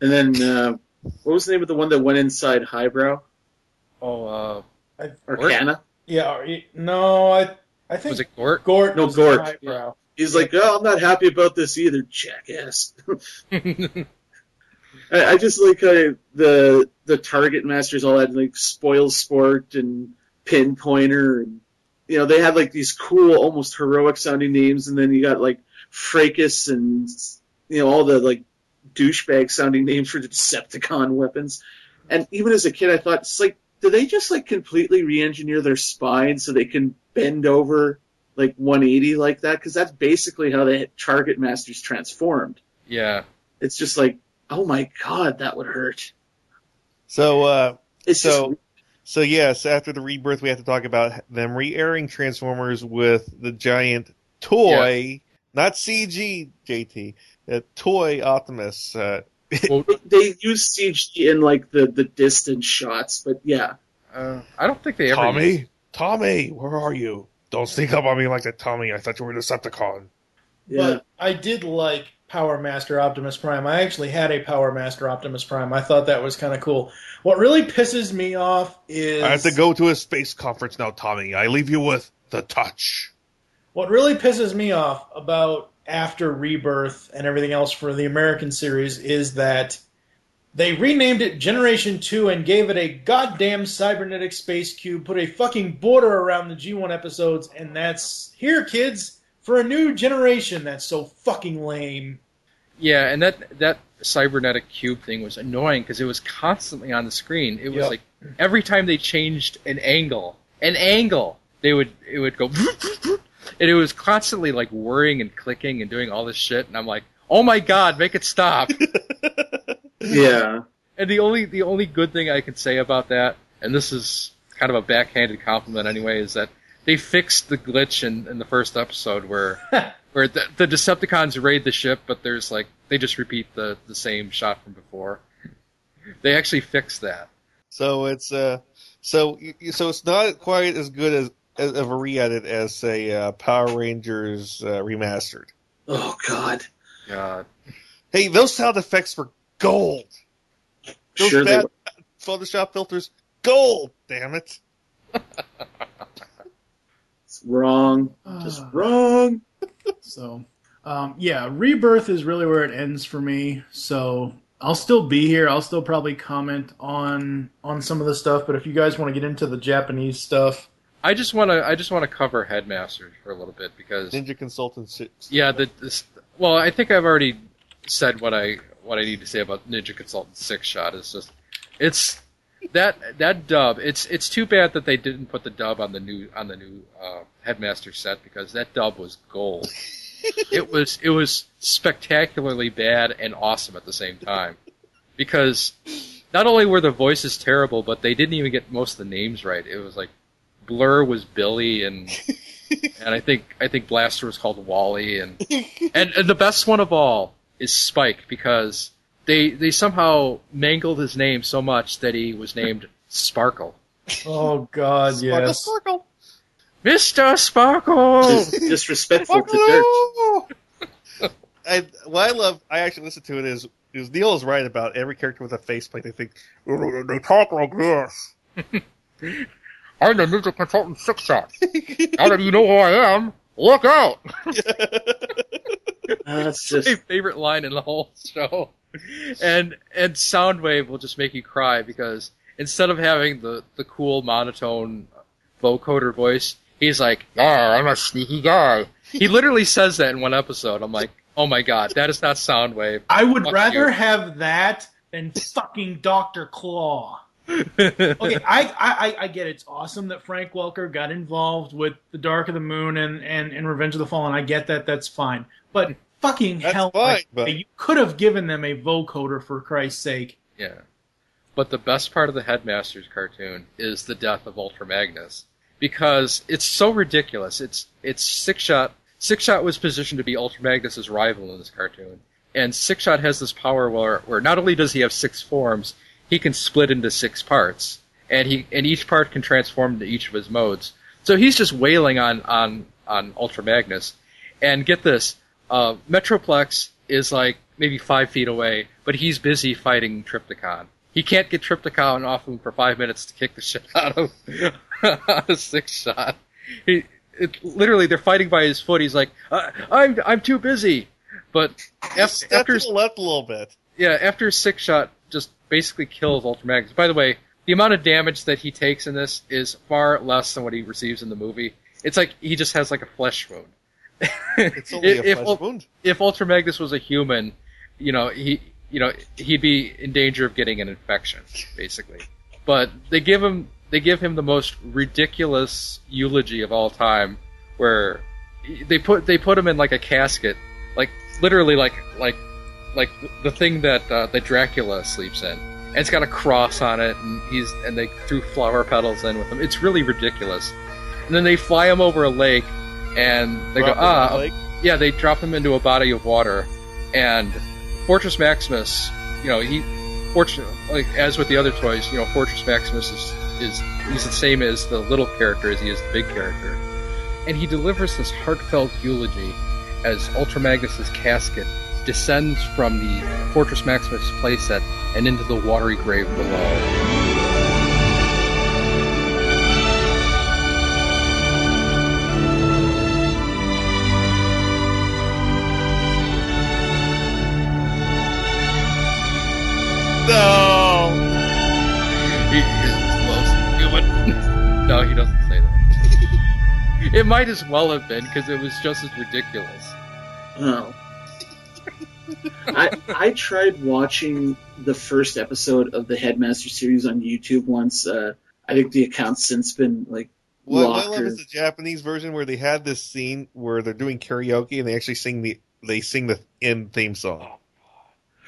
S6: And then uh, what was the name of the one that went inside Highbrow?
S5: oh, uh,
S6: Arcana.
S4: Yeah, or- no, I I think
S5: was it Gort?
S4: Gort.
S6: No, Gort.
S4: eyebrow.
S6: He's like, oh, I'm not happy about this either, jackass. I, I just like how the the target masters all had like spoil sport and pinpointer and you know they had like these cool almost heroic sounding names and then you got like fracas and you know all the like douchebag sounding names for the decepticon weapons. And even as a kid i thought it's like do they just like completely re-engineer their spine so they can bend over like 180 like that? Because that's basically how the target masters transformed.
S5: Yeah.
S6: it's just like, oh my god, that would hurt.
S2: So uh
S6: It's
S2: so
S6: just,
S2: so yes, after the rebirth we have to talk about them re-airing Transformers with the giant toy, not CG JT, a toy Optimus. Uh,
S6: they use CG in like the the distant shots, but yeah,
S5: Uh, I don't think they ever.
S2: Tommy, Tommy, where are you? Don't sneak up on me like that, Tommy. I thought you were a Decepticon.
S6: yeah.
S4: But I did like Power Master Optimus Prime. I actually had a Power Master Optimus Prime. I thought that was kind of cool. What really pisses me off is
S2: I have to go to a space conference now, Tommy. I leave you with the touch.
S4: What really pisses me off about after Rebirth and everything else for the American series is that they renamed it Generation 2 and gave it a goddamn cybernetic space cube, put a fucking border around the G1 episodes, and that's here, kids, for a new generation. That's so fucking lame.
S5: Yeah, and that that cybernetic cube thing was annoying because it was constantly on the screen. It was
S4: Yep.
S5: like every time they changed an angle, an angle, they would it would go, and it was constantly like whirring and clicking and doing all this shit. And I'm like, oh my god, make it stop.
S6: yeah.
S5: And the only the only good thing I can say about that, and this is kind of a backhanded compliment anyway, is that they fixed the glitch in, in the first episode where where the, the Decepticons raid the ship, but there's like they just repeat the the same shot from before. They actually fixed that.
S2: So it's uh, so so it's not quite as good as, as of a re-edit as say uh, Power Rangers uh, remastered.
S6: Oh god.
S5: God.
S2: Hey, those sound effects were gold. Those
S6: Sure they
S2: bad
S6: were.
S2: Photoshop filters, gold. Damn it.
S6: It's wrong. Just wrong.
S4: So, um, yeah, Rebirth is really where it ends for me. So I'll still be here. I'll still probably comment on on some of the stuff. But if you guys want to get into the Japanese stuff,
S5: I just want to I just want to cover Headmasters for a little bit because
S2: Ninja Consultant Six.
S5: yeah, the this, well, I think I've already said what I what I need to say about Ninja Consultant Six Shot. It's just it's that that dub. It's it's too bad that they didn't put the dub on the new on the new uh, Headmaster set because that dub was gold. it was it was spectacularly bad and awesome at the same time because not only were the voices terrible, but they didn't even get most of the names right. It was like Blur was Billy and and I think I think Blaster was called Wally and and, and the best one of all is Spike because they they somehow mangled his name so much that he was named Sparkle.
S4: oh god, yes.
S2: Sparkle.
S5: Mr. Sparkle.
S6: Disrespectful to Dirt.
S2: I, what I love, I actually listen to it is, is Neil is right about every character with a faceplate. They think "Oh, they talk like this.
S8: I'm the Ninja Consultant Six Shot. now that you know who I am, look out!
S6: Uh, that's just
S5: my favorite line in the whole show. And and Soundwave will just make you cry because instead of having the, the cool monotone vocoder voice, He's like, "Yeah, I'm a sneaky guy." He literally says that in one episode. I'm like, "Oh my god, that is not Soundwave."
S4: I would
S5: Fuck
S4: rather
S5: you.
S4: have that than fucking Doctor Claw. okay, I, I I- I get it's awesome that Frank Welker got involved with the Dark of the Moon and and, and Revenge of the Fallen. I get that, that's fine. But fucking
S2: That's
S4: hell,
S2: fine,
S4: like,
S2: but-
S4: you could have given them a vocoder for Christ's sake.
S5: Yeah. But the best part of the Headmasters cartoon is the death of Ultra Magnus because it's so ridiculous. It's it's Six Shot. Six Shot was positioned to be Ultra Magnus's rival in this cartoon, and Six Shot has this power where where not only does he have six forms, he can split into six parts, and he and each part can transform into each of his modes. So he's just wailing on on on Ultra Magnus, and get this, uh, Metroplex is like maybe five feet away, but he's busy fighting Trypticon. He can't get Trypticon off him for five minutes to kick the shit out of out of six shot. He it, literally they're fighting by his foot. He's like, uh, I'm I'm too busy. But af- after
S2: to left a little bit.
S5: yeah, after six shot just basically kills Ultra Magnus. By the way, the amount of damage that he takes in this is far less than what he receives in the movie. It's like he just has like a flesh wound.
S2: It's only a
S5: If-
S2: flesh
S5: if-
S2: wound.
S5: If Ultra Magnus was a human, you know, he you know, he'd be in danger of getting an infection, basically. But they give him they give him the most ridiculous eulogy of all time where they put they put him in like a casket, like literally like like like the thing that uh, that Dracula sleeps in. And it's got a cross on it, and he's and they threw flower petals in with him. It's really ridiculous. And then they fly him over a lake, and they go, ah, yeah. They drop him into a body of water, and Fortress Maximus, you know, he, fortunate, like as with the other toys, you know, Fortress Maximus is is he's the same as the little character as he is the big character, and he delivers this heartfelt eulogy as Ultra Magnus's casket descends from the Fortress Maximus playset and into the watery grave below. It might as well have been because it was just as ridiculous.
S6: Oh. I I tried watching the first episode of the Headmaster series on YouTube once. Uh, I think the account's since been like
S2: What I
S6: locked
S2: love
S6: or
S2: is the Japanese version where they had this scene where they're doing karaoke and they actually sing the they sing the end theme song.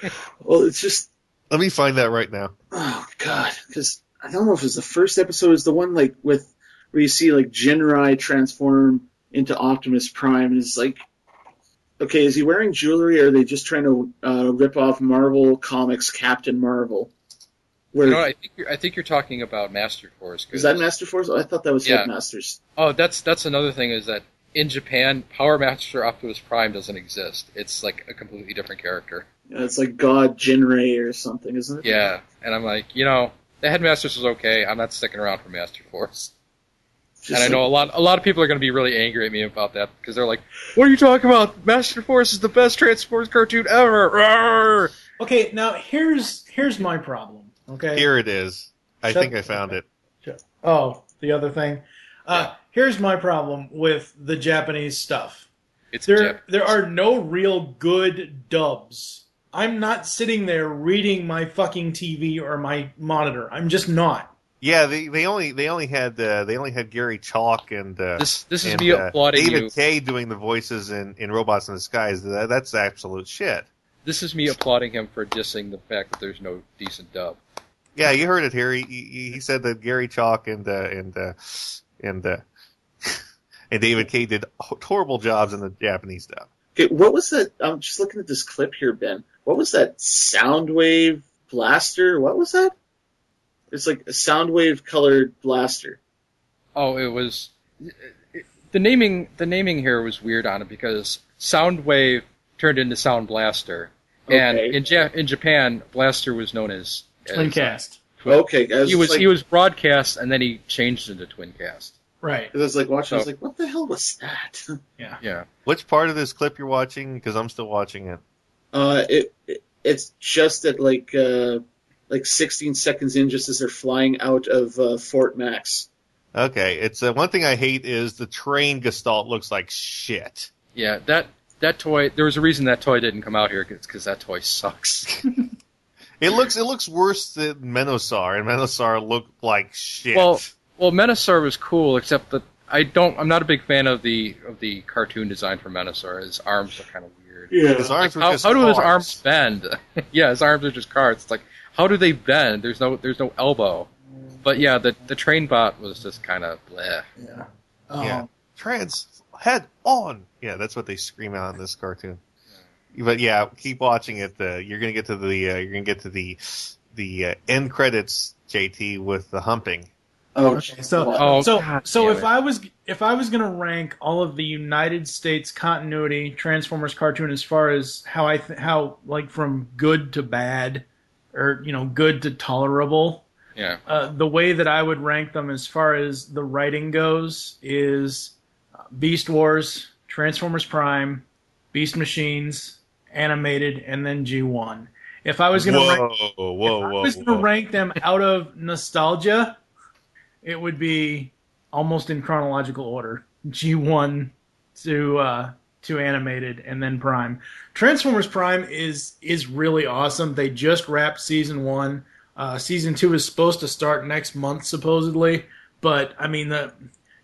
S6: well, it's just
S2: Let me find that right now.
S6: oh god, because I don't know if it's the first episode is the one like with where you see like Jinrai transform into Optimus Prime, and it's like, okay, is he wearing jewelry, or are they just trying to uh, rip off Marvel Comics Captain Marvel? Where
S5: No, I think you're, I think you're talking about Master Force.
S6: is that Master Force? Oh, I thought that was
S5: Yeah.
S6: Headmasters.
S5: Oh, that's that's another thing is that in Japan, Power Master Optimus Prime doesn't exist. It's like a completely different character.
S6: Yeah, it's like God Jinrai or something, isn't it?
S5: Yeah, and I'm like, you know, the Headmasters was okay. I'm not sticking around for Master Force.
S6: Just
S5: and I know a lot a lot of people are going to be really angry at me about that because they're like, "What are you talking about? Master Force is the best Transformers cartoon ever." Rawr!"
S4: Okay, now here's here's my problem. Okay.
S2: Here it is. I
S4: Shut-
S2: think I found it.
S4: Oh, the other thing. Uh, Here's my problem with the Japanese stuff.
S5: It's
S4: there.
S5: Jap-
S4: There are no real good dubs. I'm not sitting there reading my fucking TV or my monitor. I'm just not.
S2: Yeah, they, they only they only had uh, they only had Gary Chalk and uh,
S5: This this is
S2: and,
S5: me
S2: uh,
S5: applauding
S2: David
S5: you.
S2: Kaye doing the voices in, in Robots in Disguise. That, that's absolute shit.
S5: This is me applauding him for dissing the fact that there's no decent dub.
S2: Yeah, you heard it here. He he, he said that Gary Chalk and uh, and uh, and uh, and David Kaye did horrible jobs in the Japanese dub.
S6: Okay, what was that? I'm just looking at this clip here, Ben. What was that Soundwave blaster? What was that? It's like a Soundwave colored blaster.
S5: Oh, it was the naming. The naming here was weird on it because Soundwave turned into Sound Blaster, and in ja- in Japan, Blaster was known as, as
S4: Twincast.
S5: Twin-
S6: Okay, was
S5: he was
S6: like-
S5: he was broadcast, and then he changed into Twincast.
S4: Right.
S6: 'Cause I was like watching. I was like, what the hell was that?
S4: Yeah.
S5: Yeah.
S2: Which part of this clip you're watching? Because I'm still watching it.
S6: Uh, it, it it's just at like uh like 16 seconds in, just as they're flying out of uh, Fort Max.
S2: Okay, it's uh, one thing I hate is the train gestalt looks like shit.
S5: Yeah, that that toy. There was a reason that toy didn't come out here because that toy sucks.
S2: It looks it looks worse than Menasor, and Menasor looked like shit.
S5: Well, well, Menasor was cool, except that I don't. I'm not a big fan of the of the cartoon design for Menasor. His arms are kind of weird.
S6: Yeah.
S2: his arms were
S5: How,
S2: just
S5: how do his arms bend? yeah, his arms are just cards. It's like how do they bend? There's no there's no elbow. But yeah, the the train bot was just kind of bleh.
S4: Yeah.
S2: Yeah,
S4: Um,
S2: trans head on. Yeah, that's what they scream out in this cartoon. But yeah, keep watching it. Uh, you're gonna get to the uh, you're gonna get to the the uh, end credits, JT, with the humping.
S6: Oh,
S4: Okay, so
S5: Oh,
S4: so
S5: God
S4: so if
S5: it.
S4: I was if I was gonna rank all of the United States continuity Transformers cartoon as far as how I th- how like from good to bad, or you know good to tolerable,
S5: Yeah.
S4: uh, the way that I would rank them as far as the writing goes is uh, Beast Wars, Transformers Prime, Beast Machines, animated, and then G one. If I was gonna rank
S2: Whoa, whoa,
S4: going to
S2: whoa.
S4: rank them out of nostalgia, it would be almost in chronological order: G1 to uh, to animated, and then Prime. Transformers Prime is is really awesome. They just wrapped season one. Uh, season two is supposed to start next month, supposedly. But I mean, the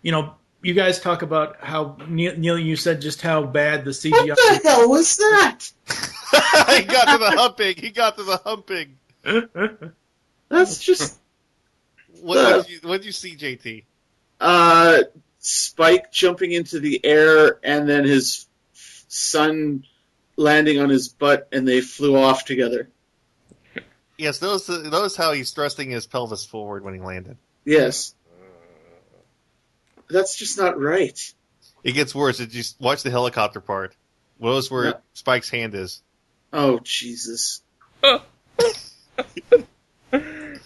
S4: you know, you guys talk about how Neil, Neil you said just how bad the CGI.
S6: What the hell was that?
S2: he got to the humping. He got to the humping.
S6: That's just
S2: What
S6: Uh,
S2: what did you, what did you see, JT?
S6: uh, Spike jumping into the air and then his son landing on his butt and they flew off together.
S2: Yes, notice notice how he's thrusting his pelvis forward when he landed.
S6: Yes. That's just not right.
S2: It gets worse. Did you watch the helicopter part? Notice where
S6: Yeah.
S2: Spike's hand is.
S6: Oh, Jesus.
S4: Talk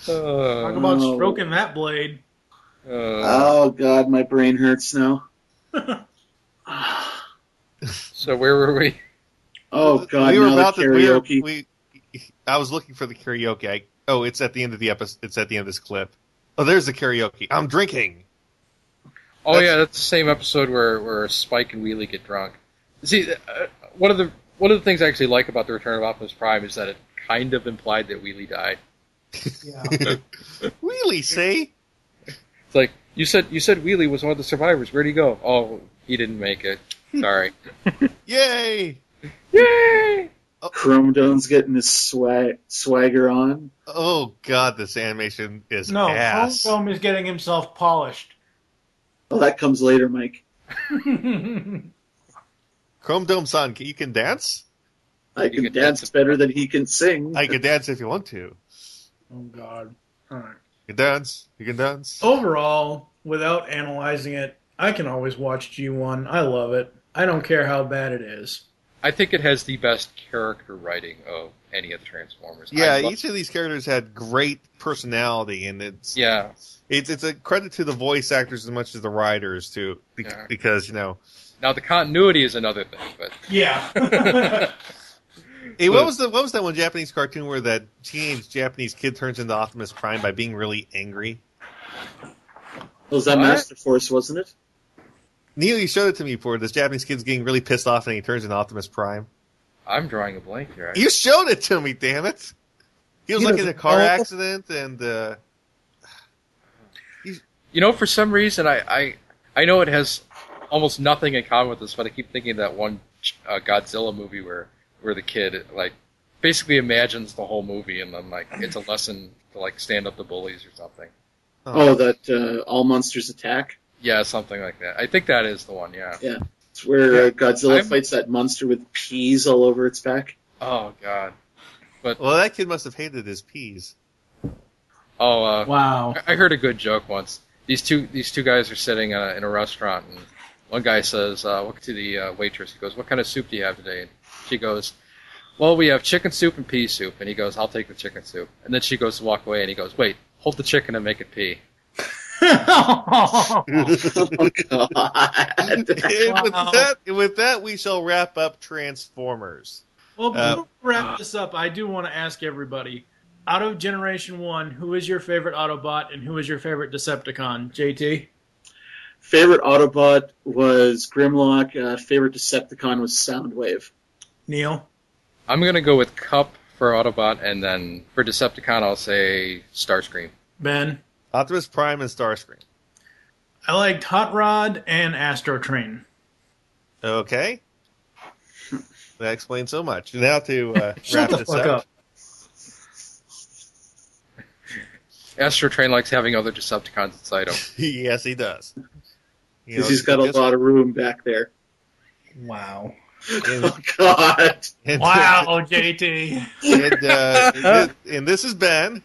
S4: about
S6: Oh.
S4: stroking that blade.
S5: uh,
S6: Oh, God, my brain hurts now.
S5: so where were we?
S6: Oh, God,
S2: we were about
S6: the
S2: to. We, were,
S6: karaoke.
S2: we I was looking for the karaoke. I, oh, it's at the end of the episode. It's at the end of this clip. Oh, there's the karaoke. I'm drinking.
S5: Oh
S2: That's-
S5: yeah, that's the same episode where, where Spike and Wheelie get drunk. See, uh, one of the one of the things I actually like about the Return of Optimus Prime is that it kind of implied that Wheelie died.
S4: Yeah.
S2: Really? See?
S5: It's like you said you said Wheelie was one of the survivors. Where'd he go? Oh, he didn't make it. Sorry.
S2: Yay!
S5: Yay! Oh.
S6: Chrome Dome's getting his swag, swagger on.
S2: Oh God, this animation is
S4: No,
S2: ass.
S4: Chrome Dome is getting himself polished.
S6: Oh, that comes later, Mike.
S2: Chrome Dome Son, you can dance.
S6: I can
S5: can
S6: dance
S5: dance.
S6: better than he can sing.
S2: I can dance if you want to.
S4: oh God. All right.
S2: You can dance. You can dance.
S4: Overall, without analyzing it, I can always watch G1. I love it. I don't care how bad it is.
S5: I think it has the best character writing of any of the Transformers.
S2: Yeah,
S5: I lo-
S2: each of these characters had great personality, and it's
S5: yeah.
S2: it's it's a credit to the voice actors as much as the writers too, bec-
S5: Yeah.
S2: because you know.
S5: Now the continuity is another thing, but
S4: Yeah.
S2: Hey, what was the what was that one Japanese cartoon where that teenage Japanese kid turns into Optimus Prime by being really angry?
S6: was that
S5: What?
S6: Master Force, wasn't it?
S2: Neil, you showed it to me before. This Japanese kid's getting really pissed off and he turns into Optimus Prime.
S5: I'm drawing a blank here.
S2: You showed it to me, damn it! He was
S6: He
S2: like in a car
S6: know.
S2: accident and uh,
S5: You know, for some reason, I, I I know it has almost nothing in common with this, but I keep thinking of that one uh, Godzilla movie where where the kid like basically imagines the whole movie, and then like it's a lesson to like stand up to bullies or something.
S6: Oh, that uh, All Monsters Attack.
S5: Yeah, something like that. I think that is the one. Yeah.
S6: Yeah, it's where uh, Godzilla
S5: I'm-
S6: fights that monster with peas all over its back.
S5: Oh God.
S2: But well, that kid must have hated his peas.
S5: Oh, uh,
S4: wow.
S5: I I heard a good joke once. These two these two guys are sitting uh, in a restaurant, and one guy says, uh, "Look to the uh, waitress." He goes, "What kind of soup do you have today?" And she goes, "Well, we have chicken soup and pea soup." And he goes, "I'll take the chicken soup." And then she goes to walk away, and he goes, "Wait, hold the chicken and make it pee."
S6: Oh, God.
S2: and with that, with that, we shall wrap up Transformers.
S4: Well,
S2: Uh,
S4: before we wrap this up, I do want to ask everybody: Out of Generation 1, who is your favorite Autobot and who is your favorite Decepticon? JT?
S6: Favorite Autobot was Grimlock. Uh, favorite Decepticon was Soundwave.
S4: Neil?
S5: I'm gonna go with Kup for Autobot, and then for Decepticon, I'll say Starscream.
S4: Ben?
S2: Optimus Prime and Starscream.
S4: I liked Hot Rod and Astro Train.
S2: Okay. That explains so much. Now to uh,
S4: Shut
S2: wrap
S4: the
S2: this
S4: fuck
S2: up.
S4: up.
S5: Astro Train likes having other Decepticons inside him.
S2: yes, he does.
S6: Because
S2: know,
S6: he's got a
S2: just-
S6: lot of room back there.
S4: Wow.
S2: and-
S6: Oh, God.
S2: and-
S4: Wow, JT.
S2: and, uh, and and this is Ben.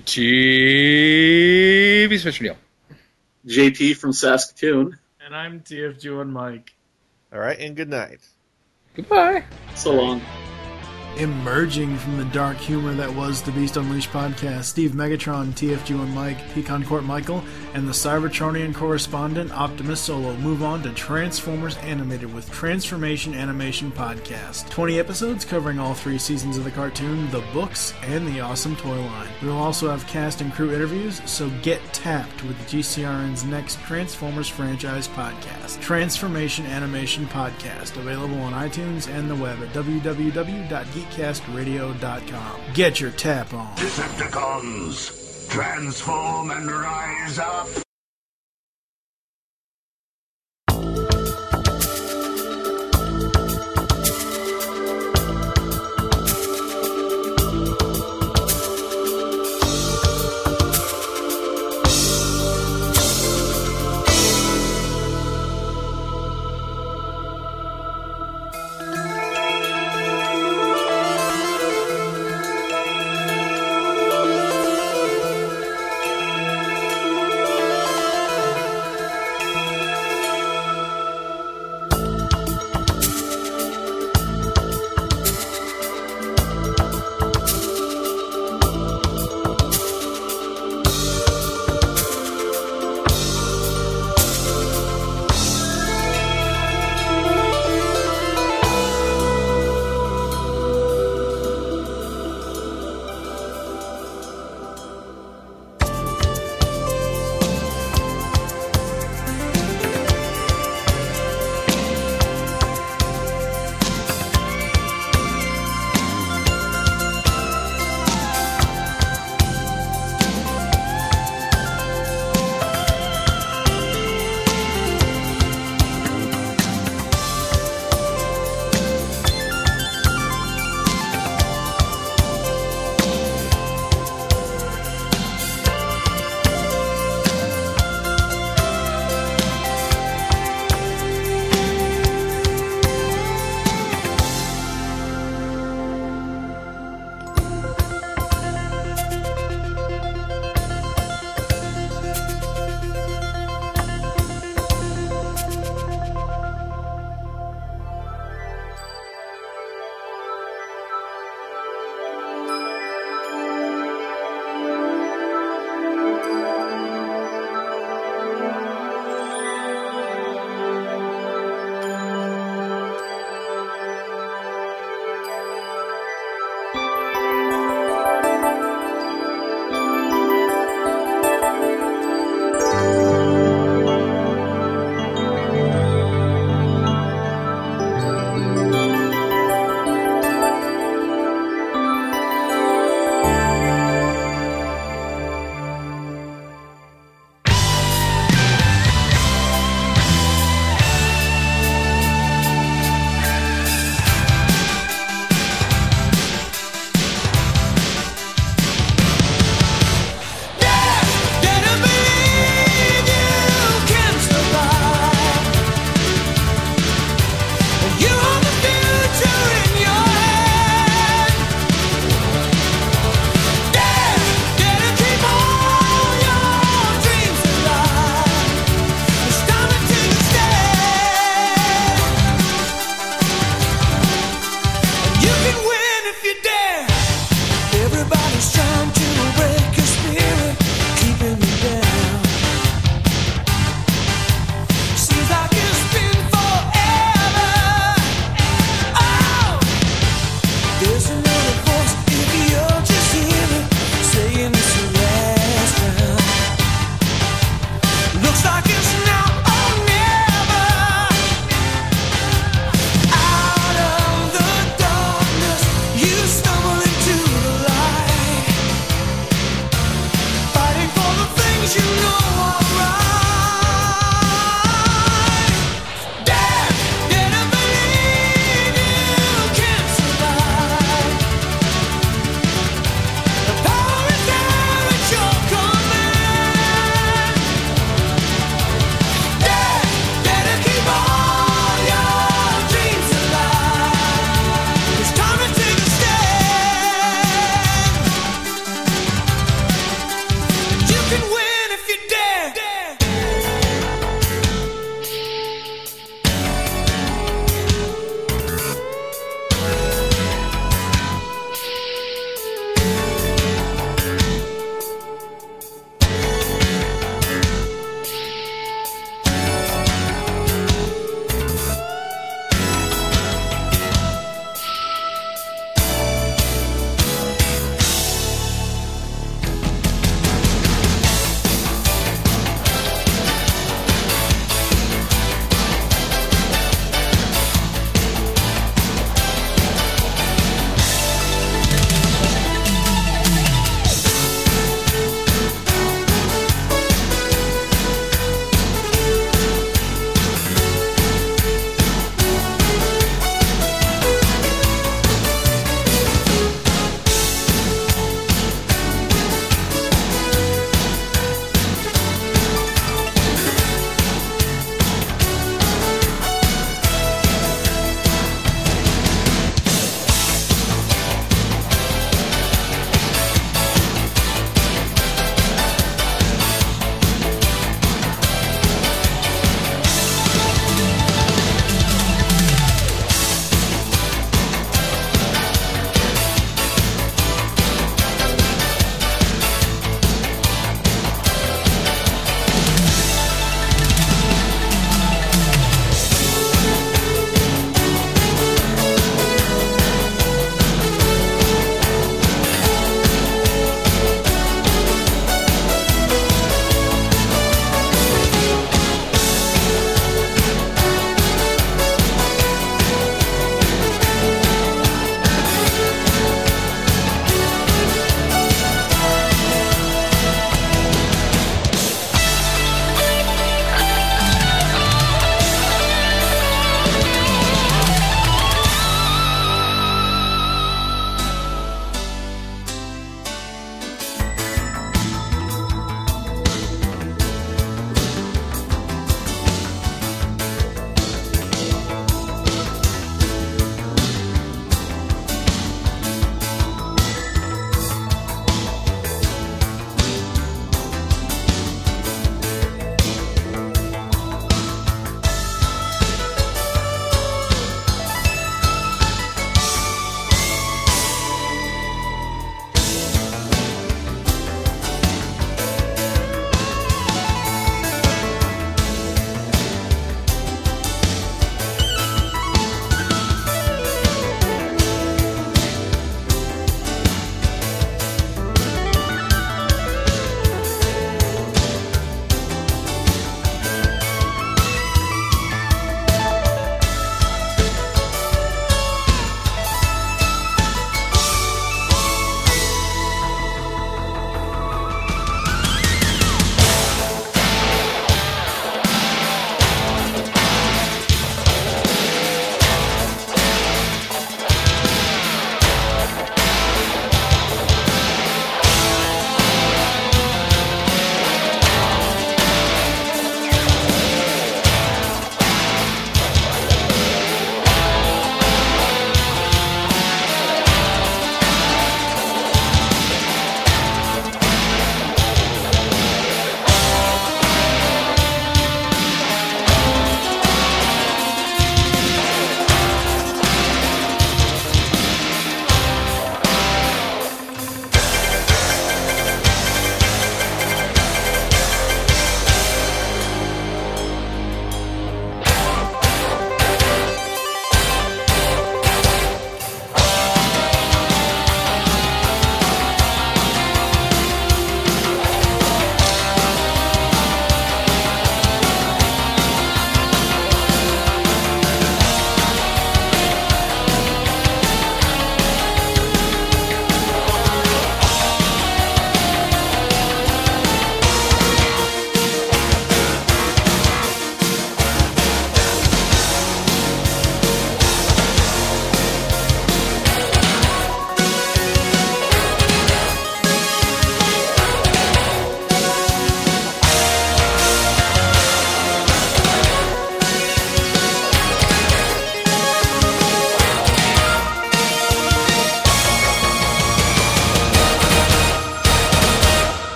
S5: TV Mr. Neil.
S6: JT from Saskatoon.
S4: And I'm TFG1 Mike.
S2: All right, and good night.
S5: Goodbye.
S6: So long.
S4: Emerging from the dark humor that was the Beast Unleashed podcast, Steve Megatron, TFG1 Mike, Pecan Court Michael, and the Cybertronian correspondent Optimus Solo move on to Transformers Animated with Transformation Animation Podcast. 20 episodes covering all three seasons of the cartoon, the books, and the awesome toy line. We will also have cast and crew interviews, so get tapped with GCRN's next Transformers franchise podcast, Transformation Animation Podcast, available on iTunes and the web at www.geekcastradio.com. Get your tap on.
S3: Decepticons, transform and rise up.